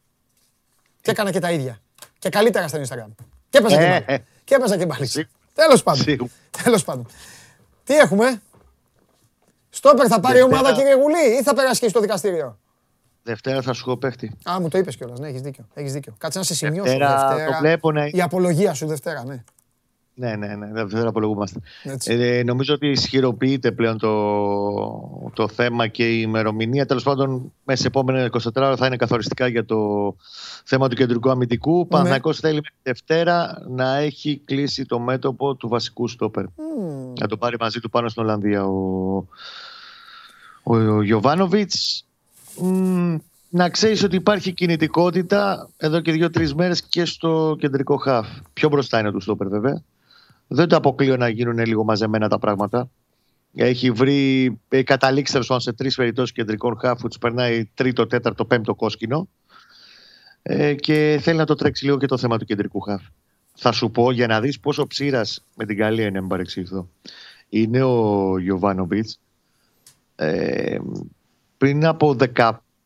Και έκανα και τα ίδια. Και καλύτερα στο Instagram. Και έπαιζα και ε, πάλι. Ε. Και έπαιζα και πάλι. Τέλος πάντων. Τέλος πάντων. Τι έχουμε; Στόπερ θα πάρει ομάδα κύριε Γουλή ή θα περάσει και στο δικαστήριο; Δευτέρα θα σου έχω παίχτη. Α, μου το είπες κιόλας. Ναι, έχεις δίκιο. Έχεις δίκιο. Κάτσε να σε σημειώσω. Δευτέρα, Δευτέρα. Το βλέπω, ναι. Η απολογία σου Δευτέρα, ναι. Ναι, ναι, ναι, δεν απολογούμαστε. Ε, νομίζω ότι ισχυροποιείται πλέον το, το θέμα και η ημερομηνία. Τέλος πάντων, μέσα σε επόμενα 24 ώρα θα είναι καθοριστικά για το θέμα του κεντρικού αμυντικού. Ναι. Παναγιώ θέλει μέχρι Δευτέρα να έχει κλείσει το μέτωπο του βασικού στόπερ. Mm. Να το πάρει μαζί του πάνω στην Ολλανδία ο, ο, ο να ξέρεις ότι υπάρχει κινητικότητα εδώ και δύο-τρεις μέρες και στο κεντρικό χαφ. Πιο μπροστά είναι του στόπερ, βέβαια. Δεν το αποκλείω να γίνουν λίγο μαζεμένα τα πράγματα. Έχει βρει, έχει καταλήξει σε τρεις περιπτώσεις κεντρικών χαφ που του περνάει τρίτο, τέταρτο, πέμπτο κόσκινο. Ε, και θέλει να το τρέξει λίγο και το θέμα του κεντρικού χαφ. Θα σου πω για να δεις πόσο ψήρας με την καλή είναι, παρεξήθω. Είναι ο Γιωβάνοβιτς. Ε, πριν από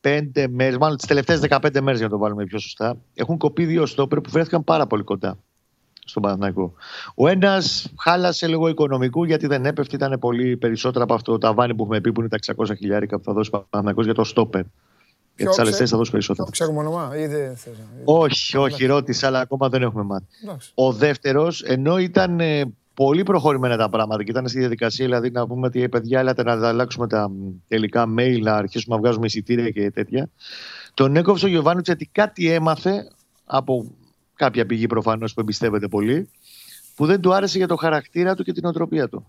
15 μέρες, μάλλον τις τελευταίες 15 μέρες για να το βάλουμε πιο σωστά, έχουν κοπεί δύο στόπερ που βρέθηκαν πάρα πολύ κοντά στον Παναθηναϊκό. Ο ένας χάλασε λίγο οικονομικού γιατί δεν έπεφτε, ήταν πολύ περισσότερο από αυτό το ταβάνι που έχουμε πει που είναι τα 600 χιλιάρικα που θα δώσει ο Παναθηναϊκός για το στόπερ. Για τις άλλες θέσει θα δώσει περισσότερο. Ξέρουμε όνομα ή δεν Όχι, όχι, ρώτησα, αλλά ακόμα δεν έχουμε μάθει. Ο δεύτερος, ενώ ήταν ε, πολύ προχωρημένα τα πράγματα και ήταν στη διαδικασία δηλαδή να πούμε ότι παιδιά έλατε να αλλάξουμε τα τελικά mail, να αρχίσουμε να βγάζουμε εισιτήρια και τέτοια. Τον έκοψε ο Γιωβάνου γιατί κάτι έμαθε από κάποια πηγή προφανώς που εμπιστεύεται πολύ που δεν του άρεσε για το χαρακτήρα του και την οτροπία του.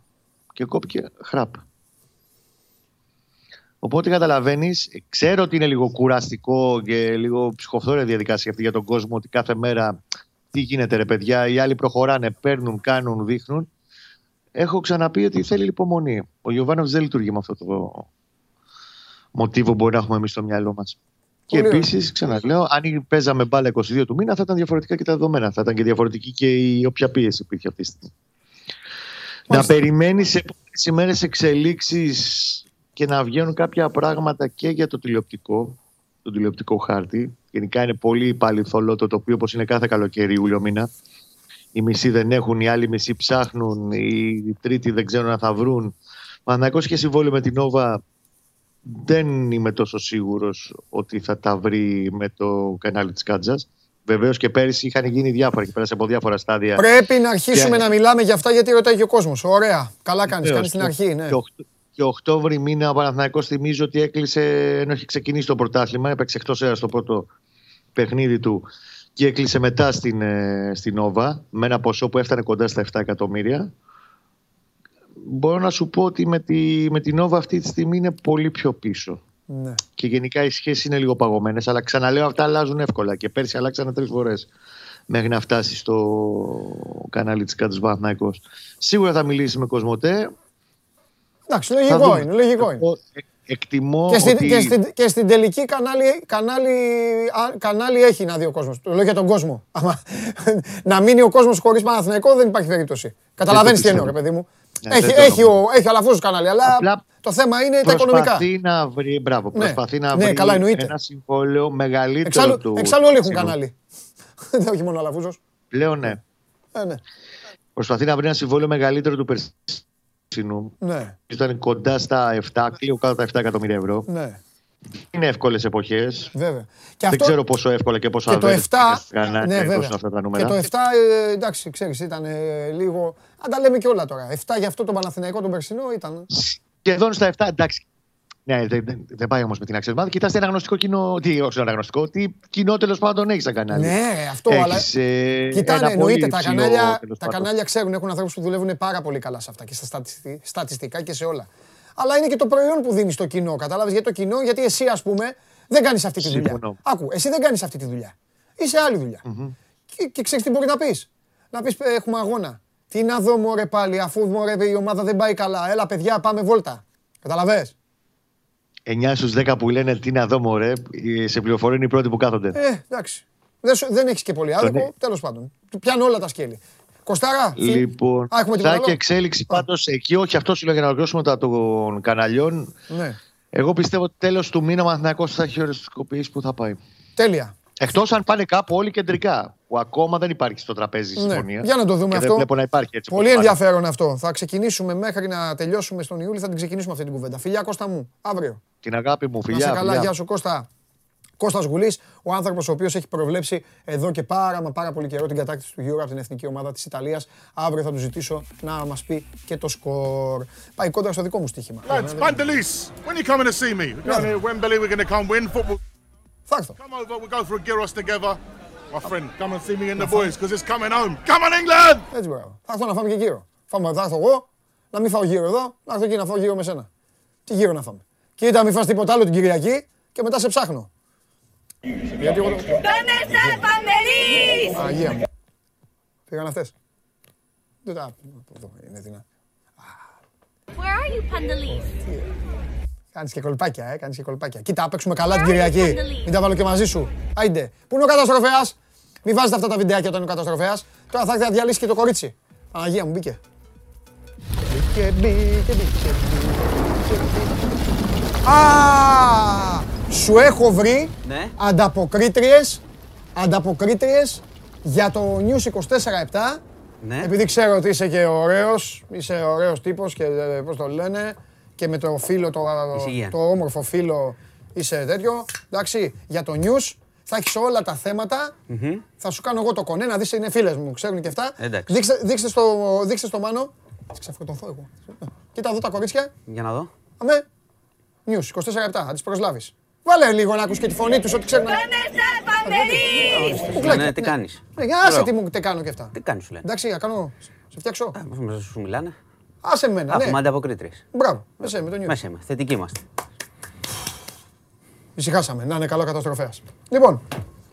Και κόπηκε χραπ. Οπότε καταλαβαίνεις, ξέρω ότι είναι λίγο κουραστικό και λίγο ψυχοφθόρια διαδικασία αυτή για τον κόσμο ότι κάθε μέρα τι γίνεται ρε παιδιά, οι άλλοι προχωράνε, παίρνουν, κάνουν, δείχνουν. Έχω ξαναπεί ότι θέλει υπομονή. Ο Γιωβάνοβ δεν λειτουργεί με αυτό το μοτίβο που μπορεί να έχουμε εμείς στο μυαλό μας. Και επίσης, ξαναλέω, αν παίζαμε μπάλα 22 του μήνα, θα ήταν διαφορετικά και τα δεδομένα. Θα ήταν και διαφορετική και η όποια πίεση που είχε αυτή τη στιγμή. Να περιμένεις σε επόμενε ημέρες εξελίξεις και να βγαίνουν κάποια πράγματα και για το τηλεοπτικό, το τηλεοπτικό χάρτη. Γενικά είναι πολύ πάλι θολό το τοπίο όπως είναι κάθε καλοκαίρι Ιούλιο μήνα. Οι μισοί δεν έχουν, οι άλλοι μισοί ψάχνουν, οι τρίτοι δεν ξέρουν να θα βρουν. Παναγιώ και συμβόλαιο με την Όβα δεν είμαι τόσο σίγουρος ότι θα τα βρει με το κανάλι της Κάτζας. Βεβαίως και πέρυσι είχαν γίνει διάφορα και πέρασε από διάφορα στάδια. Πρέπει να αρχίσουμε να μιλάμε για αυτά γιατί ρωτάει και ο κόσμος. Ωραία. Καλά κάνεις. Κάνεις στην αρχή. Ναι. Και Οκτώβρη μήνα ο Παναθυναϊκό θυμίζω ότι έκλεισε, ενώ έχει ξεκινήσει το πρωτάθλημα, έπαιξε εκτός αέρας στο πρώτο παιχνίδι του και έκλεισε μετά στην, ε, στην Όβα με ένα ποσό που έφτανε κοντά στα 7 εκατομμύρια. Μπορώ να σου πω ότι με, τη, με την Όβα αυτή τη στιγμή είναι πολύ πιο πίσω. Ναι. Και γενικά οι σχέσεις είναι λίγο παγωμένες. Αλλά ξαναλέω, αυτά αλλάζουν εύκολα. Και πέρσι αλλάξανε τρεις φορές μέχρι να φτάσει στο κανάλι της Κάτω Παναθναϊκό. Σίγουρα θα μιλήσεις με Κοσμοτέ. Εντάξει, λογικό είναι. Λογικό είναι. Εκτιμώ και, ότι... και, στην, και στην τελική κανάλι, κανάλι, κανάλι έχει να δει ο κόσμος. Το λέω για τον κόσμο. να μείνει ο κόσμος χωρίς Παναθηναϊκό δεν υπάρχει περίπτωση. Καταλαβαίνεις τι εννοώ, ρε παιδί μου. Ναι, έχει, έχει, ο, έχει αλαφούζο κανάλι, αλλά Απλά το θέμα είναι τα οικονομικά. Προσπαθεί να βρει, μπράβο, ναι. προσπαθεί να ναι, βρει καλά, ένα συμβόλαιο μεγαλύτερο εξάλλου, του. Εξάλλου όλοι έχουν κανάλι. Δεν όχι μόνο αλαφούζος. Πλέον ναι. Ε, ναι. Προσπαθεί να βρει ένα συμβόλαιο μεγαλύτερο του περσινού ναι. Ήταν κοντά στα 7, κλείνω κάτω τα 7 εκατομμύρια ευρώ. Ναι. Είναι εύκολες εποχές. Βέβαια. Και Δεν ξέρω πόσο εύκολα και πόσο αβέβαια. Και το 7. Ναι, βέβαια. Αυτά τα νούμερα. Και το 7, ε, εντάξει, ξέρεις, ήταν ε, λίγο. Αν τα λέμε και όλα τώρα. 7 για αυτό το Παναθηναϊκό τον περσινό ήταν. Σχεδόν στα 7, εντάξει. Ναι, δεν, δεν, δεν πάει όμως με την αξιοσμάδα. Κοιτάξτε ένα γνωστικό κοινό. Τι, όχι ένα γνωστικό, τι κοινό τέλος πάντων έχεις σαν κανάλι. Ναι, αυτό Έχεις, αλλά. Ε, Κοιτάνε, εννοείται. Τα κανάλια, τα κανάλια ξέρουν, έχουν ανθρώπους που δουλεύουν πάρα πολύ καλά σε αυτά και στα στατιστικά και σε όλα. Αλλά είναι και το προϊόν που δίνεις στο κοινό. Κατάλαβες γιατί το κοινό, γιατί εσύ, ας πούμε, δεν κάνεις αυτή τη δουλειά. Άκου, εσύ δεν κάνεις αυτή τη δουλειά. Είσαι άλλη δουλειά. Και, και ξέρεις τι μπορεί να πεις. Να πεις έχουμε αγώνα. Τι να δω μωρέ πάλι, αφού μωρέ η ομάδα δεν πάει καλά. Έλα παιδιά, πάμε βόλτα. Καταλαβες; 9 στους 10 που λένε τι να δω, μωρέ, σε πληροφορία είναι οι πρώτοι που κάθονται. Ε, εντάξει. Δεν, δεν έχεις και πολύ άδικο. Ναι. Τέλος πάντων. Πιάνω όλα τα σκέλη. Κοστάρα. Λοιπόν, Α, έχουμε θα έχει εξέλιξη πάντως εκεί. Όχι, αυτό σου λέω για να ολοκληρώσουμε τα των καναλιών. Ναι. Εγώ πιστεύω ότι τέλος του μήνα ο Μαθηνακό θα έχει οριστικοποιήσει που θα πάει. Τέλεια. Εκτός αν πάνε κάπου όλοι κεντρικά. Που ακόμα δεν υπάρχει στο τραπέζι ναι. συμφωνία. Για να το δούμε και αυτό. Δεν βλέπω να υπάρχει έτσι. Πολύ ενδιαφέρον αυτό. Θα ξεκινήσουμε μέχρι να τελειώσουμε στον Ιούλιο. Θα την ξεκινήσουμε αυτή την κουβέντα. Φιλιά Κώστα μου, αύριο. Την αγάπη μου, φιλιά. Να σε καλά, γεια σου Κώστα. Κώστας Γουλής, ο άνθρωπος ο οποίος έχει προβλέψει εδώ και πάρα μα πάρα πολύ καιρό την κατάκτηση του Euro από την εθνική ομάδα της Ιταλίας. Αύριο θα του ζητήσω να μας πει και το σκορ. Πάει κόντρα στο δικό μου στοίχημα. Lads, Pantelis, when you coming to see me? We're going to Wembley, we're going to come win football. Θα έρθω. Come over, we'll go for a gyros together. My friend, come and see me in the boys, because it's coming home. Come on, England! Έτσι μπράβο. Θα έρθω να φάμε και γύρω. Φάμε, θα έρθω εγώ, να μην φάω γύρω εδώ, να έρθω εκεί να φάω γύρω με σένα. Τι γύρω να φάμε; Κοίτα, μην φας τίποτα άλλο την Κυριακή και μετά σε ψάχνω. Γιατί εγώ... Αγία μου. Φύγαν αυτές. Δεν τα... Εδώ είναι δυνατή. Where are you, Pandalis? Κάνεις και κολπάκια, ε, κάνεις και κολπάκια. Κοίτα, παίξουμε καλά την Κυριακή. Μην τα βάλω και μαζί σου. Άιντε. Πού είναι ο καταστροφέας; Μην βάζετε αυτά τα βιντεάκια όταν είναι ο καταστροφέας. Τώρα θα έρθει να διαλύσει και το κορίτσι. Παναγία μου, μπήκε. Μπήκε, μπήκε, μπήκε, Α, σου έχω βρει Ναι. ανταποκρίτριες, ανταποκρίτριες για το News 24-7. Ναι. Επειδή ξέρω ότι είσαι και ωραίος, είσαι ωραίος τύπος και ε, πώς το λένε, και με το φίλο, το, υγεία. το όμορφο φίλο είσαι τέτοιο. Εντάξει, για το News θα έχεις όλα τα θέματα. Θα σου κάνω εγώ το κονέ, να δεις είναι φίλες μου, ξέρουν και αυτά. Εντάξει. Δείξτε, δείξτε, στο, δείξτε στο Μάνο. Θα ξεφορτωθώ εγώ. Κοίτα εδώ τα κορίτσια. Για να δω. Αμέ. News, 24 λεπτά, να τις προσλάβεις. Βάλε λίγο να ακούς και τη φωνή τους, ότι ξέρουν. Ναι, ναι, τι κάνεις; Ε, για άσε τι μου τι κάνω και αυτά. Τι κάνεις, σου λένε; Εντάξει, να κάνω, σε φτιάξω. Μα σου μιλάνε. Άσε μένα, Έχουμε ναι. ανταποκρίτρε. Μπράβο, μέσα με το News. Μέσα είμαι. Θετικοί είμαστε. Ησυχάσαμε, να είναι καλό καταστροφέας. Λοιπόν,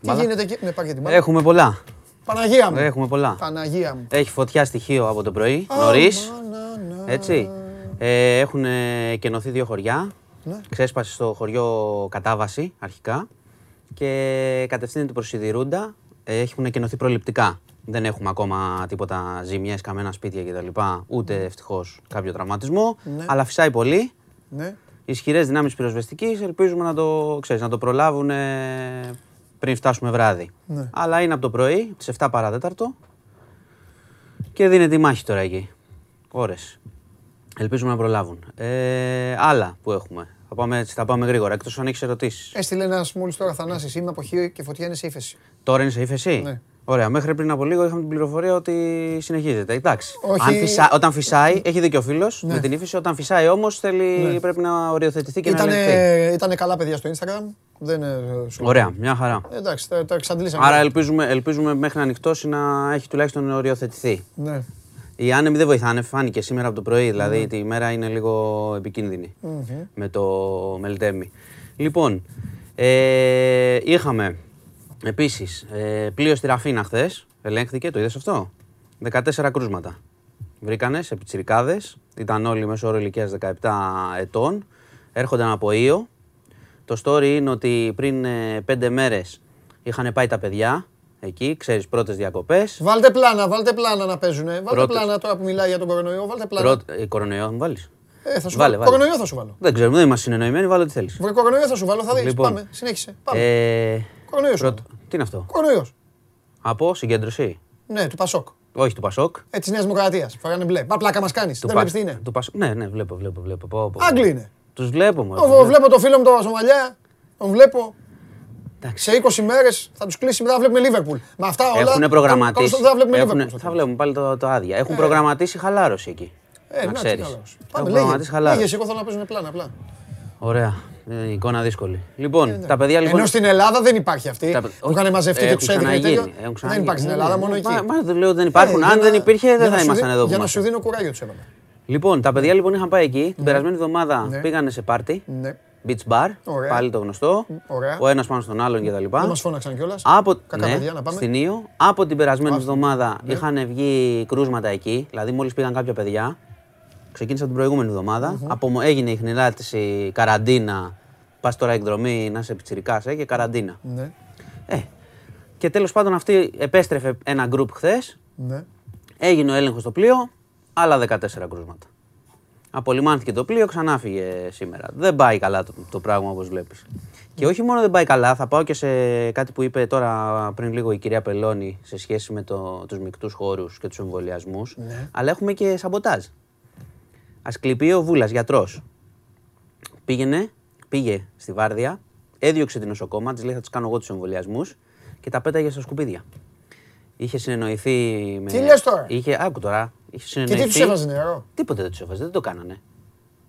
τι Μάλα. γίνεται εκεί; Ναι, πάρ' και την μπάλα. Έχουμε πολλά. Παναγία μου. Έχουμε πολλά. Παναγία μου. Έχει φωτιά στοιχείο από το πρωί, νωρίς. Έτσι. Ε, έχουν κενωθεί δύο χωριά. Ναι. Ξέσπασε στο χωριό Κατάβαση αρχικά και κατευθύνεται προς Σιδηρούντα. Ε, Έχουν κενωθεί προληπτικά. Δεν έχουμε ακόμα τίποτα ζημιές, καμένα σπίτια κτλ. Ούτε ευτυχώς κάποιο τραυματισμό. Ναι. Αλλά φυσάει πολύ. Ναι. Ισχυρές δυνάμεις πυροσβεστικής ελπίζουμε να το, ξέρεις, να το προλάβουν ε, πριν φτάσουμε βράδυ. Ναι. Αλλά είναι από το πρωί, τις 7 παραδέταρτο και δίνεται η μάχη τώρα εκεί. Ώρες. Ελπίζουμε να προλάβουν. Ε, άλλα που έχουμε. Θα πάμε, έτσι, θα πάμε γρήγορα, εκτός αν έχεις ερωτήσεις. Έστειλε ένας μόλις τώρα Θανάσης, είμαι από χείο και φωτιά είναι σε ύφεση. Τώρα είναι σε ύφεση; Ναι. Ωραία, μέχρι πριν από λίγο είχαμε την πληροφορία ότι συνεχίζεται. Εντάξει. Όχι. Αν φυσά, όταν φυσάει, έχει δίκιο ο φίλος Ναι. με την ύφεση. Όταν φυσάει όμως Ναι. πρέπει να οριοθετηθεί και να Ήτανε, ελεγχθεί. ήτανε καλά παιδιά στο Instagram. Δεν, ε, σου- Ωραία, μια χαρά. Εντάξει, τα, τα εξαντλήσαμε. Άρα ελπίζουμε, ελπίζουμε μέχρι να ανοιχτώσει να έχει τουλάχιστον οριοθετηθεί. Ναι. Οι άνεμοι δεν βοηθάνε, φάνηκε σήμερα από το πρωί, δηλαδή Ναι. τη ημέρα είναι λίγο επικίνδυνη Μμμ. με το Μελτέμι. Λοιπόν, ε, είχαμε επίσης ε, πλοίο στη Ραφίνα χθες. ελέγχθηκε, το είδες αυτό, 14 κρούσματα. Βρήκανε σε πιτσιρικάδες, ήταν όλοι μέσω όρο ηλικίας 17 ετών, έρχονταν από Ήο. Το story είναι ότι πριν ε, πέντε μέρες είχαν πάει τα παιδιά εκεί, ξέρεις, πρώτες διακοπές. Βάλτε πλάνα, βάλτε πλάνα να παίζουνε. Βάλτε Πρώτες. πλάνα τώρα που μιλάει για τον κορονοϊό. Βάλτε πλάνα. Πρώτ, ε, κορονοϊό, μου βάλεις. Ε, θα σου Βάλε, βάλω. βάλε. Κορονοϊό θα σου βάλω. Δεν ξέρουμε, δεν είμαστε συνεννοημένοι, βάλω ό,τι θέλεις. Βρε κορονοϊό θα σου βάλω, θα δεις. Λοιπόν. Πάμε, συνέχισε. Πάμε. Ε, Κορονοϊό σου. πρώτο- Τι είναι αυτό, Κορονοϊός. από συγκέντρωση. Ναι, του Πασόκ. Όχι του Πασόκ. Ε, της Νέας Δημοκρατίας. Φοράνε μπλε. Μα πλάκα μας κάνεις. Του Δεν Πα- βλέπεις τι είναι; Του Πασόκ. Ναι, ναι, βλέπω, βλέπω, βλέπω. Πω, πω. Άγγλοι είναι. Τους βλέπω, μωρέ, Εγώ τους βλέπω. βλέπω το φίλο μου τον Σομαλιά. Τον βλέπω. Εντάξει. Σε 20 μέρες θα τους κλείσει μετά να βλέπουμε Λίβερπουλ. Με αυτά όλα. Έχουν προγραμματίσει. Δεν θα βλέπουμε Έχουνε- Λίβερπουλ. θα βλέπουμε πάλι το, το άδεια. Έχουν προγραμματίσει χαλάρωση εκεί. Ε, να τι ξέρεις. καλός. Έχουν Πάμε, λέγε. προγραμματίσει χαλάρωση. Λέγες, εγώ θέλω να παίζουν πλάνα απλά. Ωραία. Ε, εικόνα δύσκολη. Λοιπόν, τα παιδιά λοιπόν. Ενώ στην Ελλάδα δεν υπάρχει αυτή. Τα- Που όχι, είχαν μαζευτεί και έχουν τους έδειχνε ξαναγίνει, τέτοιο. έχουν Δεν ξαναγίνει. υπάρχει στην Ναι, Ελλάδα, ναι, μόνο ναι. εκεί. Μα- μα δεν λέω ότι δεν υπάρχουν. Ε, Αν για δεν να- υπήρχε, για δεν να θα σου ήμασταν δι- εδώ που Για να είμαστε. σου δίνω κουράγιο τους έβαλα. Λοιπόν, τα παιδιά λοιπόν είχαν πάει εκεί. Την περασμένη εβδομάδα Ναι. πήγανε σε πάρτι. Ναι. Beach bar. Ωραία. Πάλι το γνωστό. Ωραία. Ο ένας πάνω στον άλλον κτλ. Δεν μας φώναξαν κιόλας. Από, Κακά ναι, παιδιά, να πάμε. στην Ήο. Από την περασμένη Άστο. εβδομάδα Ναι. είχαν βγει κρούσματα εκεί. Δηλαδή, μόλις πήγαν κάποια παιδιά. Ξεκίνησαν την προηγούμενη εβδομάδα. Από, έγινε η χνηλάτιση, καραντίνα. Πας τώρα εκδρομή, να είσαι πιτσιρικάς ε, και καραντίνα. Ναι. Ε, και τέλος πάντων αυτή επέστρεφε ένα γκρουπ χθες. Ναι. Έγινε ο έλεγχος στο πλοίο, άλλα 14 κρούσματα. Απολυμάνθηκε το πλοίο, ξανά φύγε σήμερα. Δεν πάει καλά το, το πράγμα όπως βλέπεις. Και όχι μόνο δεν πάει καλά, θα πάω και σε κάτι που είπε τώρα πριν λίγο η κυρία Πελώνη σε σχέση με το, τους μεικτούς χώρους και τους εμβολιασμούς. Ναι. Αλλά έχουμε και σαμποτάζ. Ασκληπείο Βούλας, γιατρός. Πήγαινε, πήγε στη Βάρδια, έδιωξε την νοσοκόμα, της λέει θα τις κάνω εγώ τους εμβολιασμούς και τα πέταγε στα σκουπίδια. Είχε συνεννοηθεί με. Τι λες τώρα; Είχε, άκου τώρα. Είχε Και συνεννοηθεί. τι τους έβαζε νερό; Τίποτε δεν τους έβαζε, δεν το κάνανε.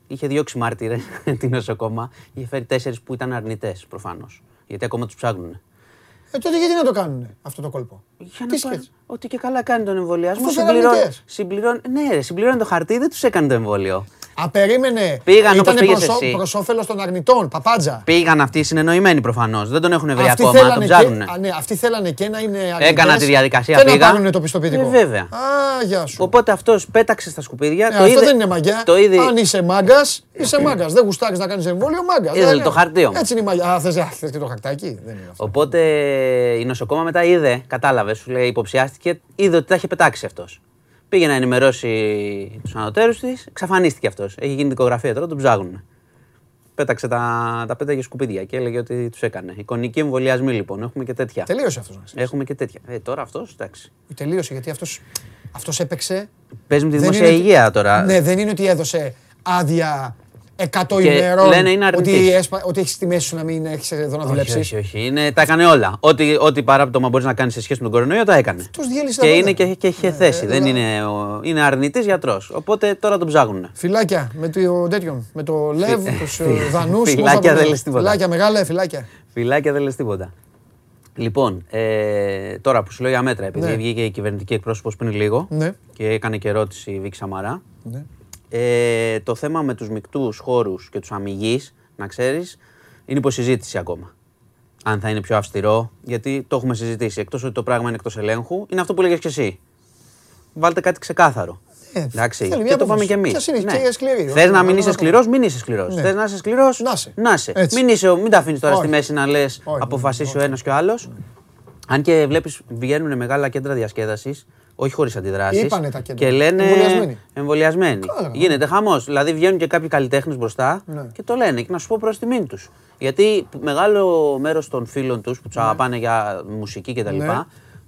Είχε διώξει μάρτυρες την νοσοκόμα. Είχε φέρει τέσσερις που ήταν αρνητές προφανώς. Γιατί ακόμα τους ψάχνουν. Ε, τότε γιατί να το κάνουν αυτό το κόλπο; Για Τι να πάρουν- σκέφτεσαι. Ότι και καλά κάνει τον εμβολιασμό. Αφού είναι συμπληρώνει- αρνητές. συμπληρώνει- ναι, ρε, συμπληρώνει το χαρτί, δεν τους έκανε το εμβόλιο. Α, περίμενε. Πήγαν Ήτανε όπως πήγες προς, εσύ. προς όφελος των αρνητών, παπάντζα. Πήγαν αυτοί συνεννοημένοι προφανώς. Δεν τον έχουν βρει Αυτοί ακόμα, τον θέλανε, ψάχνουν. και, α, ναι, αυτοί θέλανε και να είναι αρνητές Έκανα τη διαδικασία, και να πήγα. πάρουν το πιστοποιητικό. Ε, βέβαια. Α, γεια σου. Οπότε αυτός πέταξε στα σκουπίδια. Ε, το αυτό είδε, δεν είναι μαγιά. Το είδε. Αν είσαι μάγκας, είσαι μάγκας. Δεν γουστάρεις να κάνεις εμβόλιο, μάγκας. Είδε το χαρτί όμως. Έτσι είναι η μαγιά. Α, θες, α, θες και το χαρτάκι; Δεν είναι αυτό. Οπότε η νοσοκόμα μετά είδε, κατάλαβες, σου λέει, υποψιάστηκε, είδε ότι τα είχε πετάξει αυτός. Πήγε να ενημερώσει τους ανωτέρους της, εξαφανίστηκε αυτός. Έχει γίνει δικογραφία τώρα, τον ψάχνουν. Πέταξε τα, τα πέταγε σκουπίδια και έλεγε ότι τους έκανε. Εικονικοί εμβολιασμοί λοιπόν, έχουμε και τέτοια. Τελείωσε αυτός. Έχουμε και τέτοια. Ε, τώρα αυτός, εντάξει. Τελείωσε γιατί αυτός αυτός έπαιξε. Παίζει με τη Δεν δημόσια είναι ότι- υγεία τώρα. Ναι, δεν είναι ότι έδωσε άδεια 100 Και ημερών. λένε είναι αρνητής. ότι, έσπα, ότι έχεις τη μέση σου να μην έχεις εδώ να όχι, δουλέψεις. όχι, όχι. Είναι, τα έκανε όλα. Ό,τι, ό,τι παράπτωμα μπορείς να κάνεις σε σχέση με τον κορονοϊό, τα έκανε. Τους διέλυσε Και τα είναι πάντα. και, και είχε θέση. δεν είναι, ο- είναι αρνητής γιατρός. Οπότε τώρα τον ψάχνουν. Φυλάκια με το τέτοιον. Με το Λεβ, τους δανούς. Φυλάκια δεν λες τίποτα. Φυλάκια μεγάλα, φυλάκια. Φιλάκια δεν λες τίποτα. Λοιπόν, ε, τώρα που σου λέω για μέτρα, επειδή Ναι. βγήκε η κυβερνητική εκπρόσωπος πριν λίγο Ναι. και έκανε και ερώτηση η Βίκη Σαμαρά. Ναι. Ε, το θέμα με τους μεικτούς χώρους και τους αμυγείς, να ξέρεις, είναι υποσυζήτηση ακόμα. Αν θα είναι πιο αυστηρό, γιατί το έχουμε συζητήσει. Εκτός ότι το πράγμα είναι εκτός ελέγχου, είναι αυτό που λέγες και εσύ. Βάλτε κάτι ξεκάθαρο. Ε, Εντάξει. θέλει μια Και το πάμε απόφαση. κι εμείς. Ποιος είναι και σκληρή, Θες όχι, να μην να- είσαι να- σκληρός, μην είσαι σκληρός. Ναι. Θες να είσαι σκληρός, Να είσαι. να είσαι. Έτσι. Μην, είσαι, μην τα αφήνεις τώρα στη Όχι. μέση να λες Όχι, αποφασίσει ο ένας και ο άλλος. Αν και βλέπεις βγαίνουν μεγάλα κέντρα διασκέδασης, όχι χωρίς αντιδράσεις. Είπανε τα κέντρα. Και λένε. Εμβολιασμένοι. εμβολιασμένοι. Καλά. Γίνεται χαμός. Δηλαδή βγαίνουν και κάποιοι καλλιτέχνες μπροστά Ναι. και το λένε. Και να σου πω προς τιμήν τους. Γιατί μεγάλο μέρος των φίλων τους που τους αγαπάνε για μουσική κτλ. Ναι.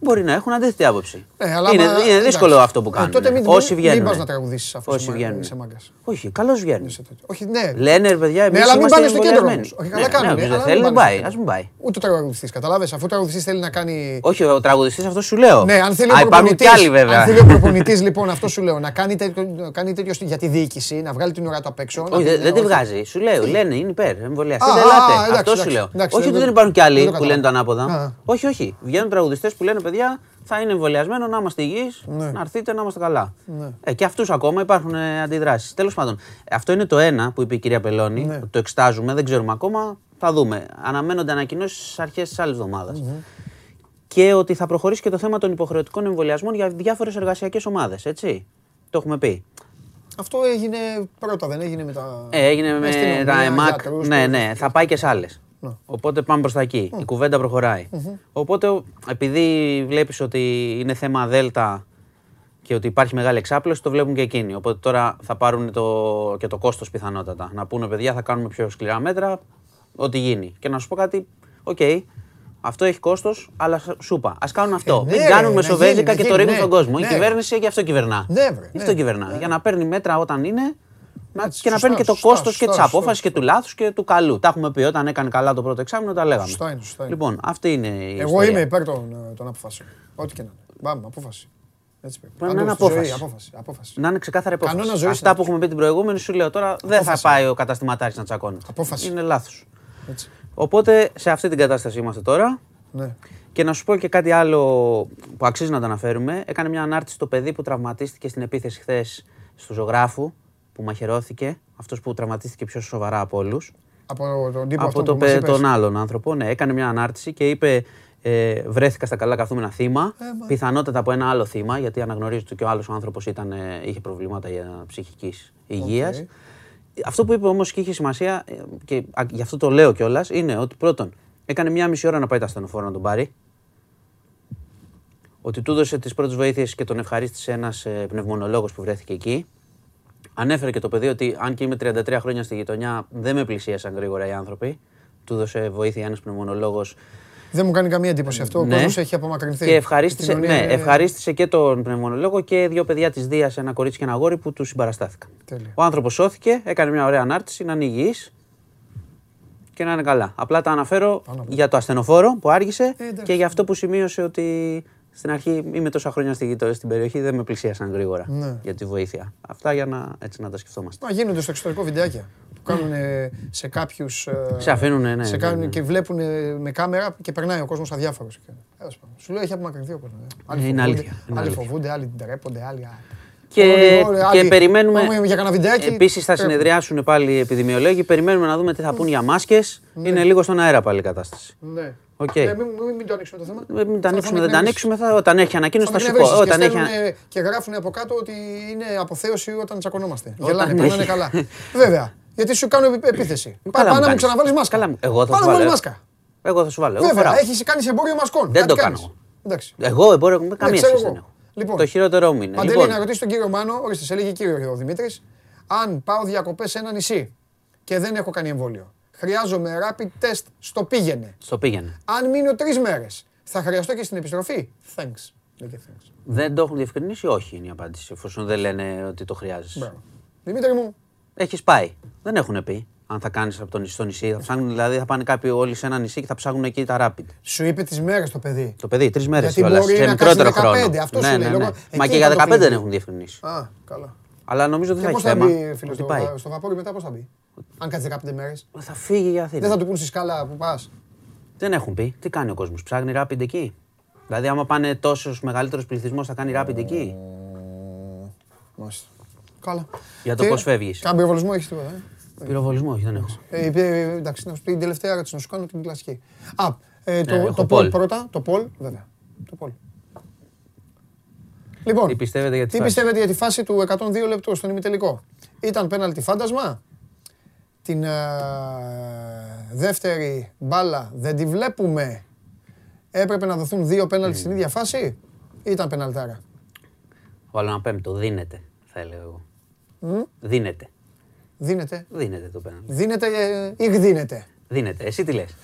Μπορεί να έχουν αντίθετη άποψη. Ε, αλλά είναι, άμα- είναι εντάξει. δύσκολο αυτό που Ε, κάνουν. τότε μην- Όσοι μην- βγαίνουν. Μην πας να τραγουδήσεις αφού Όσοι είσαι, μα- βγαίνουν. είσαι μάγκας. Όχι, καλώς βγαίνουν. Όχι, ναι. Λένε ρε παιδιά, εμείς Ναι, αλλά μην είμαστε πάνε στο κέντρο εμβολιασμένοι. όμως. Όχι, Ναι, καλά κάνουν. ναι, ε, όποιος αλλά δεν θέλει, μην μην πάνε πάει. στο Α μην πάει. Ούτε ο τραγουδιστής. Καταλάβες, αφού ο τραγουδιστής θέλει να κάνει. Όχι, ο τραγουδιστής αυτό σου λέω. Ναι, αν θέλει ο Α, υπάρχουν προπονητής, κι άλλοι βέβαια. Αν θέλει ο προπονητής, λοιπόν, αυτό σου λέω, να κάνει τέτοιο, να κάνει τέτοιο για τη διοίκηση, να βγάλει την ώρα του απ' έξω. να Όχι, πει, δεν, ναι, δεν τη όχι. βγάζει. Σου λέω, λένε είναι υπέρ. Εμβολιαστείτε, Α, α, ελάτε. εντάξει, Αυτό σου εντάξει, λέω. εντάξει, όχι ότι δεν- δεν υπάρχουν κι δεν άλλοι το που λένε το καταλάβω. ανάποδα. Α. Όχι, όχι. Βγαίνουν τραγουδιστές που λένε παιδιά θα είναι εμβολιασμένο να είμαστε υγιείς, Ναι. να έρθετε να είμαστε καλά. Ναι. Ε, και αυτούς ακόμα υπάρχουν αντιδράσεις. Τέλος πάντων, αυτό είναι το ένα που είπε η κυρία Πελώνη. Ναι. ότι Το εξτάζουμε, δεν ξέρουμε ακόμα. Θα δούμε. Αναμένονται ανακοινώσεις στις αρχές της άλλης εβδομάδας. Και ότι θα προχωρήσει και το θέμα των υποχρεωτικών εμβολιασμών για διάφορες εργασιακές ομάδες. Έτσι. Το έχουμε πει. Αυτό έγινε πρώτα, δεν έγινε με τα. Ε, έγινε με αστυνομία, τα ΕΜΑΚ. γιατρούς, Ναι, το- ναι, θα πάει και σε άλλες. Ναι. Οπότε πάμε προς τα εκεί. Η κουβέντα προχωράει. Οπότε, ο- επειδή βλέπεις ότι είναι θέμα Δέλτα και ότι υπάρχει μεγάλη εξάπλωση, το βλέπουν και εκείνοι. Οπότε τώρα θα πάρουν το, και το κόστος πιθανότατα. Να πούνε, παιδιά, θα κάνουμε πιο σκληρά μέτρα, ό,τι γίνει. Και να σου πω κάτι, οκ, αυτό έχει κόστος, αλλά σ- σου είπα. Α κάνουν αυτό. ναι, Μην ρε, κάνουν να μεσοβέζικα γίνει, να και το γίνει, ρίχνουν ναι. στον κόσμο. Ναι. Η κυβέρνηση γι' αυτό κυβερνά. Ναι, βρε, Γι' ναι. αυτό κυβερνά. Για να παίρνει μέτρα όταν είναι να- Έτσι, και να σωστά, παίρνει και το σωστά, κόστος και σωστά, της σωστά, απόφασης και του λάθους και του καλού. Τα έχουμε πει όταν έκανε καλά το πρώτο εξάμεινο, τα λέγαμε. Σωστά είναι, σωστά είναι. Λοιπόν, αυτή είναι η Εγώ ιστορία. είμαι υπέρ των, ε, των αποφάσεων. Ό,τι και να είναι. Πάμε, απόφαση. Έτσι πρέπει. Πρέπει να Πάντως, είναι στη ζωή, απόφαση. απόφαση. απόφαση. Να είναι ξεκάθαρη Κανόνας απόφαση. ζωής Αυτά είναι που έχουμε πει την προηγούμενη, σου λέω τώρα δεν θα Απόφαση. πάει ο καταστηματάρη να τσακώνει. Απόφαση. Είναι λάθος. Έτσι. Οπότε σε αυτή την κατάσταση είμαστε τώρα. Ναι. Και να σου πω και κάτι άλλο που αξίζει να το αναφέρουμε. Έκανε μια ανάρτηση το παιδί που τραυματίστηκε στην επίθεση χθες στο ζωγράφου, που μαχαιρώθηκε. Αυτός που τραυματίστηκε πιο σοβαρά από όλους. Από τον τύπο από αυτό το, που μας παι- είπες. τον άλλον άνθρωπο. Ναι, έκανε μια ανάρτηση και είπε ε, βρέθηκα στα καλά καθούμενα θύμα. Ε, μα. πιθανότατα από ένα άλλο θύμα, γιατί αναγνωρίζεται ότι και ο άλλος άνθρωπος είχε προβλήματα ψυχικής υγείας. Οκ. Αυτό που είπε όμως και είχε σημασία, ε, και α, γι' αυτό το λέω κιόλας, είναι ότι πρώτον έκανε μια μισή ώρα να πάει τα ασθενοφόρα να τον πάρει. Ότι του έδωσε τις πρώτες βοήθειες και τον ευχαρίστησε ένας πνευμονολόγος που βρέθηκε εκεί. Ανέφερε και το παιδί ότι αν και είμαι 33 χρόνια στη γειτονιά, δεν με πλησίασαν γρήγορα οι άνθρωποι. Του έδωσε βοήθεια ένας πνευμονολόγος Δεν μου κάνει καμία εντύπωση αυτό. Ο Ναι. κόσμος έχει απομακρυνθεί. και ευχαρίστησε, Η κοινωνία ναι, είναι- ευχαρίστησε και τον πνευμονολόγο και δύο παιδιά της Δίας, ένα κορίτσι και ένα αγόρι που τους συμπαραστάθηκαν. Τέλεια. Ο άνθρωπος σώθηκε, έκανε μια ωραία ανάρτηση, να είναι υγιής και να είναι καλά. Απλά τα αναφέρω για το ασθενοφόρο που άργησε Ε, εντάξει. και για αυτό που σημείωσε ότι στην αρχή είμαι τόσα χρόνια στη γειτονιά στην περιοχή, δεν με πλησίασαν γρήγορα Ναι. για τη βοήθεια. Αυτά για να, έτσι, να τα σκεφτόμαστε. Μα γίνονται στο εξωτερικό βιντεάκια που κάνουν ε, σε κάποιους. Σε αφήνουνε, ναι, Σε ναι, κάνουν ναι. και βλέπουν ε, με κάμερα και περνάει ο κόσμος αδιάφορος. Σου λέει έχει απομακρυνθεί ο κόσμος. Άλλοι είναι φοβούνται, αλήθεια, είναι Άλλοι αλήθεια. φοβούνται, άλλοι ντρέπονται, άλλοι. α, Και, και περιμένουμε. για κανένα βιντεάκι. Επίσης θα συνεδριάσουν πάλι οι επιδημιολόγοι. Περιμένουμε να δούμε τι θα πούν για μάσκες. Ναι. Είναι λίγο στον αέρα πάλι η κατάσταση. Ναι. Okay. Ε, μην, μην, μην το ανοίξουμε το θέμα. Ε, μην το ανοίξουμε, δεν το ανοίξουμε. Θα, όταν έχει ανακοίνωση θα σου πω. Όταν και, έχει... και γράφουν από κάτω ότι είναι αποθέωση όταν τσακωνόμαστε. Γελάνε, περνάνε καλά. Βέβαια. Γιατί σου κάνω επίθεση. Πάμε να μου ξαναβάλεις μάσκα. Καλά, εγώ θα σου βάλω. μάσκα. Εγώ θα σου βάλω. Βέβαια, έχεις κάνει εμπόριο μασκών. Δεν το κάνω. Εγώ εμπόριο με καμία σχέση δεν έχω. Λοιπόν, το χειρότερό μου είναι. Παντελή, λοιπόν. να ρωτήσει τον κύριο Μάνο, ορίστε, σε έλεγε κύριο ο Δημήτρης, αν πάω διακοπές σε ένα νησί και δεν έχω κάνει εμβόλιο. Χρειάζομαι rapid test στο πήγαινε. Στο πήγαινε. Αν μείνω τρεις μέρες, θα χρειαστώ και στην επιστροφή; Thanks. Δεν το έχουν διευκρινίσει, όχι είναι η απάντηση, εφόσον δεν λένε ότι το χρειάζεσαι. Μπράβο. Δημήτρη μου. Έχεις πάει. Δεν έχουν πει αν θα κάνεις από το νησί στο νησί. Θα ψάχνουν, δηλαδή θα πάνε κάποιοι όλοι σε ένα νησί και θα ψάχνουν εκεί τα rapid. Σου είπε τι μέρες το παιδί. Το παιδί, τρεις μέρες κιόλας. Σε μικρότερο χρόνο. Αυτό ναι, ναι, ναι. Μα και για 15 δεν έχουν διευκρινίσει. Α, καλά. Αλλά νομίζω δεν θα έχει θέμα. Μπει, φίλε, στο, πάει. στο βαπόρι μετά πώς θα μπει; Αν κάτσει 15 μέρες. Θα φύγει για Αθήνα. Δεν θα του πούν στη σκάλα που πας. Δεν έχουν πει. Τι κάνει ο κόσμος. Ψάχνει rapid εκεί; Δηλαδή, άμα πάνε τόσος μεγαλύτερος πληθυσμός, θα κάνει rapid εκεί; Μάλιστα. Καλά. Για το πώς φεύγεις. Κάμπι πυροβολισμό έχεις τίποτα. Ε; Πυροβολισμό, όχι, δεν έχω. Ε, ε, εντάξει, να σου πει την τελευταία ερώτηση, να σου κάνω την κλασική. Α, ε, το, ε, το Πολ πρώτα. Το Πολ, βέβαια. Το Πολ. Λοιπόν, τι πιστεύετε για τη, τι φάση; Πιστεύετε για τη φάση του 102 λεπτού στον ημιτελικό; Ήταν πέναλτι φάντασμα; Την ε, δεύτερη μπάλα δεν τη βλέπουμε. Έπρεπε να δοθούν δύο πέναλτι mm. στην ίδια φάση; Ήταν πέναλτάρα. Βάλω ένα πέμπτο. Δίνεται, θα έλεγα εγώ. Mm? Δίνεται. Δίνεται. Δίνεται το πέναλτι. Δίνεται ή δίνεται. Δίνεται. Εσύ τι λες;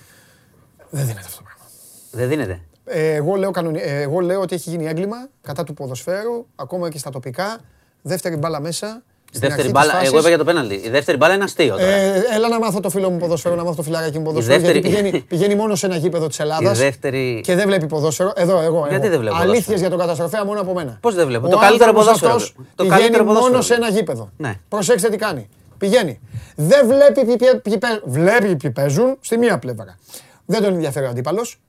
Δεν δίνεται αυτό το πράγμα. Δεν δίνεται; Ε, εγώ, λέω κανονι... ε, εγώ λέω ότι έχει γίνει έγκλημα κατά του ποδοσφαίρου, ακόμα και στα τοπικά. Δεύτερη μπάλα μέσα. Δεύτερη μπάλα, εγώ είπα για το πέναλτι. Η δεύτερη μπάλα είναι αστείο. Τώρα. Ε, έλα να μάθω το φίλο μου ποδόσφαιρο, να μάθω το φιλαράκι μου ποδόσφαιρο. Δεύτερη... Γιατί πηγαίνει, πηγαίνει μόνο σε ένα γήπεδο της Ελλάδας δεύτερη... και δεν βλέπει ποδόσφαιρο. Εδώ, εγώ. Γιατί δεν βλέπω. Αλήθειες για τον καταστροφέα μόνο από μένα. Πώς δεν βλέπω; Το καλύτερο ποδόσφαιρο. Το πηγαίνει μόνο σε ένα γήπεδο. Ναι. Προσέξτε τι κάνει. Πηγαίνει. Δεν βλέπει ποιοι Βλέπει ποιοι παίζουν στη μία πλευρά. Δεν τον ενδιαφέρει ο αντίπαλος.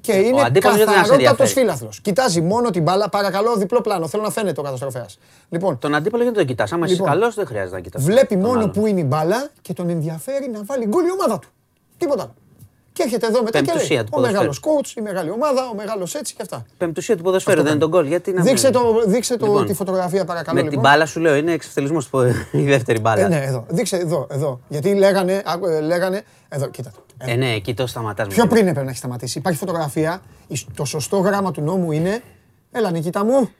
Και είναι καθαρότατος φίλαθλος. Κοιτάζει μόνο την μπάλα, παρακαλώ, διπλό πλάνο. Θέλω να φαίνεται ο καταστροφέα. Λοιπόν, τον αντίπαλο γιατί τον κοιτάς. Άμα λοιπόν, είσαι καλός, δεν χρειάζεται να κοιτάς. Βλέπει μόνο που είναι η μπάλα και τον ενδιαφέρει να βάλει γκολ η ομάδα του. Τίποτα άλλο. Και έρχεται εδώ μετά και λέει, ο μεγάλος coach, η μεγάλη ομάδα, ο μεγάλος έτσι και αυτά. Πεμπτουσία του ποδοσφαίρου δεν είναι τον γκολ. Γιατί να δείξε το, δείξε το, λοιπόν, τη φωτογραφία παρακαλώ. Με λοιπόν. την μπάλα σου λέω είναι εξευτελισμός η δεύτερη μπάλα. Ε, ναι, εδώ. Δείξε εδώ, εδώ. Γιατί λέγανε, ε, λέγανε εδώ, κοίτα. Ε, ναι, εκεί το σταματάς. Πιο πριν έπρεπε να έχει σταματήσει. Υπάρχει φωτογραφία. Το σωστό γράμμα του νόμου είναι. Έλα, Νικήτα μου.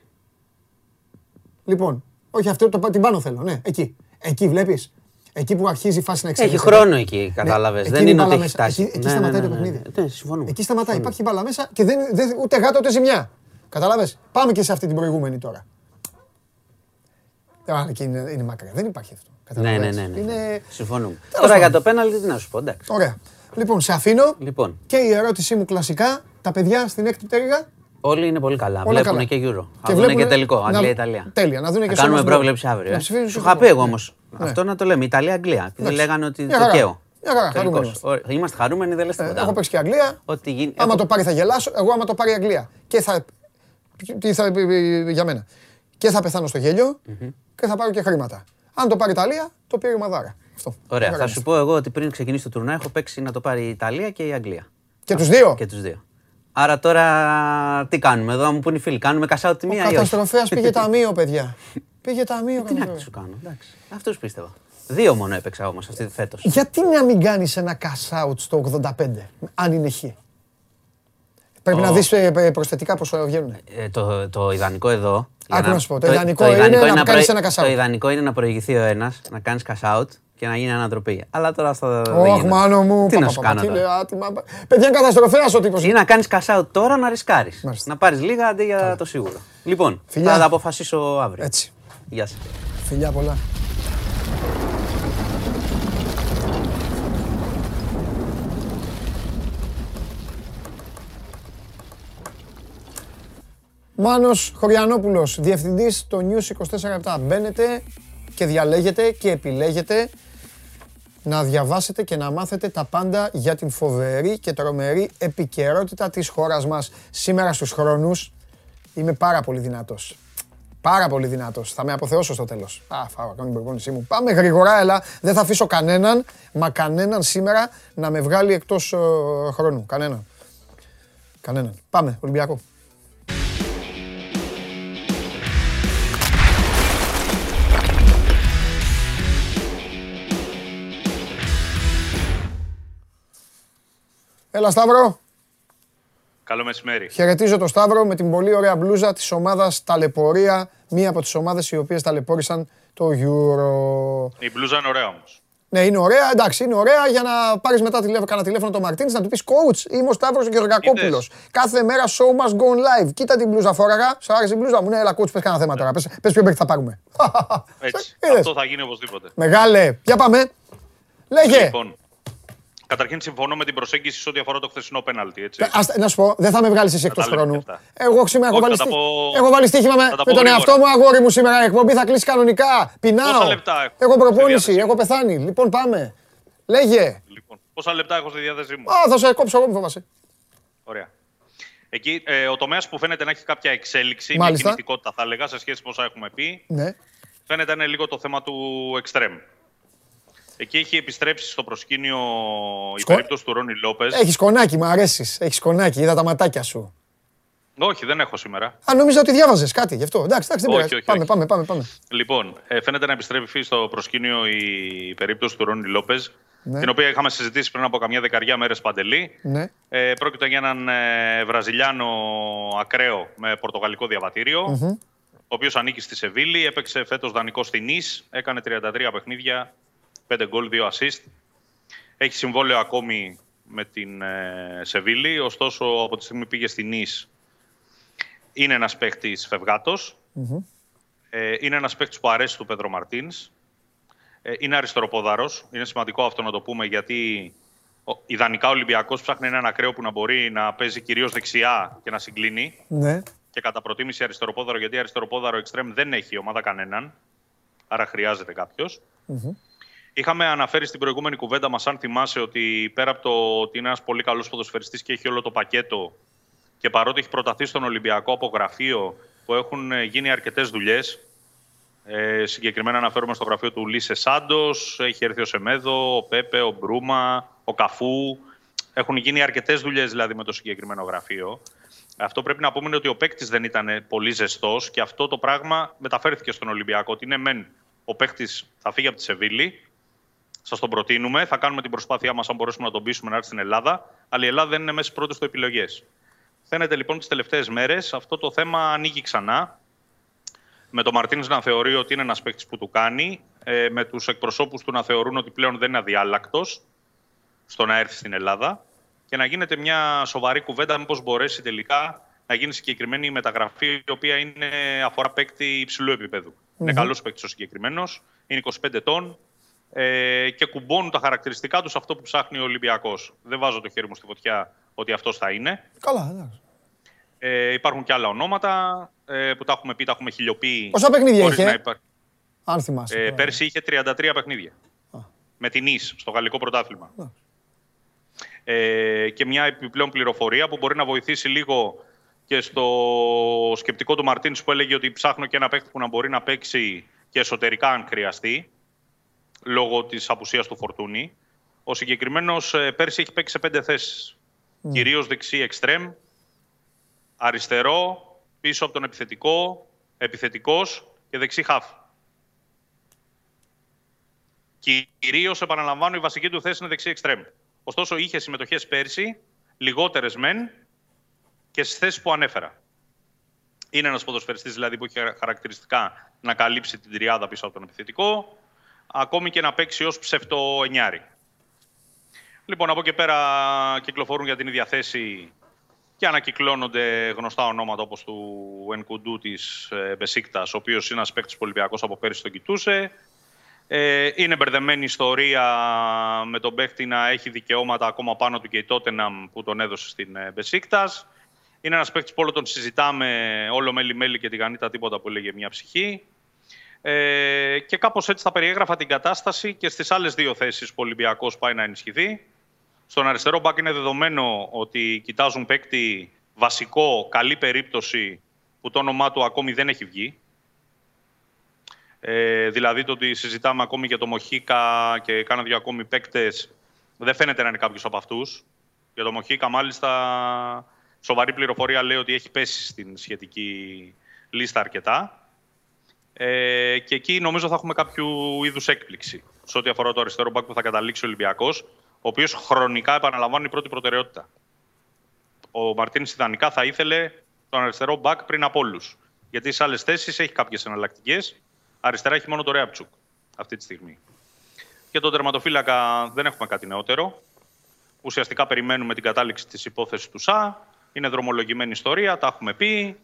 Λοιπόν, όχι αυτό, το, την πάνω θέλω. Ναι, εκεί. Εκεί βλέπεις. Εκεί που αρχίζει η φάση να εξελίσσεται. Έχει χρόνο εκεί, κατάλαβες. Ναι, δεν είναι ότι έχει φτάσει. Εκεί, εκεί ναι, σταματάει ναι, το παιχνίδι. Ναι, συμφωνούμε. Εκεί σταματάει. Υπάρχει μπάλα μέσα και δεν, δεν, ούτε γάτο ούτε ζημιά. Κατάλαβες. Πάμε και σε αυτή την προηγούμενη τώρα. Α, και είναι, είναι μακριά. Δεν υπάρχει αυτό. Ναι, ναι, ναι, ναι. Είναι... Συμφωνούμε. Τώρα για το πέναλτι τι να σου πω, εντάξει. Ωραία. Λοιπόν, σε αφήνω. Λοιπόν. Και η ερώτησή μου κλασικά, τα παιδιά στην έκτη πτέρυγα. Όλοι είναι πολύ καλά. Όλα βλέπουν και Euro. Και θα και τελικό. Αγγλία-Ιταλία. Τέλεια. Να δουν και Κάνουμε πρόβλεψη αύριο. Σου είχα πει εγώ όμως. Αυτό να το λέμε. Ιταλία-Αγγλία. Επειδή λέγανε ότι το καίω. Είμαστε χαρούμενοι, δεν λες τίποτα. Έχω παίξει και Αγγλία. Άμα το πάρει θα γελάσω. Εγώ άμα το πάρει Αγγλία. Και θα. Τι θα για μένα. Και θα πεθάνω στο γέλιο και θα πάρω και χρήματα. Αν το πάρει Ιταλία, το πήρε η Μαδάρα. Αυτό. Ωραία. Θα σου πω εγώ ότι πριν ξεκινήσει το τουρνά έχω παίξει να το πάρει η Ιταλία και η Αγγλία. Και τους δύο; Και τους δύο. Άρα τώρα τι κάνουμε εδώ, μου πούνε οι φίλοι, κάνουμε κασάου τη μία ή όχι; Ο καταστροφέας πήγε ταμείο, παιδιά. Πήγε ταμείο. Τι να σου κάνω, εντάξει. Αυτούς πίστευα. Δύο μόνο έπαιξα όμως αυτή τη φέτος. Γιατί να μην κάνεις ένα cash out στο 85, αν είναι χ. Πρέπει να δεις ε, προσθετικά πόσο βγαίνουν. Ε, το, το ιδανικό εδώ... Άκου να σου πω, το, ιδανικό είναι να κάνεις ένα cash out. Το ιδανικό είναι να προηγηθεί ο ένας, να κάνεις cash out και να γίνει ανατροπή. Αλλά τώρα στο. Όχι, μάνο μου. Τι να σου κάνω. Παιδιά, είναι καταστροφέα ο τύπος. Ή να κάνεις cash out τώρα να ρισκάρεις. Να πάρεις λίγα αντί για το σίγουρο. Λοιπόν, θα τα αποφασίσω αύριο. Έτσι. Γεια σας. Φιλιά πολλά. Μάνος Χωριανόπουλος, διευθυντής το News 24 Μπαίνετε και διαλέγετε και επιλέγετε να διαβάσετε και να μάθετε τα πάντα για την φοβερή και τρομερή επικαιρότητα της χώρας μας. Σήμερα στους χρόνους είμαι πάρα πολύ δυνατός. Πάρα πολύ δυνατός. Θα με αποθεώσω στο τέλος. Α, φάω, κάνω την προπόνησή μου. Πάμε γρήγορα, έλα. Δεν θα αφήσω κανέναν, μα κανέναν σήμερα να με βγάλει εκτός ε, χρόνου. Κανέναν. Κανέναν. Πάμε, Ολυμπιακό. Έλα Σταύρο. Καλό μεσημέρι. Χαιρετίζω τον Σταύρο με την πολύ ωραία μπλούζα της ομάδας Ταλαιπωρία, μία από τις ομάδες οι οποίες ταλαιπώρησαν το Euro. Η μπλούζα είναι ωραία όμως. Ναι, είναι ωραία, εντάξει, είναι ωραία για να πάρεις μετά τηλέφωνο, κανένα τηλέφωνο το Μαρτίνη να του πεις coach, είμαι ο Σταύρος Γεωργακόπουλος. Κάθε μέρα show must go live. Κοίτα την μπλούζα φόραγα. Σ' άρεσε η μπλούζα μου, ναι, έλα coach, πες κανένα θέμα τώρα. Πες ποιο παίκτη θα πάρουμε. Έτσι. Αυτό θα γίνει οπωσδήποτε. Μεγάλε, για πάμε. Λέγε. Λοιπόν, Καταρχήν συμφωνώ με την προσέγγιση σε ό,τι αφορά το χθεσινό πέναλτι. Έτσι. Ας, να σου πω, δεν θα με βγάλεις εσύ εκτός χρόνου. Εγώ σήμερα έχω βάλει, πω... έχω βάλει στοίχημα με, με τον εαυτό μου, αγόρι μου σήμερα. Η εκπομπή θα κλείσει κανονικά. Πεινάω. Πόσα λεπτά έχω; Έχω προπόνηση, έχω πεθάνει. Λοιπόν, πάμε. Λέγε. Λοιπόν, πόσα λεπτά έχω στη διάθεσή μου; Α, θα σε κόψω εγώ, μου φοβάσαι. Ωραία. Εκεί ε, ο τομέας που φαίνεται να έχει κάποια εξέλιξη, Μάλιστα. μια κινητικότητα θα έλεγα σε σχέση με όσα έχουμε πει, ναι. φαίνεται να είναι λίγο το θέμα του extreme. Εκεί έχει επιστρέψει στο προσκήνιο Σκο... η περίπτωση του Ρόνι Λόπες. Έχει κονάκι, μου αρέσεις. Έχεις κονάκι, είδα τα ματάκια σου. Όχι, δεν έχω σήμερα. Α, νόμιζα ότι διάβαζες κάτι γι' αυτό. Εντάξει, εντάξει, δεν πειράζει. Πάμε, πάμε, πάμε, πάμε. Λοιπόν, ε, φαίνεται να επιστρέφει στο προσκήνιο η περίπτωση του Ρόνι Λόπες, ναι. την οποία είχαμε συζητήσει πριν από καμιά δεκαριά μέρες παντελή. Ναι. Ε, πρόκειται για έναν ε, Βραζιλιάνο ακραίο με πορτογαλικό διαβατήριο, mm-hmm. ο οποίος ανήκει στη Σεβίλη, έπαιξε φέτος δανεικό στην Νης, έκανε 33 παιχνίδια, 5 γκολ, 2 assist. Έχει συμβόλαιο ακόμη με την ε, Σεβίλη, ωστόσο από τη στιγμή που πήγε στην Νης είναι ένας παίχτης Ε, είναι ένας παίχτης που αρέσει του Πέδρο Μαρτίνς. Ε, είναι αριστεροπόδαρος. Είναι σημαντικό αυτό να το πούμε γιατί ο, ιδανικά ο Ολυμπιακός ψάχνει έναν ακραίο που να μπορεί να παίζει κυρίως δεξιά και να συγκλίνει. Ναι. Και κατά προτίμηση αριστεροπόδαρο, γιατί αριστεροπόδαρο εξτρέμ δεν έχει η ομάδα κανέναν. Άρα χρειάζεται Είχαμε αναφέρει στην προηγούμενη κουβέντα μας, αν θυμάσαι, ότι πέρα από το ότι είναι ένας πολύ καλός ποδοσφαιριστής και έχει όλο το πακέτο και παρότι έχει προταθεί στον Ολυμπιακό από γραφείο που έχουν γίνει αρκετές δουλειές. Ε, συγκεκριμένα αναφέρομαι στο γραφείο του Λίσε Σάντος, έχει έρθει ο Σεμέδο, ο Πέπε, ο Μπρούμα, ο Καφού. Έχουν γίνει αρκετές δουλειές δηλαδή με το συγκεκριμένο γραφείο. Αυτό πρέπει να πούμε ότι ο παίκτης δεν ήταν πολύ ζεστός και αυτό το πράγμα μεταφέρθηκε στον Ολυμπιακό. Ότι είναι μεν ο παίκτης θα φύγει από τη Σεβίλη, Σας τον προτείνουμε. Θα κάνουμε την προσπάθειά μας αν μπορέσουμε να τον πείσουμε να έρθει στην Ελλάδα. Αλλά η Ελλάδα δεν είναι μέσα στι πρώτες του επιλογές. Φαίνεται λοιπόν τις τελευταίες μέρες αυτό το θέμα ανοίγει ξανά. Με τον Μαρτίνη να θεωρεί ότι είναι ένας παίκτης που του κάνει. Ε, με τους εκπροσώπους του να θεωρούν ότι πλέον δεν είναι αδιάλακτος στο να έρθει στην Ελλάδα. Και να γίνεται μια σοβαρή κουβέντα μήπως μπορέσει τελικά να γίνει συγκεκριμένη μεταγραφή, η οποία είναι, αφορά παίκτη υψηλού Είναι καλός παίκτης ο συγκεκριμένος. Είναι 25 ετών ε, και κουμπώνουν τα χαρακτηριστικά τους αυτό που ψάχνει ο Ολυμπιακός. Δεν βάζω το χέρι μου στη φωτιά ότι αυτός θα είναι. Καλά, εντάξει. Ε, υπάρχουν και άλλα ονόματα ε, που τα έχουμε πει, τα έχουμε χιλιοποιεί. Πόσα παιχνίδια είχε, υπά... αν θυμάσαι. Ε, πέρσι είχε 33 παιχνίδια. Α. Με την ΙΣ στο γαλλικό πρωτάθλημα. Ε, και μια επιπλέον πληροφορία που μπορεί να βοηθήσει λίγο και στο σκεπτικό του Μαρτίνς που έλεγε ότι ψάχνω και ένα παίκτη που να μπορεί να παίξει και εσωτερικά αν χρειαστεί λόγω της απουσίας του Φορτούνη. Ο συγκεκριμένος ε, πέρσι έχει παίξει σε πέντε θέσεις. Mm. Κυρίως δεξί εξτρέμ, αριστερό, πίσω από τον επιθετικό, επιθετικός και δεξί χάφ. Κυρίως, επαναλαμβάνω, η βασική του θέση είναι δεξί εξτρέμ. Ωστόσο, είχε συμμετοχές πέρσι, λιγότερες μεν και στις θέσεις που ανέφερα. Είναι ένας ποδοσφαιριστής δηλαδή που έχει χαρακτηριστικά να καλύψει την τριάδα πίσω από τον επιθετικό, ακόμη και να παίξει ως ψευτο εννιάρι. Λοιπόν, από εκεί πέρα κυκλοφορούν για την ίδια θέση και ανακυκλώνονται γνωστά ονόματα όπως του Ενκουντού της ε, Μπεσίκτας, ο οποίος είναι ένας παίκτης Ολυμπιακός από πέρυσι τον κοιτούσε. Ε, είναι μπερδεμένη ιστορία με τον παίκτη να έχει δικαιώματα ακόμα πάνω του και η Τότεναμ που τον έδωσε στην ε, Μπεσίκτας. Είναι ένας παίκτης που όλο τον συζητάμε όλο μέλη-μέλη και τη γανίτα τίποτα που λέγε μια ψυχή. Ε, και κάπως έτσι θα περιέγραφα την κατάσταση και στις άλλες δύο θέσεις που ο Ολυμπιακός πάει να ενισχυθεί. Στον αριστερό μπακ είναι δεδομένο ότι κοιτάζουν παίκτη βασικό, καλή περίπτωση που το όνομά του ακόμη δεν έχει βγει. Ε, δηλαδή το ότι συζητάμε ακόμη για το Μοχίκα και κάνα δύο ακόμη παίκτες, δεν φαίνεται να είναι κάποιος από αυτούς. Για το Μοχίκα, μάλιστα, σοβαρή πληροφορία λέει ότι έχει πέσει στην σχετική λίστα αρκετά. Ε, και εκεί νομίζω θα έχουμε κάποιο είδους έκπληξη σε ό,τι αφορά το αριστερό μπακ που θα καταλήξει ο Ολυμπιακός, ο οποίος χρονικά επαναλαμβάνει πρώτη προτεραιότητα. Ο Μαρτίν ιδανικά θα ήθελε τον αριστερό μπακ πριν από όλους. Γιατί σε άλλες θέσεις έχει κάποιες εναλλακτικές. Αριστερά έχει μόνο το Ρέαπτσουκ αυτή τη στιγμή. Για τον τερματοφύλακα δεν έχουμε κάτι νεότερο. Ουσιαστικά περιμένουμε την κατάληξη της υπόθεσης του ΣΑ. Είναι δρομολογημένη ιστορία, τα έχουμε πει.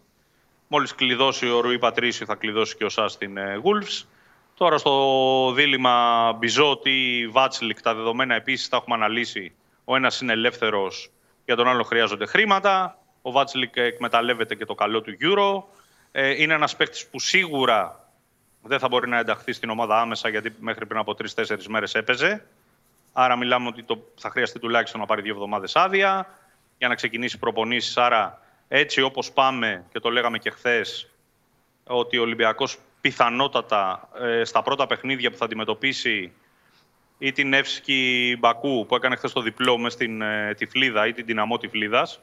Μόλις κλειδώσει ο Ρουί Πατρίσι, θα κλειδώσει και ο ΣΑ στην Wolves. Τώρα στο δίλημα Μπιζότ ή, Βάτσλικ, τα δεδομένα επίσης τα έχουμε αναλύσει. Ο ένας είναι ελεύθερος, για τον άλλο χρειάζονται χρήματα. Ο Βάτσλικ εκμεταλλεύεται και το καλό του Euro. Ε, είναι ένας παίκτης που σίγουρα δεν θα μπορεί να ενταχθεί στην ομάδα άμεσα, γιατί μέχρι πριν από τρει-τέσσερι μέρες έπαιζε. Άρα, μιλάμε ότι το, θα χρειαστεί τουλάχιστον να πάρει δύο εβδομάδες άδεια για να ξεκινήσει προπονήσεις. Άρα, έτσι όπως πάμε και το λέγαμε και χθες, ότι ο Ολυμπιακός πιθανότατα ε, στα πρώτα παιχνίδια που θα αντιμετωπίσει ή την Εύσκη Μπακού που έκανε χθες το διπλό μες στην ε, Τυφλίδα ή την Δυναμό Τυφλίδας,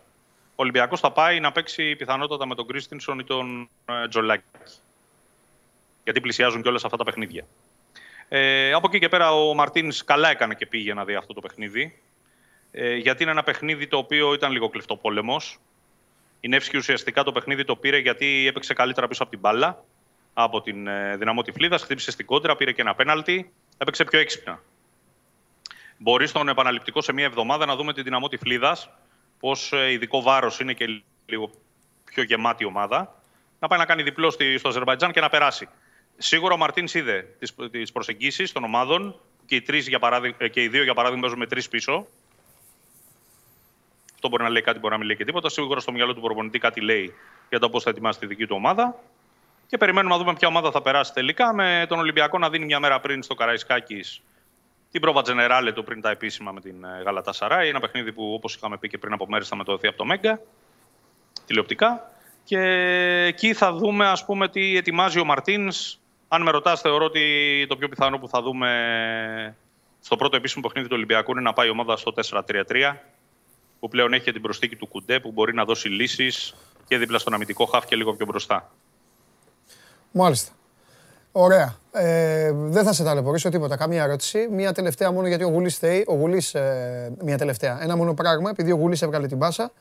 ο Ολυμπιακός θα πάει να παίξει πιθανότατα με τον Κρίστινσον ή τον ε, Τζολάκη. Γιατί πλησιάζουν και όλα αυτά τα παιχνίδια. Ε, από εκεί και πέρα ο Μαρτίνς καλά έκανε και πήγε να δει αυτό το παιχνίδι. Ε, γιατί είναι ένα παιχνίδι το οποίο ήταν λίγο κλεφτό πόλεμος. Η Νεύσκη ουσιαστικά το παιχνίδι το πήρε γιατί έπαιξε καλύτερα πίσω από την μπάλα από την ε, δυναμό Τυφλίδας, χτύπησε στην κόντρα, πήρε και ένα πέναλτι, έπαιξε πιο έξυπνα. Μπορεί στον επαναληπτικό σε μία εβδομάδα να δούμε την δυναμό Τυφλίδας, πώς ε, ειδικό βάρος είναι και λίγο πιο γεμάτη ομάδα, να πάει να κάνει διπλό στο Αζερβαϊτζάν και να περάσει. Σίγουρα ο Μαρτίν είδε τι προσεγγίσει των ομάδων και οι, τρεις, για ε, και οι δύο, για παράδειγμα, παίζουν με τρεις πίσω. Αυτό μπορεί να λέει κάτι, μπορεί να μην λέει και τίποτα. Σίγουρα στο μυαλό του προπονητή κάτι λέει για το πώς θα ετοιμάσει τη δική του ομάδα. Και περιμένουμε να δούμε ποια ομάδα θα περάσει τελικά. Με τον Ολυμπιακό να δίνει μια μέρα πριν στο Καραϊσκάκης την πρόβα Τζενεράλε του πριν τα επίσημα με την ε, Γαλατά Σαράι. Ένα παιχνίδι που, όπως είχαμε πει και πριν από μέρες, θα μεταδοθεί από το Μέγκα τηλεοπτικά. Και εκεί θα δούμε, ας πούμε, τι ετοιμάζει ο Μαρτίνς. Αν με ρωτάς, θεωρώ ότι το πιο πιθανό που θα δούμε στο πρώτο επίσημο παιχνίδι του Ολυμπιακού είναι να πάει η ομάδα στο 4-3-3, που πλέον έχει την προστίκη του Κουντέ, που μπορεί να δώσει λύσεις και δίπλα στον αμυντικό χάφ και λίγο πιο μπροστά. Μάλιστα. Ωραία. Ε, δεν θα σε ταλαιπωρήσω τίποτα. Καμία ερώτηση. Μία τελευταία μόνο γιατί ο Γουλής θέει. Ο Γουλής, ε, μία τελευταία. Ένα μόνο πράγμα, επειδή ο Γουλής έβγαλε την πάσα.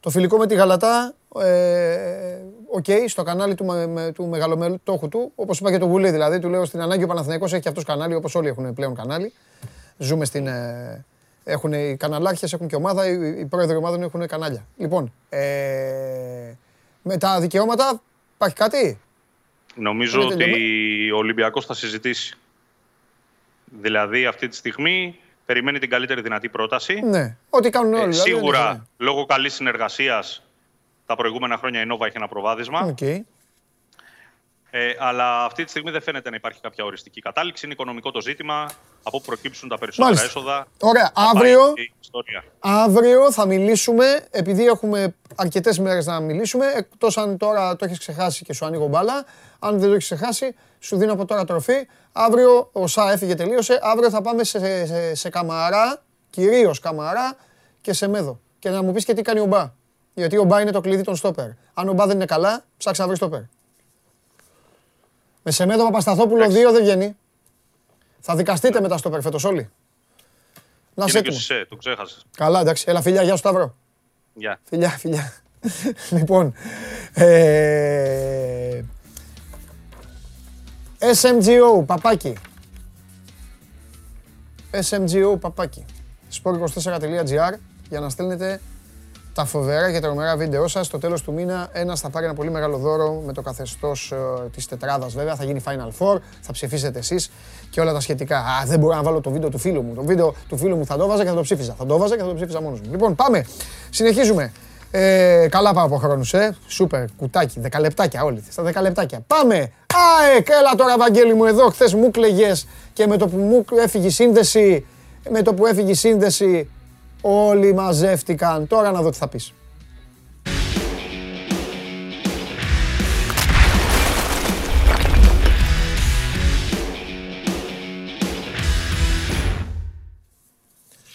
Το φιλικό με τη Γαλατά, ε, οκ, okay, στο κανάλι του, με, του μεγαλομετόχου του, όπως είπα και το Γουλή δηλαδή, του λέω στην ανάγκη ο Παναθηναϊκός έχει και αυτό κανάλι, όπως όλοι έχουν πλέον κανάλι. Ζούμε στην. Ε, έχουν οι καναλάρχες, έχουν και ομάδα, οι, οι πρόεδροι ομάδων έχουν κανάλια. Λοιπόν, ε, με τα δικαιώματα υπάρχει κάτι; Νομίζω ότι ο Ολυμπιακός θα συζητήσει. Δηλαδή αυτή τη στιγμή περιμένει την καλύτερη δυνατή πρόταση. Ναι, ό,τι κάνουν όλοι. Ε, δηλαδή, σίγουρα, ναι. λόγω καλής συνεργασίας, τα προηγούμενα χρόνια η Νόβα έχει ένα προβάδισμα. Okay. Ε, αλλά αυτή τη στιγμή δεν φαίνεται να υπάρχει κάποια οριστική κατάληξη. Είναι οικονομικό το ζήτημα. Από όπου προκύψουν τα περισσότερα Μάλιστα. έσοδα. Ωραία. Αύριο, αύριο θα μιλήσουμε, επειδή έχουμε αρκετές μέρες να μιλήσουμε. Εκτός αν τώρα το έχεις ξεχάσει και σου ανοίγω μπάλα. Αν δεν το έχεις ξεχάσει, σου δίνω από τώρα τροφή. Αύριο ο ΣΑ έφυγε, τελείωσε. Αύριο θα πάμε σε, σε, σε καμαρά, κυρίως καμαρά και σε μέδο. Και να μου πεις και τι κάνει ο Μπα. Γιατί ο Μπα είναι το κλειδί των στόπερ. Αν ο Μπα δεν είναι καλά, ψάξα να βρεις στόπερ. Με Σεμέδο Παπασταθόπουλο 2 δεν βγαίνει. Θα δικαστείτε μετά στο περφέτος όλοι. Να σε σε, το ξέχασες. Καλά, εντάξει. Έλα, φιλιά, γεια σου Σταύρο. Γεια. Φιλιά, φιλιά. λοιπόν, ε, SMGO, παπάκι. SMGO, παπάκι. sport24.gr για να στέλνετε τα φοβερά και τρομερά βίντεο σας. Στο τέλος του μήνα, ένας θα πάρει ένα πολύ μεγάλο δώρο με το καθεστώς ε, της τετράδας βέβαια. Θα γίνει Final Four, θα ψηφίσετε εσείς και όλα τα σχετικά. Α, δεν μπορώ να βάλω το βίντεο του φίλου μου. Το βίντεο του φίλου μου θα το βάζα και θα το ψήφιζα. Θα το βάζα και θα το ψήφιζα μόνος μου. Λοιπόν, πάμε. Συνεχίζουμε. Ε, καλά πάω από χρόνους, ε. Σούπερ, κουτάκι, δεκαλεπτάκια όλοι. Στα δεκαλεπτάκια. Πάμε! Άε, έλα τώρα, Βαγγέλη μου, εδώ χθες μου κλαιγες και με το που μου έφυγε η σύνδεση, με το που έφυγε η σύνδεση, Όλοι μαζεύτηκαν. Τώρα να δω τι θα πεις.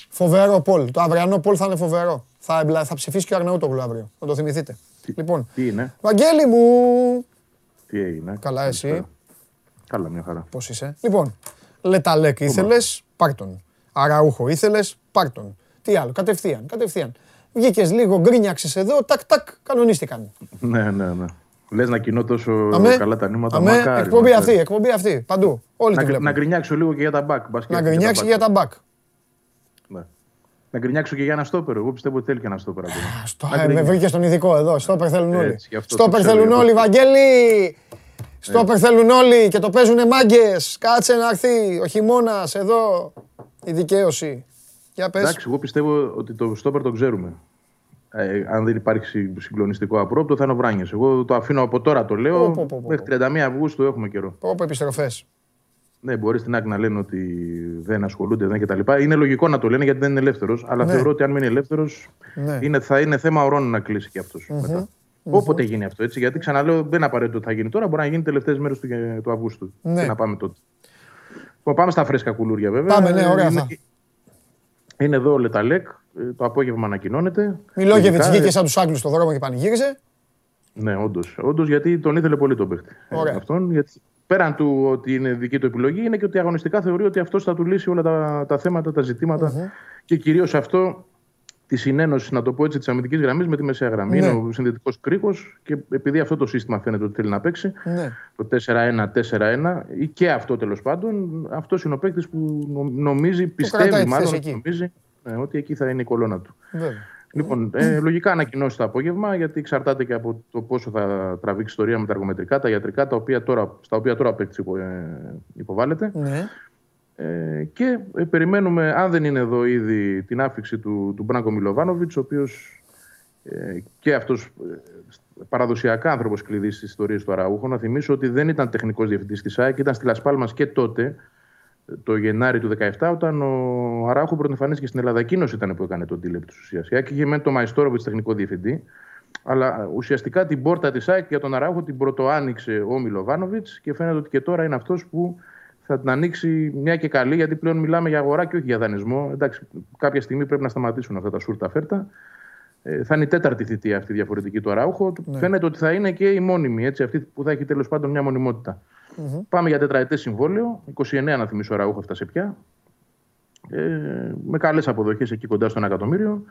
Φοβερό Πολ. Το αυριανό Πολ θα είναι φοβερό. Θα, θα ψηφίσει και ο Αρναούτογλου αύριο. Θα το θυμηθείτε. Τι, λοιπόν. Τι είναι; Βαγγέλη μου. Τι έγινε; Καλά εσύ. Καλά μια χαρά. Πώς είσαι; Λοιπόν. Λεταλέκ ήθελες. Πάρ τον. Αραούχο ήθελες. Πάρ. Τι άλλο, κατευθείαν, κατευθείαν. Βγήκες λίγο, γκρίνιαξες εδώ, τάκ, τάκ, κανονίστηκαν. ναι, ναι, ναι. Λες να κοινώ τόσο Αμέ. καλά τα νήματα. Αμέ, μακάρι, εκπομπή μακάρι. αυτή, εκπομπή αυτή. Παντού. Όλοι να, τη βλέπουν. Να γκρινιάξω λίγο και για τα μπακ. Να γκρινιάξει και για τα μπακ. Ναι. Να γκρινιάξω και για ένα στόπερ. Εγώ πιστεύω ότι θέλει και ένα στόπερ ακόμα. Στο, με βρήκες τον ειδικό εδώ. Στόπερ θέλουν όλοι. Στόπερ θέλουν όλοι, Βαγγέλη. Στόπερ θέλουν όλοι και το παίζουν μάγκες. Κάτσε να έρθει ο χειμώνας εδώ. Η δικαίωση. Για πες. Εντάξει, εγώ πιστεύω ότι το στόπερ το ξέρουμε. Ε, αν δεν υπάρχει συγκλονιστικό απρόπτο, θα είναι ο Βράνιε. Εγώ το αφήνω από τώρα το λέω. Πω, πω, πω, μέχρι 31 Αυγούστου έχουμε καιρό. Πω, πω επιστροφές. Ναι, μπορεί στην άκρη να λένε ότι δεν ασχολούνται, δεν κτλ. Είναι λογικό να το λένε γιατί δεν είναι ελεύθερος. Αλλά ναι. θεωρώ ότι αν μείνει ελεύθερος, ναι. είναι, θα είναι θέμα ωρών να κλείσει και αυτός mm-hmm. μετά. Mm-hmm. Όποτε γίνει αυτό. Έτσι, γιατί ξαναλέω, δεν είναι απαραίτητο ότι θα γίνει τώρα, μπορεί να γίνει τελευταίες μέρες του, του Αυγούστου. Ναι. Και να πάμε τότε. Πάμε στα φρέσκα κουλούρια βέβαια. Πάμε, ναι, ωραία. Είναι, είναι εδώ ο Λεταλέκ, ε, το απόγευμα ανακοινώνεται. Μιλόγεβιτ βγήκε σαν τους Άγγλους στον δρόμο και πανηγύριζε. Ναι, όντως. Όντως, γιατί τον ήθελε πολύ τον παίχτη. Ωραία. Αυτόν, γιατί πέραν του ότι είναι δική του επιλογή, είναι και ότι αγωνιστικά θεωρεί ότι αυτός θα του λύσει όλα τα, τα θέματα, τα ζητηματα mm-hmm. και κυρίως αυτό της συνένωσης, να το πω έτσι, της αμυντικής γραμμής με τη μεσαία γραμμή. Ναι. Είναι ο συνδετικός κρίκο και επειδή αυτό το σύστημα φαίνεται ότι θέλει να παίξει, ναι. το 4-1-4-1 ή και αυτό τέλος πάντων, αυτός είναι ο παίκτης που νομίζει, πιστεύει μάλλον, εκεί. νομίζει ναι, ότι εκεί θα είναι η κολόνα του. Βέβαια. Λοιπόν, ε, λογικά ανακοινώσει το απόγευμα, γιατί εξαρτάται και από το πόσο θα τραβήξει ιστορία με τα αργομετρικά, τα ιατρικά, τα οποία τώρα, στα οποία τώρα παίξει ε, υποβάλλεται. Ναι. Ε, και ε, περιμένουμε, αν δεν είναι εδώ ήδη, την άφηξη του, του Μπράνκο Μιλοβάνοβιτς, ο οποίος ε, και αυτός ε, παραδοσιακά άνθρωπος κλειδί στις ιστορίες του Αραούχου. Να θυμίσω ότι δεν ήταν τεχνικός διευθυντής της ΑΕΚ, ήταν στη Λασπάλμα και τότε το Γενάρη του 2017, όταν ο Αράχου πρωτοεμφανίστηκε στην Ελλάδα. Εκείνος ήταν που έκανε τον τίλεπ της ουσίας. Και είχε με το Μαϊστόροβιτς τεχνικό διευθυντή. Αλλά ουσιαστικά την πόρτα της ΑΕΚ για τον Αράχου την πρωτοάνοιξε ο Μιλοβάνοβιτς και φαίνεται ότι και τώρα είναι αυτός που θα την ανοίξει μια και καλή, γιατί πλέον μιλάμε για αγορά και όχι για δανεισμό. Εντάξει, κάποια στιγμή πρέπει να σταματήσουν αυτά τα σούρτα φέρτα. Ε, θα είναι η τέταρτη θητεία αυτή διαφορετική του Αράουχο. Ναι. Φαίνεται ότι θα είναι και η μόνιμη, έτσι, αυτή που θα έχει τέλος πάντων μια μονιμότητα. Mm-hmm. Πάμε για τετραετές συμβόλαιο. 29 να θυμίσω Ραούχο έφτασε πια. Ε, με καλές αποδοχές εκεί κοντά στο 1 εκατομμύριο.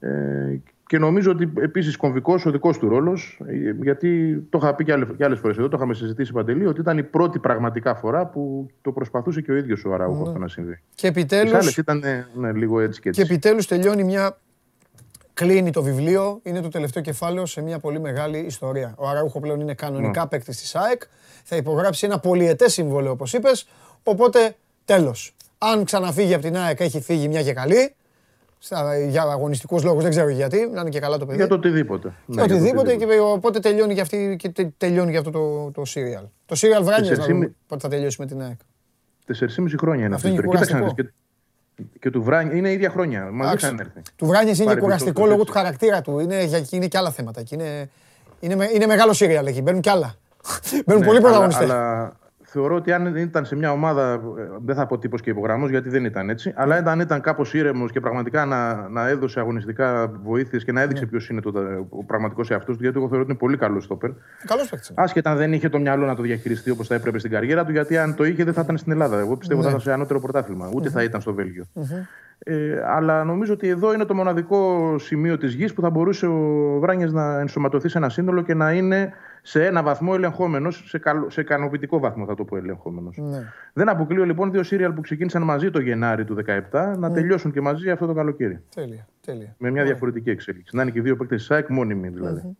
Ε, και νομίζω ότι επίσης κομβικός ο δικός του ρόλος, ε, γιατί το είχα πει και άλλες φορές εδώ, το είχαμε συζητήσει παντελή, ότι ήταν η πρώτη πραγματικά φορά που το προσπαθούσε και ο ίδιος ο Αράουχο ναι. αυτό να συμβεί. Και επιτέλου. ήταν ναι, λίγο έτσι και έτσι. Και επιτέλους τελειώνει μια Κλείνει το βιβλίο, είναι το τελευταίο κεφάλαιο σε μια πολύ μεγάλη ιστορία. Ο Αράουχο πλέον είναι κανονικά mm. παίκτης της ΑΕΚ. Θα υπογράψει ένα πολυετές συμβόλαιο, όπως είπες. Οπότε τέλος. Αν ξαναφύγει από την ΑΕΚ, έχει φύγει μια και καλή. Για αγωνιστικούς λόγους, δεν ξέρω γιατί. Να είναι και καλά το παιδί. Για το οτιδήποτε. Για ναι, οτιδήποτε. Και οπότε τελειώνει και, αυτή, και τελειώνει και αυτό το, το serial. Το serial Βράνιε, πότε θα τελειώσει με την ΑΕΚ. 4,5 χρόνια είναι αυτή η ιστορία. Και του Βράνια είναι ίδια χρόνια. Μα δεν έρθει. Του Βράνια είναι και κουραστικό λόγω του χαρακτήρα του. Είναι, είναι και άλλα θέματα. Είναι, είναι, είναι μεγάλο σύριαλ εκεί. Μπαίνουν κι άλλα. Μπαίνουν ναι, πολύ πρωταγωνιστές. Αλλά, θεωρώ ότι αν ήταν σε μια ομάδα, ε, δεν θα πω τύπος και υπογραμμός γιατί δεν ήταν έτσι, αλλά αν ήταν κάπως ήρεμος και πραγματικά να, να έδωσε αγωνιστικά βοήθειες και να έδειξε ναι. ποιος είναι το, ο πραγματικός εαυτό του, γιατί εγώ θεωρώ ότι είναι πολύ καλός στόπερ. Καλός παίκτης. Άσχετα αν δεν είχε το μυαλό να το διαχειριστεί όπως θα έπρεπε στην καριέρα του, γιατί αν το είχε δεν θα ήταν στην Ελλάδα. Εγώ πιστεύω ναι. θα ήταν σε ανώτερο πρωτάθλημα, ούτε θα ήταν στο Βέλγιο. Ε, αλλά νομίζω ότι εδώ είναι το μοναδικό σημείο της γης που θα μπορούσε ο Βράνιε να ενσωματωθεί σε ένα σύνολο και να είναι σε ένα βαθμό ελεγχόμενος, σε, σε ικανοποιητικό βαθμό θα το πω ελεγχόμενος. Ναι. Δεν αποκλείω λοιπόν δύο σύριαλ που ξεκίνησαν μαζί το Γενάρη του 2017 να ναι. τελειώσουν και μαζί αυτό το καλοκαίρι. Τέλεια. τέλεια. Με μια διαφορετική εξέλιξη. Να είναι και δύο παίκτες της ΣΑΕΚ μόνιμοι δηλαδή.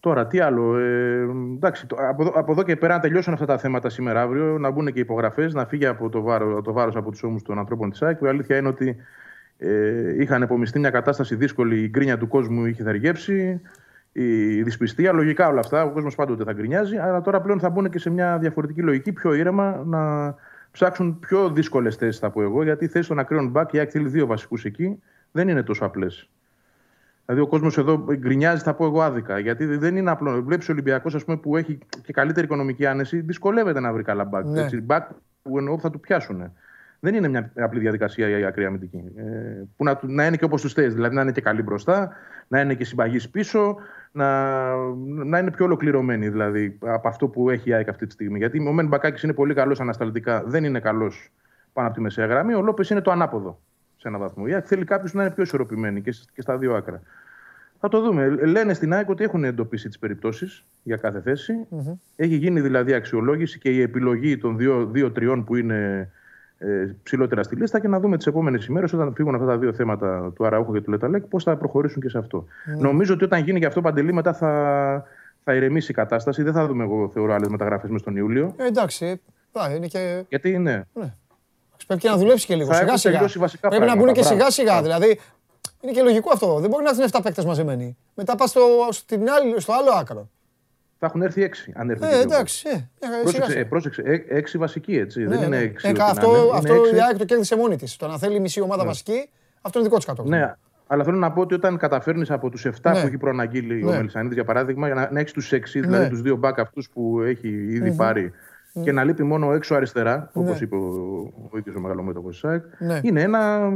Τώρα, τι άλλο. Ε, εντάξει, από, εδώ, από εδώ και πέρα να τελειώσουν αυτά τα θέματα σήμερα αύριο, να μπουν και υπογραφές, να φύγει από το βάρο το βάρος από τους ώμους των ανθρώπων της ΣΑΕΚ. Η αλήθεια είναι ότι ε, είχαν επομιστεί μια κατάσταση δύσκολη, η γκρίνια του κόσμου είχε θαργέψει η δυσπιστία, λογικά όλα αυτά. Ο κόσμος πάντοτε θα γκρινιάζει, αλλά τώρα πλέον θα μπουν και σε μια διαφορετική λογική, πιο ήρεμα, να ψάξουν πιο δύσκολες θέσεις, θα πω εγώ, γιατί η θέση των ακραίων μπακ, η θέλει δύο βασικούς εκεί, δεν είναι τόσο απλές. Δηλαδή, ο κόσμος εδώ γκρινιάζει, θα πω εγώ άδικα. Γιατί δεν είναι απλό. Βλέπεις ο Ολυμπιακός, που έχει και καλύτερη οικονομική άνεση, δυσκολεύεται να βρει καλά μπακ. Ναι. Μπακ που θα του πιάσουν. δεν είναι μια απλή διαδικασία η ακραία αμυντική. Ε, που να, να είναι και όπως τους θες, δηλαδή να είναι και καλή μπροστά, να είναι και συμπαγής πίσω, να, να είναι πιο ολοκληρωμένη δηλαδή από αυτό που έχει η ΑΕΚ αυτή τη στιγμή. Γιατί ο Μεν Μπακάκης είναι πολύ καλός ανασταλτικά, δεν είναι καλός πάνω από τη μεσαία γραμμή. Ο Λόπες είναι το ανάποδο σε έναν βαθμό. Η ΑΕΚ θέλει κάποιο να είναι πιο ισορροπημένη και, και στα δύο άκρα. Θα το δούμε. Λένε στην ΑΕΚ ότι έχουν εντοπίσει τις περιπτώσεις για κάθε θέση. Mm-hmm. Έχει γίνει δηλαδή αξιολόγηση και η επιλογή των δύο-τριών που είναι ε, ψηλότερα στη λίστα και να δούμε τις επόμενες ημέρες, όταν φύγουν αυτά τα δύο θέματα του Αραούχου και του Λεταλέκ, πώς θα προχωρήσουν και σε αυτό. Mm. Νομίζω ότι όταν γίνει και αυτό παντελή, μετά θα, θα ηρεμήσει η κατάσταση. Δεν θα δούμε, εγώ θεωρώ, άλλες μεταγραφές μες τον Ιούλιο. Ε, εντάξει. Πά, είναι και... Γιατί είναι. Ναι. Πρέπει και να δουλέψει και λίγο. Σιγά σιγά. Πρέπει να μπουν και σιγά σιγά. Δηλαδή είναι και λογικό αυτό. Δεν μπορεί να έρθουν 7 παίκτες μαζεμένοι. Μετά πας στο, στο άλλο άκρο. Θα έχουν έρθει έξι. Αν έρθει ε, εντάξει. Ε, πρόσεξε, ε, πρόσεξε, ε, έξι βασικοί έτσι. Ναι, δεν είναι ναι. έξι. Ε, αυτό είναι, αυτό η ΑΕΚ το κέρδισε μόνη της. Το να θέλει μισή ομάδα ναι. βασική, αυτό είναι δικό της κατόχο. Ναι, αλλά θέλω να πω ότι όταν καταφέρνεις από τους 7 ναι. που έχει προαναγγείλει ναι. ο Μελισανίδης, για παράδειγμα, για να, να έχεις τους 6, ναι. δηλαδή τους δύο μπακ αυτούς που έχει ήδη mm-hmm. πάρει mm. και να λείπει μόνο έξω αριστερά, όπως ναι. είπε ο, ο ίδιος ο μεγαλομέτωπος τη ΣΑΕΚ, ναι. είναι ένα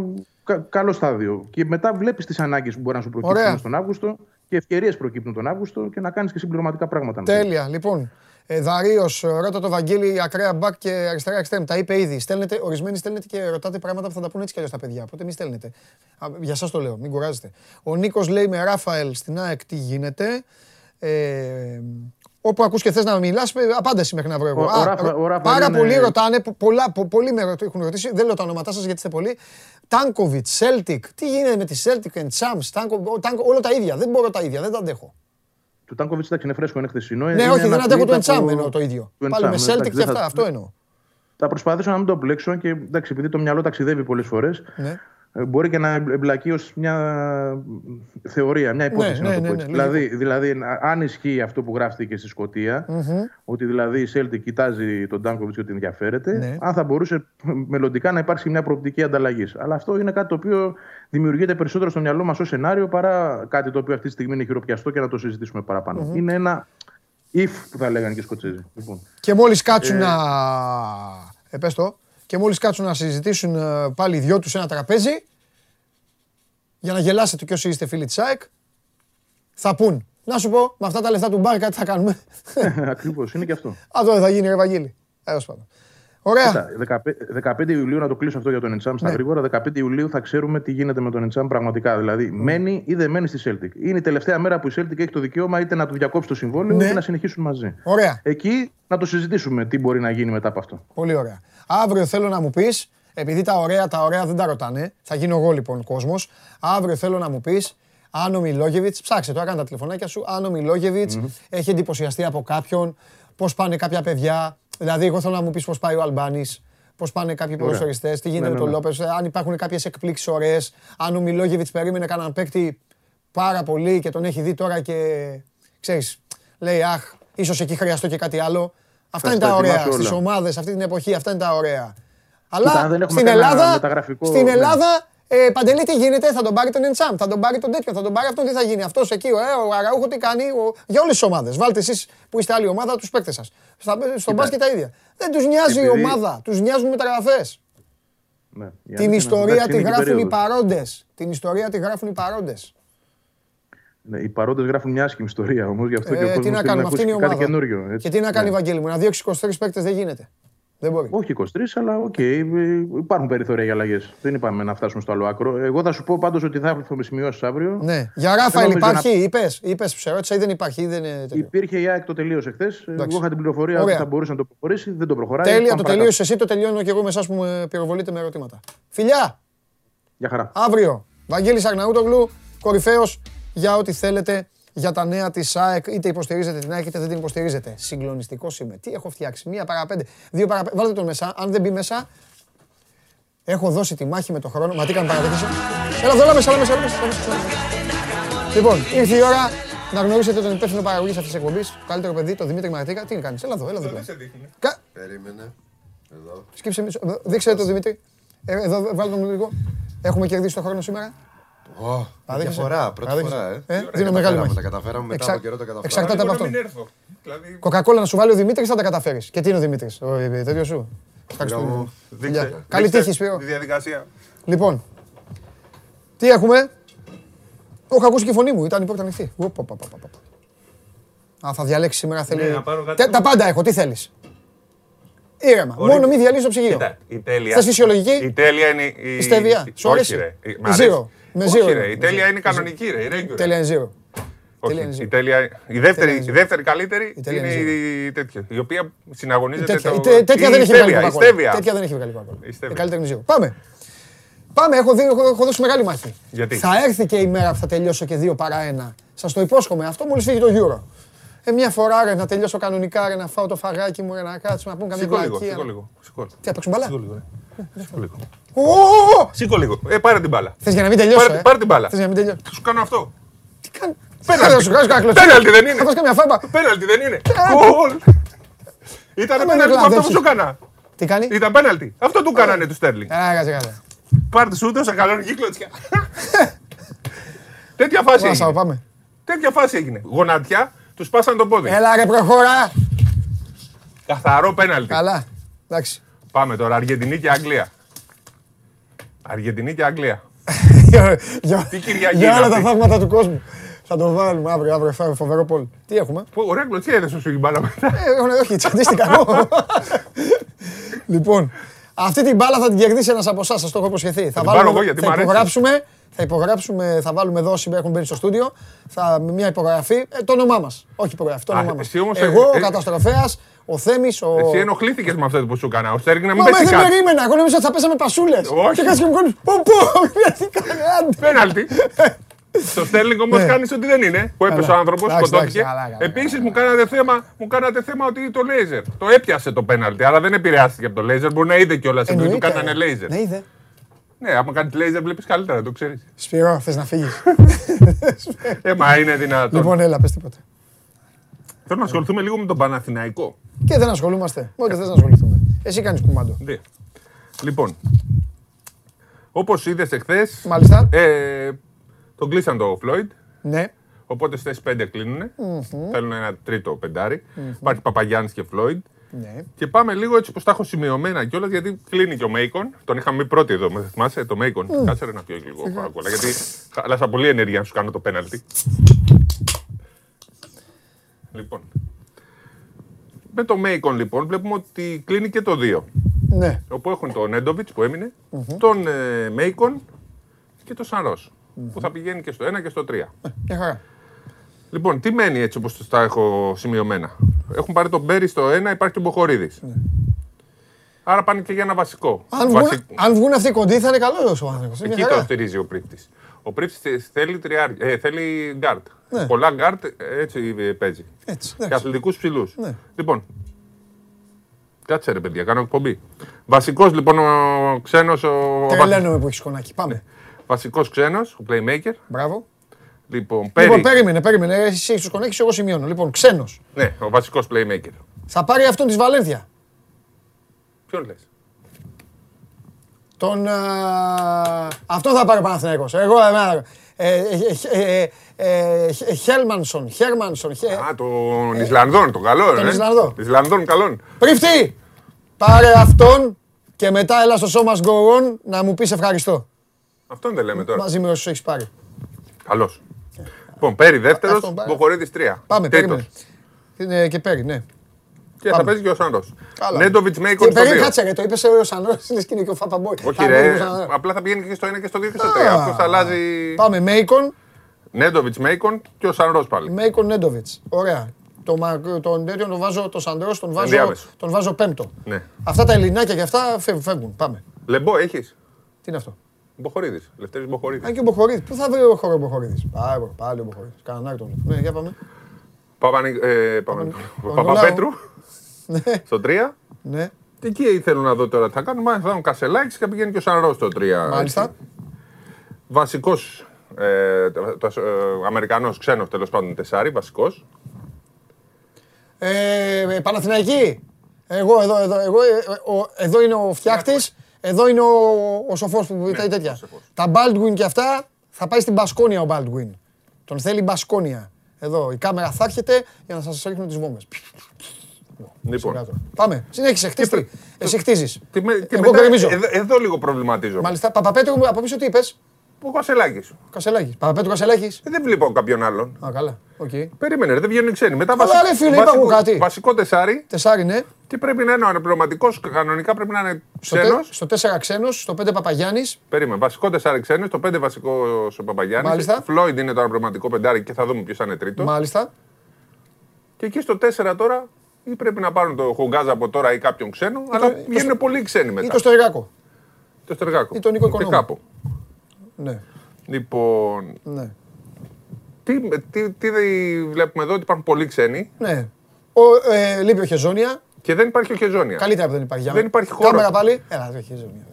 κα, καλό στάδιο. Και μετά βλέπεις τις ανάγκες που μπορεί να σου προκύψουν στον Αύγουστο και ευκαιρίες προκύπτουν τον Αύγουστο και να κάνεις και συμπληρωματικά πράγματα. Τέλεια. Λοιπόν, ε, Δαρίο, ρώτα το Βαγγέλη, ακραία μπακ και αριστερά εξτρέμ. Τα είπε ήδη. Στέλνετε, ορισμένοι στέλνετε και ρωτάτε πράγματα που θα τα πούνε έτσι κι αλλιώς τα παιδιά. Οπότε μη στέλνετε. Α, για εσά το λέω, μην κουράζετε. Ο Νίκος λέει με Ράφαελ στην ΑΕΚ τι γίνεται. Ε, Όπου ακούς και θες να μιλάς, απάντηση μέχρι να βρω εγώ. πάρα πολλοί ρωτάνε, πολλά, πολλοί με έχουν ρωτήσει, δεν λέω τα ονόματά σας γιατί είστε πολλοί. Τάνκοβιτ, Σέλτικ, τι γίνεται με τη Σέλτικ and Τσάμς, όλα τα ίδια, δεν μπορώ τα ίδια, δεν τα αντέχω. Του Τάνκοβιτ εντάξει είναι φρέσκο, είναι χθεσινό. Ναι, όχι, δεν αντέχω το Εντσάμ εννοώ το ίδιο. Πάλι με Σέλτικ και αυτά, αυτό εννοώ. Θα προσπαθήσω να μην το πλέξω και εντάξει, επειδή το μυαλό ταξιδεύει πολλές φορές. Ναι. Ε, μπορεί και να εμπλακεί ως μια θεωρία, μια υπόθεση ναι, να το ναι, πω ναι, έτσι. δηλαδή, δηλαδή, αν ισχύει αυτό που γράφτηκε στη σκοτια ότι δηλαδή η Σέλτη κοιτάζει τον Τάνκοβιτς και ότι ενδιαφέρεται, αν θα μπορούσε μελλοντικά να υπάρξει μια προοπτική ανταλλαγής. Αλλά αυτό είναι κάτι το οποίο δημιουργείται περισσότερο στο μυαλό μας ως σενάριο παρά κάτι το οποίο αυτή τη στιγμή είναι χειροπιαστό και να το συζητήσουμε παραπάνω. Είναι ένα if που θα λέγανε και οι Σκοτσέζοι. Λοιπόν. Και μόλις κάτσουν ε... να. Ε, και μόλις κάτσουν να συζητήσουν ε, πάλι οι δυο τους ένα τραπέζι, για να γελάσετε και όσοι είστε φίλοι της ΑΕΚ, θα πούν. Να σου πω, με αυτά τα λεφτά του μπαρ κάτι θα κάνουμε. Ακριβώς, είναι και αυτό. Αυτό θα γίνει, ρε Βαγγέλη. Έως πάντων. Ωραία. 15 Ιουλίου, να το κλείσω αυτό για τον Εντσάμ στα ναι. γρήγορα. 15 Ιουλίου θα ξέρουμε τι γίνεται με τον Εντσάμ πραγματικά. Δηλαδή, mm. μένει ή δεν μένει στη Celtic. Είναι η τελευταία μέρα που η Celtic έχει το δικαίωμα είτε να του διακόψει το συμβόλαιο ναι. είτε να συνεχίσουν μαζί. Ωραία. Εκεί να το συζητήσουμε τι μπορεί να γίνει μετά από αυτό. Πολύ ωραία. Αύριο θέλω να μου πεις, επειδή τα ωραία, τα ωραία δεν τα ρωτάνε, θα γίνω εγώ λοιπόν κόσμος. Αύριο θέλω να μου πεις αν ο Μιλόγεβιτς, ψάξε το, έκανε τα τηλεφωνάκια σου. Αν ο μιλογεβιτ έχει εντυπωσιαστεί από κάποιον, πώς πάνε κάποια παιδιά. Δηλαδή, εγώ θέλω να μου πεις πώς πάει ο Αλμπάνης, πώς πάνε κάποιοι ποδοσφαιριστές, τι γίνεται ναι, με τον ναι, ναι. Λόπες, αν υπάρχουν κάποιες εκπλήξεις ωραίες. Αν ο Μιλόγεβιτς περίμενε κανέναν παίκτη πάρα πολύ και τον έχει δει τώρα και ξέρεις, λέει Αχ, ίσως εκεί χρειαστώ και κάτι άλλο. Αυτά είναι τα ωραία στις ομάδες αυτή την εποχή. Αυτά είναι τα ωραία. Αλλά στην Ελλάδα, στην ναι. Ελλάδα ε, Παντελή, τι γίνεται, θα τον πάρει τον Εντσάμ, θα τον πάρει τον τέτοιο, θα τον πάρει αυτόν, τι θα γίνει; Αυτός εκεί, ο, ε, ο Αραούχο τι κάνει, ο, για όλες τις ομάδες. Βάλτε εσείς που είστε άλλη ομάδα, τους παίκτες σας. Στον μπάσκετ τα ίδια. Δεν τους νοιάζει η ομάδα, τους νοιάζουν οι μεταγραφές. Ναι, την ιστορία τη γράφουν οι παρόντες. Την ιστορία τη γράφουν οι παρόντες. Ναι, οι παρόντες γράφουν μια άσχημη ιστορία όμως, γι' αυτό ε, και ο κόσμος τι να κάνουμε, αυτή είναι η ομάδα. Και τι να κάνει, ναι. Βαγγέλη μου, να διώξει 23 παίκτες δεν γίνεται. Δεν μπορεί. Όχι 23, αλλά οκ, okay, υπάρχουν περιθώρια για αλλαγές. Δεν είπαμε να φτάσουμε στο άλλο άκρο. Εγώ θα σου πω πάντως ότι θα έρθω με σημειώσεις αύριο. Ναι. Για Ράφαελ υπάρχει, να... είπες, είπες, σε ρώτησα ή δεν υπάρχει. Ή δεν είναι Υπήρχε η ΑΕΚ το τελείωσε χθες. Εγώ είχα την πληροφορία ότι θα μπορούσε να το προχωρήσει. Δεν το προχωράει. Τέλεια, το τελείωσε εσύ, το τελειώνω και εγώ με εσάς που με πυροβολείτε με ερωτήματα. Φιλιά! Για χαρά. Αύριο. Βαγγέλης Αγναούτογλου, κορυφαίος για ό,τι θέλετε για τα νέα της ΑΕΚ. Είτε υποστηρίζετε την ΑΕΚ είτε δεν την υποστηρίζετε. Συγκλονιστικό είμαι. Τι έχω φτιάξει; Μία παρά πέντε. Δύο παρά πέντε. Βάλτε τον μέσα. Αν δεν μπει μέσα, έχω δώσει τη μάχη με τον χρόνο. Μα τι κάνει παραδείξη. Έλα εδώ, μέσα, έλα μέσα, έλα μέσα. Λοιπόν, ήρθε η ώρα να γνωρίσετε τον υπεύθυνο παραγωγής αυτής της εκπομπής. Το καλύτερο παιδί, τον Δημήτρη Μαρτίκα. Τι κάνεις, έλα εδώ, έλα εδώ. Περίμενε. Εδώ. Σκύψε, δείξε το Δημήτρη. Ε, εδώ, βάλτε τον λίγο. Έχουμε κερδίσει τον χρόνο σήμερα. Oh, διαφορά, πρώτη φορά. Ε. Ε, δίνω μεγάλη μάχη. Τα καταφέραμε μετά από καιρό, τα καταφέραμε. Εξαρτάται από αυτό. Δηλαδή- Κοκακόλα να σου βάλει ο Δημήτρη, θα τα καταφέρει. Και τι είναι ο Δημήτρη, ο τέτοιο σου. Ευχαριστούμε. Δείξε, Γεια. Καλή δείξε τύχη, Σπύρο. Τη διαδικασία. Λοιπόν, τι έχουμε. Έχω ακούσει και η φωνή μου, ήταν η πόρτα ανοιχτή. Οπ, οπ, οπ, οπ, οπ. Α, θα διαλέξει σήμερα θέλει. Ναι, να πάρω κάτι Τε- Τα πάντα έχω, τι θέλει. Ήρεμα. Ωραία. Μόνο μην διαλύσει το ψυγείο. Κοίτα, η τέλεια. Θες φυσιολογική? Η τέλεια είναι. Η, Η στεβιά. Σου Όχι, αρέσει? ρε. Η Μ' αρέσει. zero. Με Όχι, zero ρε. είναι. Η τέλεια Με είναι zero. κανονική, ρε. Η regular. Τέλεια είναι zero. Όχι, Τέλεια είναι η, zero. τέλεια, η, δεύτερη, Τέλεια είναι η zero. δεύτερη καλύτερη Η τέλεια είναι είναι η τέτοια, η οποία Η συναγωνίζεται τέτοια, το... η τε- τέτοια η δεν έχει βγάλει στέβια, η κοκακόλα. στέβια. Τέτοια δεν έχει βγάλει κοκακόλα. Η Η στέβια. καλύτερη είναι zero. Πάμε. Πάμε, έχω, δει- έχω, έχω δώσει μεγάλη μάχη. Γιατί; Θα έρθει και η μέρα που θα τελειώσω και δύο παρά ένα. Σας το υπόσχομαι αυτό μόλις φύγει το Euro. Ε, μια φορά ρε, να τελειώσω κανονικά, ρε, να φάω το φαγάκι μου, ρε, να κάτσουμε, να πούμε καμία Σήκω λίγο, βλακεία. σήκω λίγο. Σήκω. Τι, θα παίξουν μπαλά. Σήκω λίγο, ρε. Σήκω λίγο. Ω, ω, ω. Σήκω λίγο. Ε, πάρε την μπάλα. Θες για να μην τελειώσω, Πάρε, ε; πάρε την μπάλα. Θες για να μην τελειώσω; Θα σου κάνω αυτό. Τι κάνει. Πέναλτι. Θα σου κάνω κάκλο. Πέναλτι δεν είναι. Θα δώσει καμιά φάμπα. Πέναλτι δεν είναι. Ε, Γκολ. Ήταν Άμα πέναλτι με αυτό που κλαδέψεις. σου έκανα. Τι κάνει; Ήταν πέναλτι. Αυτό του κάνανε τους Στέρλινγκ. Καλά, κάτσε, κάτσε. Πάρτε σου τόσο καλό κύκλωτσια. Τέτοια φάση Πάσα, έγινε. πάμε. Τέτοια φάση έγινε. Γονατιά, τους πάσαν το πόδι. Έλα ρε, προχώρα. Καθαρό πέναλτι. Καλά. Εντάξει. Πάμε τώρα, Αργεντινή και Αγγλία. Αργεντινή και Αγγλία. Για- για- Τι Κυριακή Για είναι όλα τα αυτή; θαύματα του κόσμου. Θα το βάλουμε αύριο, αύριο, φα- φοβερό πόλ. Τι έχουμε; Πω, Ωραία κλωτσία έδωσε σου η μπάλα μετά. Ε, όχι, όχι, τσαντίστηκα εγώ. Λοιπόν, αυτή την μπάλα θα την κερδίσει ένας από εσάς, σας το έχω υποσχεθεί. Θα, την πάρω εγώ, γιατί θα μ' αρέσει. υπογράψουμε, θα υπογράψουμε, θα βάλουμε δόση που έχουν μπαίνει στο στούντιο. Θα, με μια υπογραφή, ε, το όνομά μας. Όχι υπογραφή, το Α, όνομά μας. εσύ όμως, Εγώ, ε, ο ε, καταστροφέας, ο Θέμης, ο. Εσύ ενοχλήθηκες με αυτό που σου έκανα. Ο Στέρλινγκ να μην Μα πέσει δεν κάτι. περίμενα, εγώ νόμιζα ότι θα πέσαμε πασούλες. Όχι. Και κάτσε και μου κάνει. Πω, πω, γιατί κάνει, άντε. Πέναλτι. Στο Στέρλινγκ όμως Ναι. κάνεις ότι δεν είναι. Που έπεσε Καλά. ο άνθρωπος, Εντάξει, σκοτώθηκε. εντάξει, καλά, καλά, Επίσης μου κάνατε θέμα, μου κάνατε θέμα ότι το λέιζερ. Το έπιασε το πέναλτι, αλλά δεν επηρεάστηκε από το λέιζερ. Μπορεί να είδε κιόλας επειδή του Εννοείται. κάνανε λέιζερ. Ναι, είδε. Ναι, άμα κάνεις λέιζερ βλέπεις καλύτερα, το ξέρεις. Σπυρό, θες να φύγεις. Ε, μα είναι δυνατόν. Λοιπόν, έλα, πες τίποτα. Θέλω να ασχοληθούμε λίγο με τον Παναθηναϊκό. Και δεν ασχολούμαστε. Ό,τι θες να ασχοληθούμε. Εσύ κάνεις κουμάντο. Ναι. Λοιπόν, όπως είδες εχθές. Μάλιστα. Ε, τον κλείσαν το Φλόιντ. Ναι. Οπότε στις 5 κλείνουν. Μμμ. Θέλουν ένα τρίτο πεντάρι. Μμμ. Υπάρχει Παπαγιάννης και Φλόιντ. Ναι. Και πάμε λίγο έτσι που τα έχω σημειωμένα κιόλας γιατί κλείνει και ο Μέικον. Τον είχαμε πει πρώτη εδώ, με θυμάσαι το Μέικον. Μμ. Κάτσε ρε να πιω λίγο κοκακόλα. Γιατί χάλασα πολύ ενέργεια να σου κάνω το πέναλτι. Λοιπόν. Με το Μέικον λοιπόν βλέπουμε ότι κλείνει και το 2. Ναι. Όπου έχουν τον Έντοβιτ που έμεινε, Μμμ. τον ε, Μέικον και τον Σαρός, Που θα πηγαίνει και στο 1 και στο 3. Μια χαρά. Λοιπόν, τι μένει έτσι όπως τα έχω σημειωμένα. Έχουν πάρει τον Μπέρι στο 1, υπάρχει και ο Μποχορίδης. Άρα πάνε και για ένα βασικό. Ναι. Αν βγουν, Βασι- αν βγουν αυτοί κοντοί θα είναι καλός ο άνθρωπος. Είναι Εκεί μια το χαρά. στηρίζει ο Πρίφτη. Ο Πρίφτης θέλει, τριάρι, ε, θέλει γκάρτ. Ναι. Πολλά γκάρτ ε, έτσι ε, παίζει. Έτσι, Και εντάξει. αθλητικούς ψηλούς. Ναι. Λοιπόν. Κάτσε ρε παιδιά, κάνω εκπομπή. Βασικός λοιπόν ο ξένος. Ο... Τρελαίνομαι που έχεις κονάκι. Πάμε. Βασικός ξένος, ο playmaker. Μπράβο. Λοιπόν, Πέρι. Λοιπόν, περίμενε, περίμενε. Εσύ έχεις τους κονάκι, εγώ σημειώνω. Λοιπόν, ξένος. Ναι, ο βασικός playmaker. Θα πάρει αυτόν της Βαλένθια. Ποιον λες; Τον. α, Αυτό θα πάρει ο Παναθηναϊκός. Εγώ, εμένα. Ε, ε, ε, ε, ε, ε, Χέλμανσον, Χέρμανσον. Χε- Α, τον Ισλανδόν, τον καλό. τον ε. Ισλανδό. Ισλανδόν, καλόν. Πρίφτη! Πάρε αυτόν και μετά έλα στο σώμα Go On να μου πεις ευχαριστώ. Αυτόν δεν λέμε τώρα. Μαζί με όσους έχεις πάρει. Καλός. Λοιπόν, Πέρι δεύτερος, Αυτόν πάρε. Μποχορίδη τρία. Πάμε, Τρίτος. περίμενε. Είναι και πέρι, ναι. Και Πάμε. θα παίζει και ο Σάνρο. Καλά. Νέντοβιτ Μέικον Και στο περίμενε, 2. κάτσε ρε, το είπες ο Σανρός, λες και είναι και ο Φαπαμπόη. Όχι Θα ρε, βγει ο Σανρός. απλά θα πηγαίνει και στο 1 και στο 2 και στο Α. 3. Αυτό θα αλλάζει. Πάμε, Μέικον, Νέντοβιτ Μέικον και ο Σανρό πάλι. Μέικον Νέντοβιτς. Ωραία. Το, μα- τον τέτοιον τον βάζω, το Σαντρός τον βάζω, Ενδιάμεσο. τον βάζω πέμπτο. Ναι. Αυτά τα ελληνάκια και αυτά φεύγουν, φεύγουν. Πάμε. Λεμπό έχει. Τι είναι αυτό. Μποχορίδη. Λευτέρη Μποχορίδη. Αν και ο Μποχορίδης. Πού θα βρει ο χώρο ο Μποχορίδης. Πάλι, πάλι ο Μποχορίδης. Κανένα τον. Ναι, για πάμε. Παπα- ε, Παπα- Παπα- Παπαπέτρου Ναι. Στο 3. Ναι. Και εκεί θέλω να δω τώρα τι θα κάνουν. Μάλιστα θα έχουν Κασελάκης και θα πηγαίνει και ο Σανρός στο 3. Μάλιστα. Βασικός. Ε, το- το- ε, Αμερικανός ξένος τέλος πάντων τεσσάρι, βασικός. Ε, ε, Παναθηναϊκή. Εγώ εδώ, εδώ, εγώ, ε, ε, ο- εδώ είναι ο φτιάχτης, εδώ είναι ο, ο σοφός που βοηθάει τέτοια. Τα Baldwin και αυτά θα πάει στην Μπασκόνια ο Baldwin. Τον θέλει Μπασκόνια. Εδώ η κάμερα θα έρχεται για να σας ρίχνω τις βόμβες. Λοιπόν. Πάμε. Συνέχισε, χτίστη. Εσύ χτίζεις. Εγώ γκρεμίζω. Εδώ λίγο προβληματίζω. Μάλιστα. Παπαπέτρου, από πίσω τι είπες; Ο Κασελάκης. Κασελάκης. Παπαπέτρου Κασελάκης. Ε, δεν βλέπω κάποιον άλλον. Α, καλά. Okay. Περίμενε, ρε, δεν βγαίνουν οι ξένοι. Μετά Αλλά ρε φίλε, είπα κάτι. Βασικό τεσάρι. Τεσάρι, ναι. Και πρέπει να είναι ο αναπληρωματικός. Κανονικά πρέπει να είναι ξένος. Στο 4 ξένος, στο 5 Παπαγιάννης. Περίμενε. Βασικό τεσάρι ξένος, στο 5 βασικός ο Παπαγιάννης. Μάλιστα. Φλόιντ είναι το αναπληρωματικό πεντάρι και θα δούμε ποιος θα είναι τρίτος. Μάλιστα. Και εκεί στο 4 τώρα ή πρέπει να πάρουν το Χουγκάζ από τώρα ή κάποιον ξένο, ή αλλά το, βγαίνουν το, πολύ ξένοι μετά. Ή το Στεργάκο. Το Στεργάκο. Ή τον Νίκο Οικονόμου. κάπου. Ναι. Λοιπόν. Ναι. Τι, τι, τι βλέπουμε εδώ, ότι υπάρχουν πολλοί ξένοι. Ναι. Ο, ε, λείπει ο Χεζόνια. Και δεν υπάρχει ο Χεζόνια. Καλύτερα που δεν υπάρχει. Δεν υπάρχει χώρο. Κάμερα πάλι. Έλα, δεν Χεζόνια.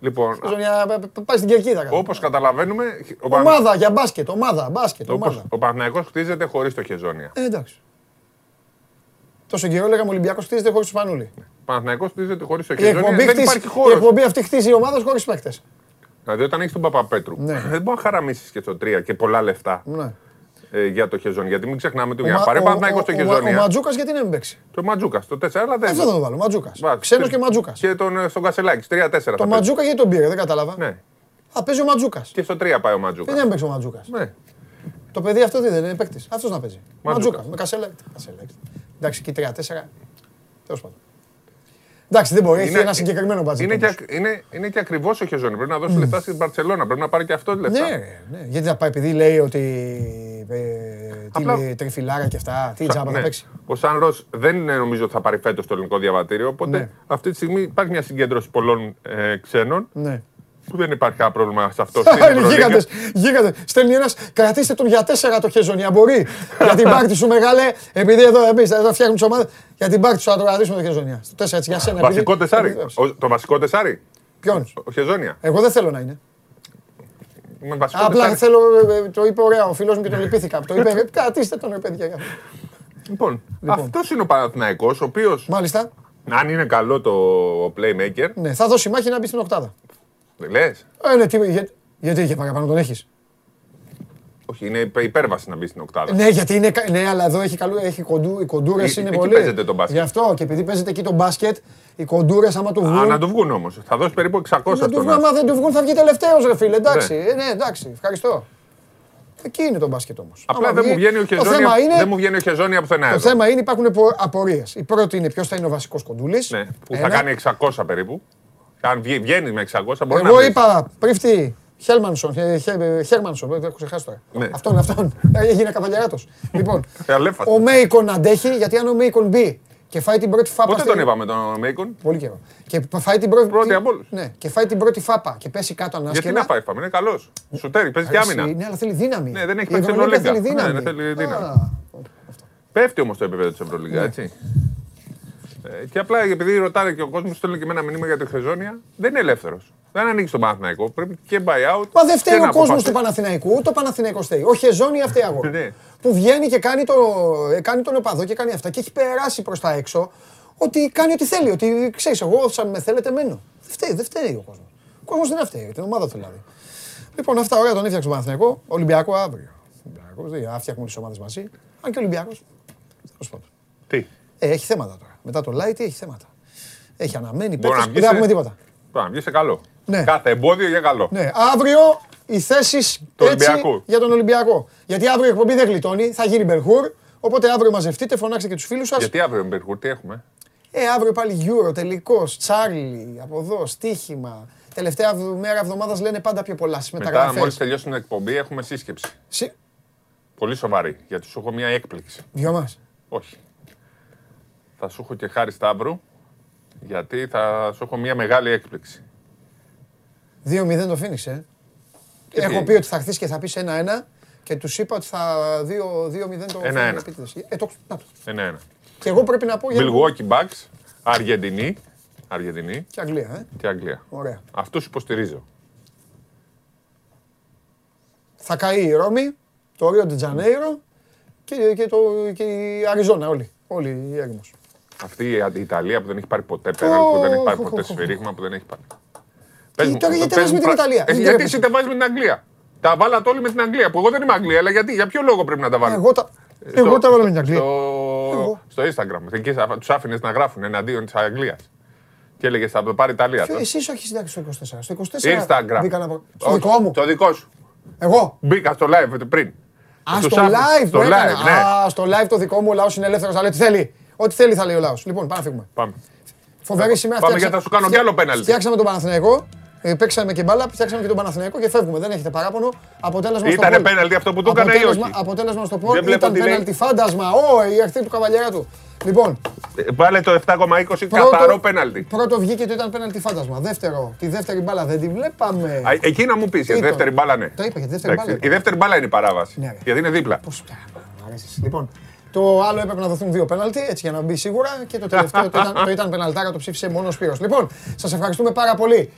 Λοιπόν, Χεζόνια πάει στην κερκίδα. Όπως καταλαβαίνουμε. Ο ομάδα για μπάσκετ. Ομάδα, μπάσκετ. Ομάδα. Ο Παναγιώ χτίζεται χωρίς το Χεζόνια. Ε, εντάξει. Τόσο καιρό λέγαμε Ολυμπιακός χτίζεται χωρίς τους Φανούλη. Παναγιώ χτίζεται χωρίς το Χεζόνια. Δεν υπάρχει χώρος. Η εκπομπή αυτή χτίζει η ομάδα χωρίς παίκτες. Δηλαδή, όταν έχεις τον Παπαπέτρου, ναι. δεν μπορεί να χαραμίσεις και στο 3 και πολλά λεφτά ναι. ε, για το Χεζόνια. Γιατί μην ξεχνάμε ότι για να πάρει Παναγιώ στο Χεζόνια. Ο Ματζούκας γιατί δεν παίξει; Το Ματζούκας, το 4, αλλά δεν. Αυτό θα το βάλω. Ματζούκας. Ξένος και Ματζούκας. Και τον, στον Κασελάκη, 3-4. Το Ματζούκα γιατί τον πήρε, δεν κατάλαβα. Ναι. Θα παίζει ο Ματζούκας. Και στο 3 πάει ο Ματζούκας. Δεν παίξει ο Ματζούκας. Ναι. Το παιδί αυτό δεν είναι παίκτης. Αυτός να παίζει. Ματζούκας. Με Κασελάκη. Εντάξει, εκεί 3-4. Τέλος πάντων. Εντάξει, δεν μπορεί, έχει ένα συγκεκριμένο μπατζέτ. Είναι, και, είναι, είναι και ακριβώς ο Χεζόνι. Πρέπει να δώσει λεφτά στην Παρσελώνα. Πρέπει να πάρει και αυτό λεφτά. Ναι, ναι. Γιατί θα πάει, επειδή λέει ότι. Ε, Απλά... τριφυλάρα και αυτά. Τι τζάμπα ναι. θα παίξει. Ο Σαν Ρος δεν νομίζω ότι θα πάρει φέτος το ελληνικό διαβατήριο. Οπότε ναι. αυτή τη στιγμή υπάρχει μια συγκέντρωση πολλών ε, ξένων. Ναι. Που δεν υπάρχει κανένα πρόβλημα σε αυτό. Γίγαντες. Γίγαντες. Στέλνει ένας, κρατήστε τον για τέσσερα το Χεζονιά. Μπορεί. για την πάρτι σου μεγάλε, επειδή εδώ εμείς εδώ φτιάχνουμε τις ομάδες. Για την πάρτι σου να το κρατήσουμε το Χεζονιά. Στο τέσσερα έτσι για σένα. Βασικό τεσάρι. Το βασικό τεσάρι. Ποιον. Ο Χεζόνια. Εγώ δεν θέλω να είναι. Απλά θέλω, το είπε ωραία ο φίλος μου και τον λυπήθηκα. Το είπε, κρατήστε τον ρε παιδιά. Λοιπόν, αυτός είναι ο Παναθηναϊκός, ο οποίος. Μάλιστα. Αν είναι καλό το playmaker. Ναι, θα δώσει μάχη να μπει στην οκτάδα. Δεν λες; Ε, ναι, τι, για, γιατί για παραπάνω τον έχεις. Όχι, είναι υπέρβαση να μπεις στην οκτάδα. Ναι, γιατί είναι, ναι, αλλά εδώ έχει, καλού, έχει κοντού, οι κοντούρες είναι εκεί πολύ. παίζεται το μπάσκετ. Γι' αυτό και επειδή παίζεται εκεί το μπάσκετ, οι κοντούρες άμα του βγουν. Α, να του βγουν όμως. Θα δώσει περίπου 600 να του βγουν, άμα δεν του βγουν θα βγει τελευταίος, ρε φίλε. Εντάξει, ναι. Ε, ναι, εντάξει, ευχαριστώ. Εκεί είναι το μπάσκετ όμως. Απλά δεν μου βγαίνει ο Χεζόνια, είναι, δεν μου βγαίνει ο Χεζόνια πουθενά. Το θέμα είναι υπάρχουν απορίες. Η πρώτη είναι ποιος θα είναι ο βασικός κοντούλης. Ναι, που θα κάνει 600 περίπου. Αν βγαίνει με 600 μπορεί να Εγώ είπα πρίφτη Χέλμανσον, Χέρμανσον, δεν έχω ξεχάσει τώρα. Ναι. Αυτόν, αυτόν. Έγινε καβαλιαράτο. λοιπόν, ο Μέικον αντέχει, γιατί αν ο Μέικον μπει και φάει την πρώτη φάπα. Πότε τον είπαμε τον Μέικον; Πολύ καιρό. Και φάει την πρώτη, πρώτη από όλους. Ναι, και φάει την πρώτη φάπα και πέσει κάτω ανάσκελα. Γιατί να φάει φάπα, είναι καλός. Σουτέρι, παίζει και άμυνα. Ναι, αλλά θέλει δύναμη. Ναι, δεν έχει παίξει Ευρωλίγκα. Θέλει δύναμη. Ναι, θέλει δύναμη. Πέφτει όμως το επίπεδο της Ευρωλίγκα, έτσι. Ε, και απλά επειδή ρωτάει και ο κόσμος, στέλνει και ένα μήνυμα για το Χεζόνια, δεν είναι ελεύθερος. Δεν ανοίξει τον Παναθηναϊκό. Πρέπει και buyout. Μα δεν φταίει ο κόσμος του Παναθηναϊκού, το Παναθηναϊκό φταίει. Ο Χεζόνια φταίει εγώ. ναι. Που βγαίνει και κάνει, το, κάνει τον οπαδό και κάνει αυτά και έχει περάσει προς τα έξω ότι κάνει ό,τι θέλει. Ότι ξέρεις, εγώ σαν με θέλετε μένω. Δεν φταίει, δεν φταίει ο κόσμος. Ο κόσμος δεν φταίει, την ομάδα του δηλαδή. Λοιπόν, αυτά ωραία τον έφτιαξε ο Παναθηναϊκό. Ολυμπιακό αύριο. Ολυμπιακός, φτιάχνουμε τις ομάδες μαζί. Αν και Ολυμπιακός. Τι; Ε, έχει θέματα τώρα. Μετά το light έχει θέματα. Έχει αναμένει παίκτες που δεν έχουμε τίποτα. Μπορεί να βγει σε καλό. Ναι. Κάθε εμπόδιο για καλό. Ναι. Αύριο οι θέσεις για τον Ολυμπιακό. Γιατί αύριο η εκπομπή δεν γλιτώνει, θα γίνει Μπερχούρ. Οπότε αύριο μαζευτείτε, φωνάξτε και τους φίλους σας. Γιατί αύριο Μπερχούρ, τι έχουμε; Ε, αύριο πάλι Euro, τελικός, Τσάρλι, από εδώ, στοίχημα. Τελευταία μέρα εβδομάδας λένε πάντα πιο πολλά στις μεταγραφές. Μετά, μόλις τελειώσει την εκπομπή, έχουμε σύσκεψη. Συ... Πολύ σοβαρή, γιατί σου έχω μια έκπληξη. Δυο μας. Όχι. Θα σου έχω και χάρη Σταύρου, γιατί θα σου έχω μια μεγάλη έκπληξη. 2-0 το Φίνιξ, ε. Έχω πει ότι θα χθείς και θα πεις 1-1 και τους είπα ότι θα 2-0 το Φίνιξ. Ε, το... 1-1. Και εγώ πρέπει να πω για. Milwaukee Bucks, Αργεντινή. Αργεντινή. Και Αγγλία, ε. Και Αγγλία. Ωραία. Αυτούς υποστηρίζω. Θα καεί η Ρώμη, το Ρίο Ντετζανέιρο και, και, το, και η Αριζόνα όλοι. Όλοι οι έρημος. Αυτή η Ιταλία που δεν έχει πάρει ποτέ πέναλ, που δεν έχει πάρει ποτέ σφυρίγμα, που δεν έχει πάρει. Πες τώρα γιατί βάζεις με την Ιταλία; Ε, γιατί εσύ τα βάζεις με την Αγγλία; Τα βάλατε όλοι με την Αγγλία. Που εγώ δεν είμαι Αγγλία, αλλά γιατί, για ποιο λόγο πρέπει να τα βάλω; Εγώ τα, εγώ τα βάλω με την Αγγλία. Στο στο Instagram. Εκεί τους άφηνες να γράφουν εναντίον της Αγγλίας. Και έλεγες θα το πάρει Ιταλία. Εσύ όχι συντάξει στο 24. Στο 24 Instagram. μπήκα να... Στο δικό μου. Το δικό σου. Εγώ. Μπήκα στο live πριν. Α, στο live στο live, ναι. Α, στο live το δικό μου ο λαός είναι ελεύθερος. Θα λέει τι θέλει. Ό,τι θέλει θα λέει ο λαός. Λοιπόν, πάμε να φύγουμε. Πάμε. Φοβερή σήμερα. Πάμε γιατί θα σου κάνω κι άλλο πέναλτι. Φτιάξαμε τον Παναθηναϊκό. Ε, παίξαμε και μπάλα, φτιάξαμε και τον Παναθηναϊκό και φεύγουμε. Δεν έχετε παράπονο. Αποτέλεσμα Ήταν στο πέναλτι αυτό που του έκανε ή όχι; Αποτέλεσμα στο πόλ. Ήταν πέναλτι φάντασμα. Ω, η αρχή του καβαλιέρα Λοιπόν. Ε, βάλε το 7,20 καθαρό πέναλτι. Πρώτο βγήκε το ήταν πέναλτι φάντασμα. Δεύτερο, τη δεύτερη μπάλα δεν τη βλέπαμε. Α, εκεί να μου πεις, η δεύτερη μπάλα ναι. Το είπα και τη δεύτερη μπάλα. Η δεύτερη μπάλα είναι η παράβαση. Ναι, γιατί είναι δίπλα. Πώς Λοιπόν, το άλλο έπρεπε να δοθούν δύο πέναλτι, έτσι για να μπει σίγουρα. Και το τελευταίο το ήταν, το ήταν πεναλτάρα, το ψήφισε μόνο ο Σπύρος. Λοιπόν, σας ευχαριστούμε πάρα πολύ.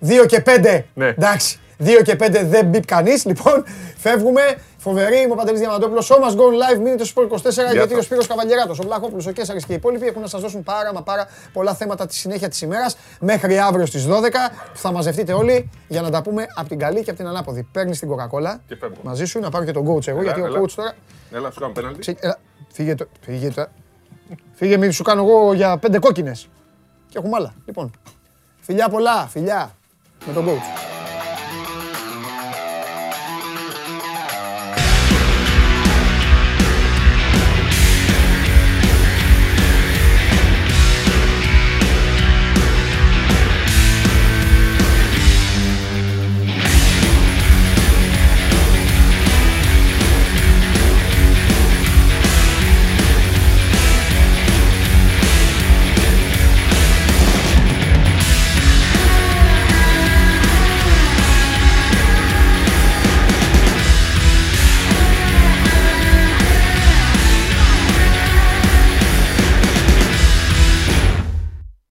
2 και 5. Ναι. Εντάξει. 2 και 5 δεν μπει κανείς. Λοιπόν, φεύγουμε. Φοβερή, είμαι ο Παντελής Διαμαντόπουλος. So must go live, μείνετε στο 24 γιατί ο Σπύρος Καβαλιεράτο, ο Βλαχόπουλο, ο Κέσσαρη και οι υπόλοιποι έχουν να σας δώσουν πάρα μα πάρα πολλά θέματα τη συνέχεια της ημέρας μέχρι αύριο στις 12 που θα μαζευτείτε όλοι για να τα πούμε από την καλή και από την ανάποδη. Παίρνεις την Coca-Cola μαζί σου να πάρω και τον coach εγώ γιατί ο coach τώρα. Έλα, σου κάνω πέναλτι. Φύγε, το, φύγε, το, φύγε, μην σου κάνω εγώ για πέντε κόκκινες. Και έχουμε άλλα. Λοιπόν, φιλιά πολλά, φιλιά με τον coach.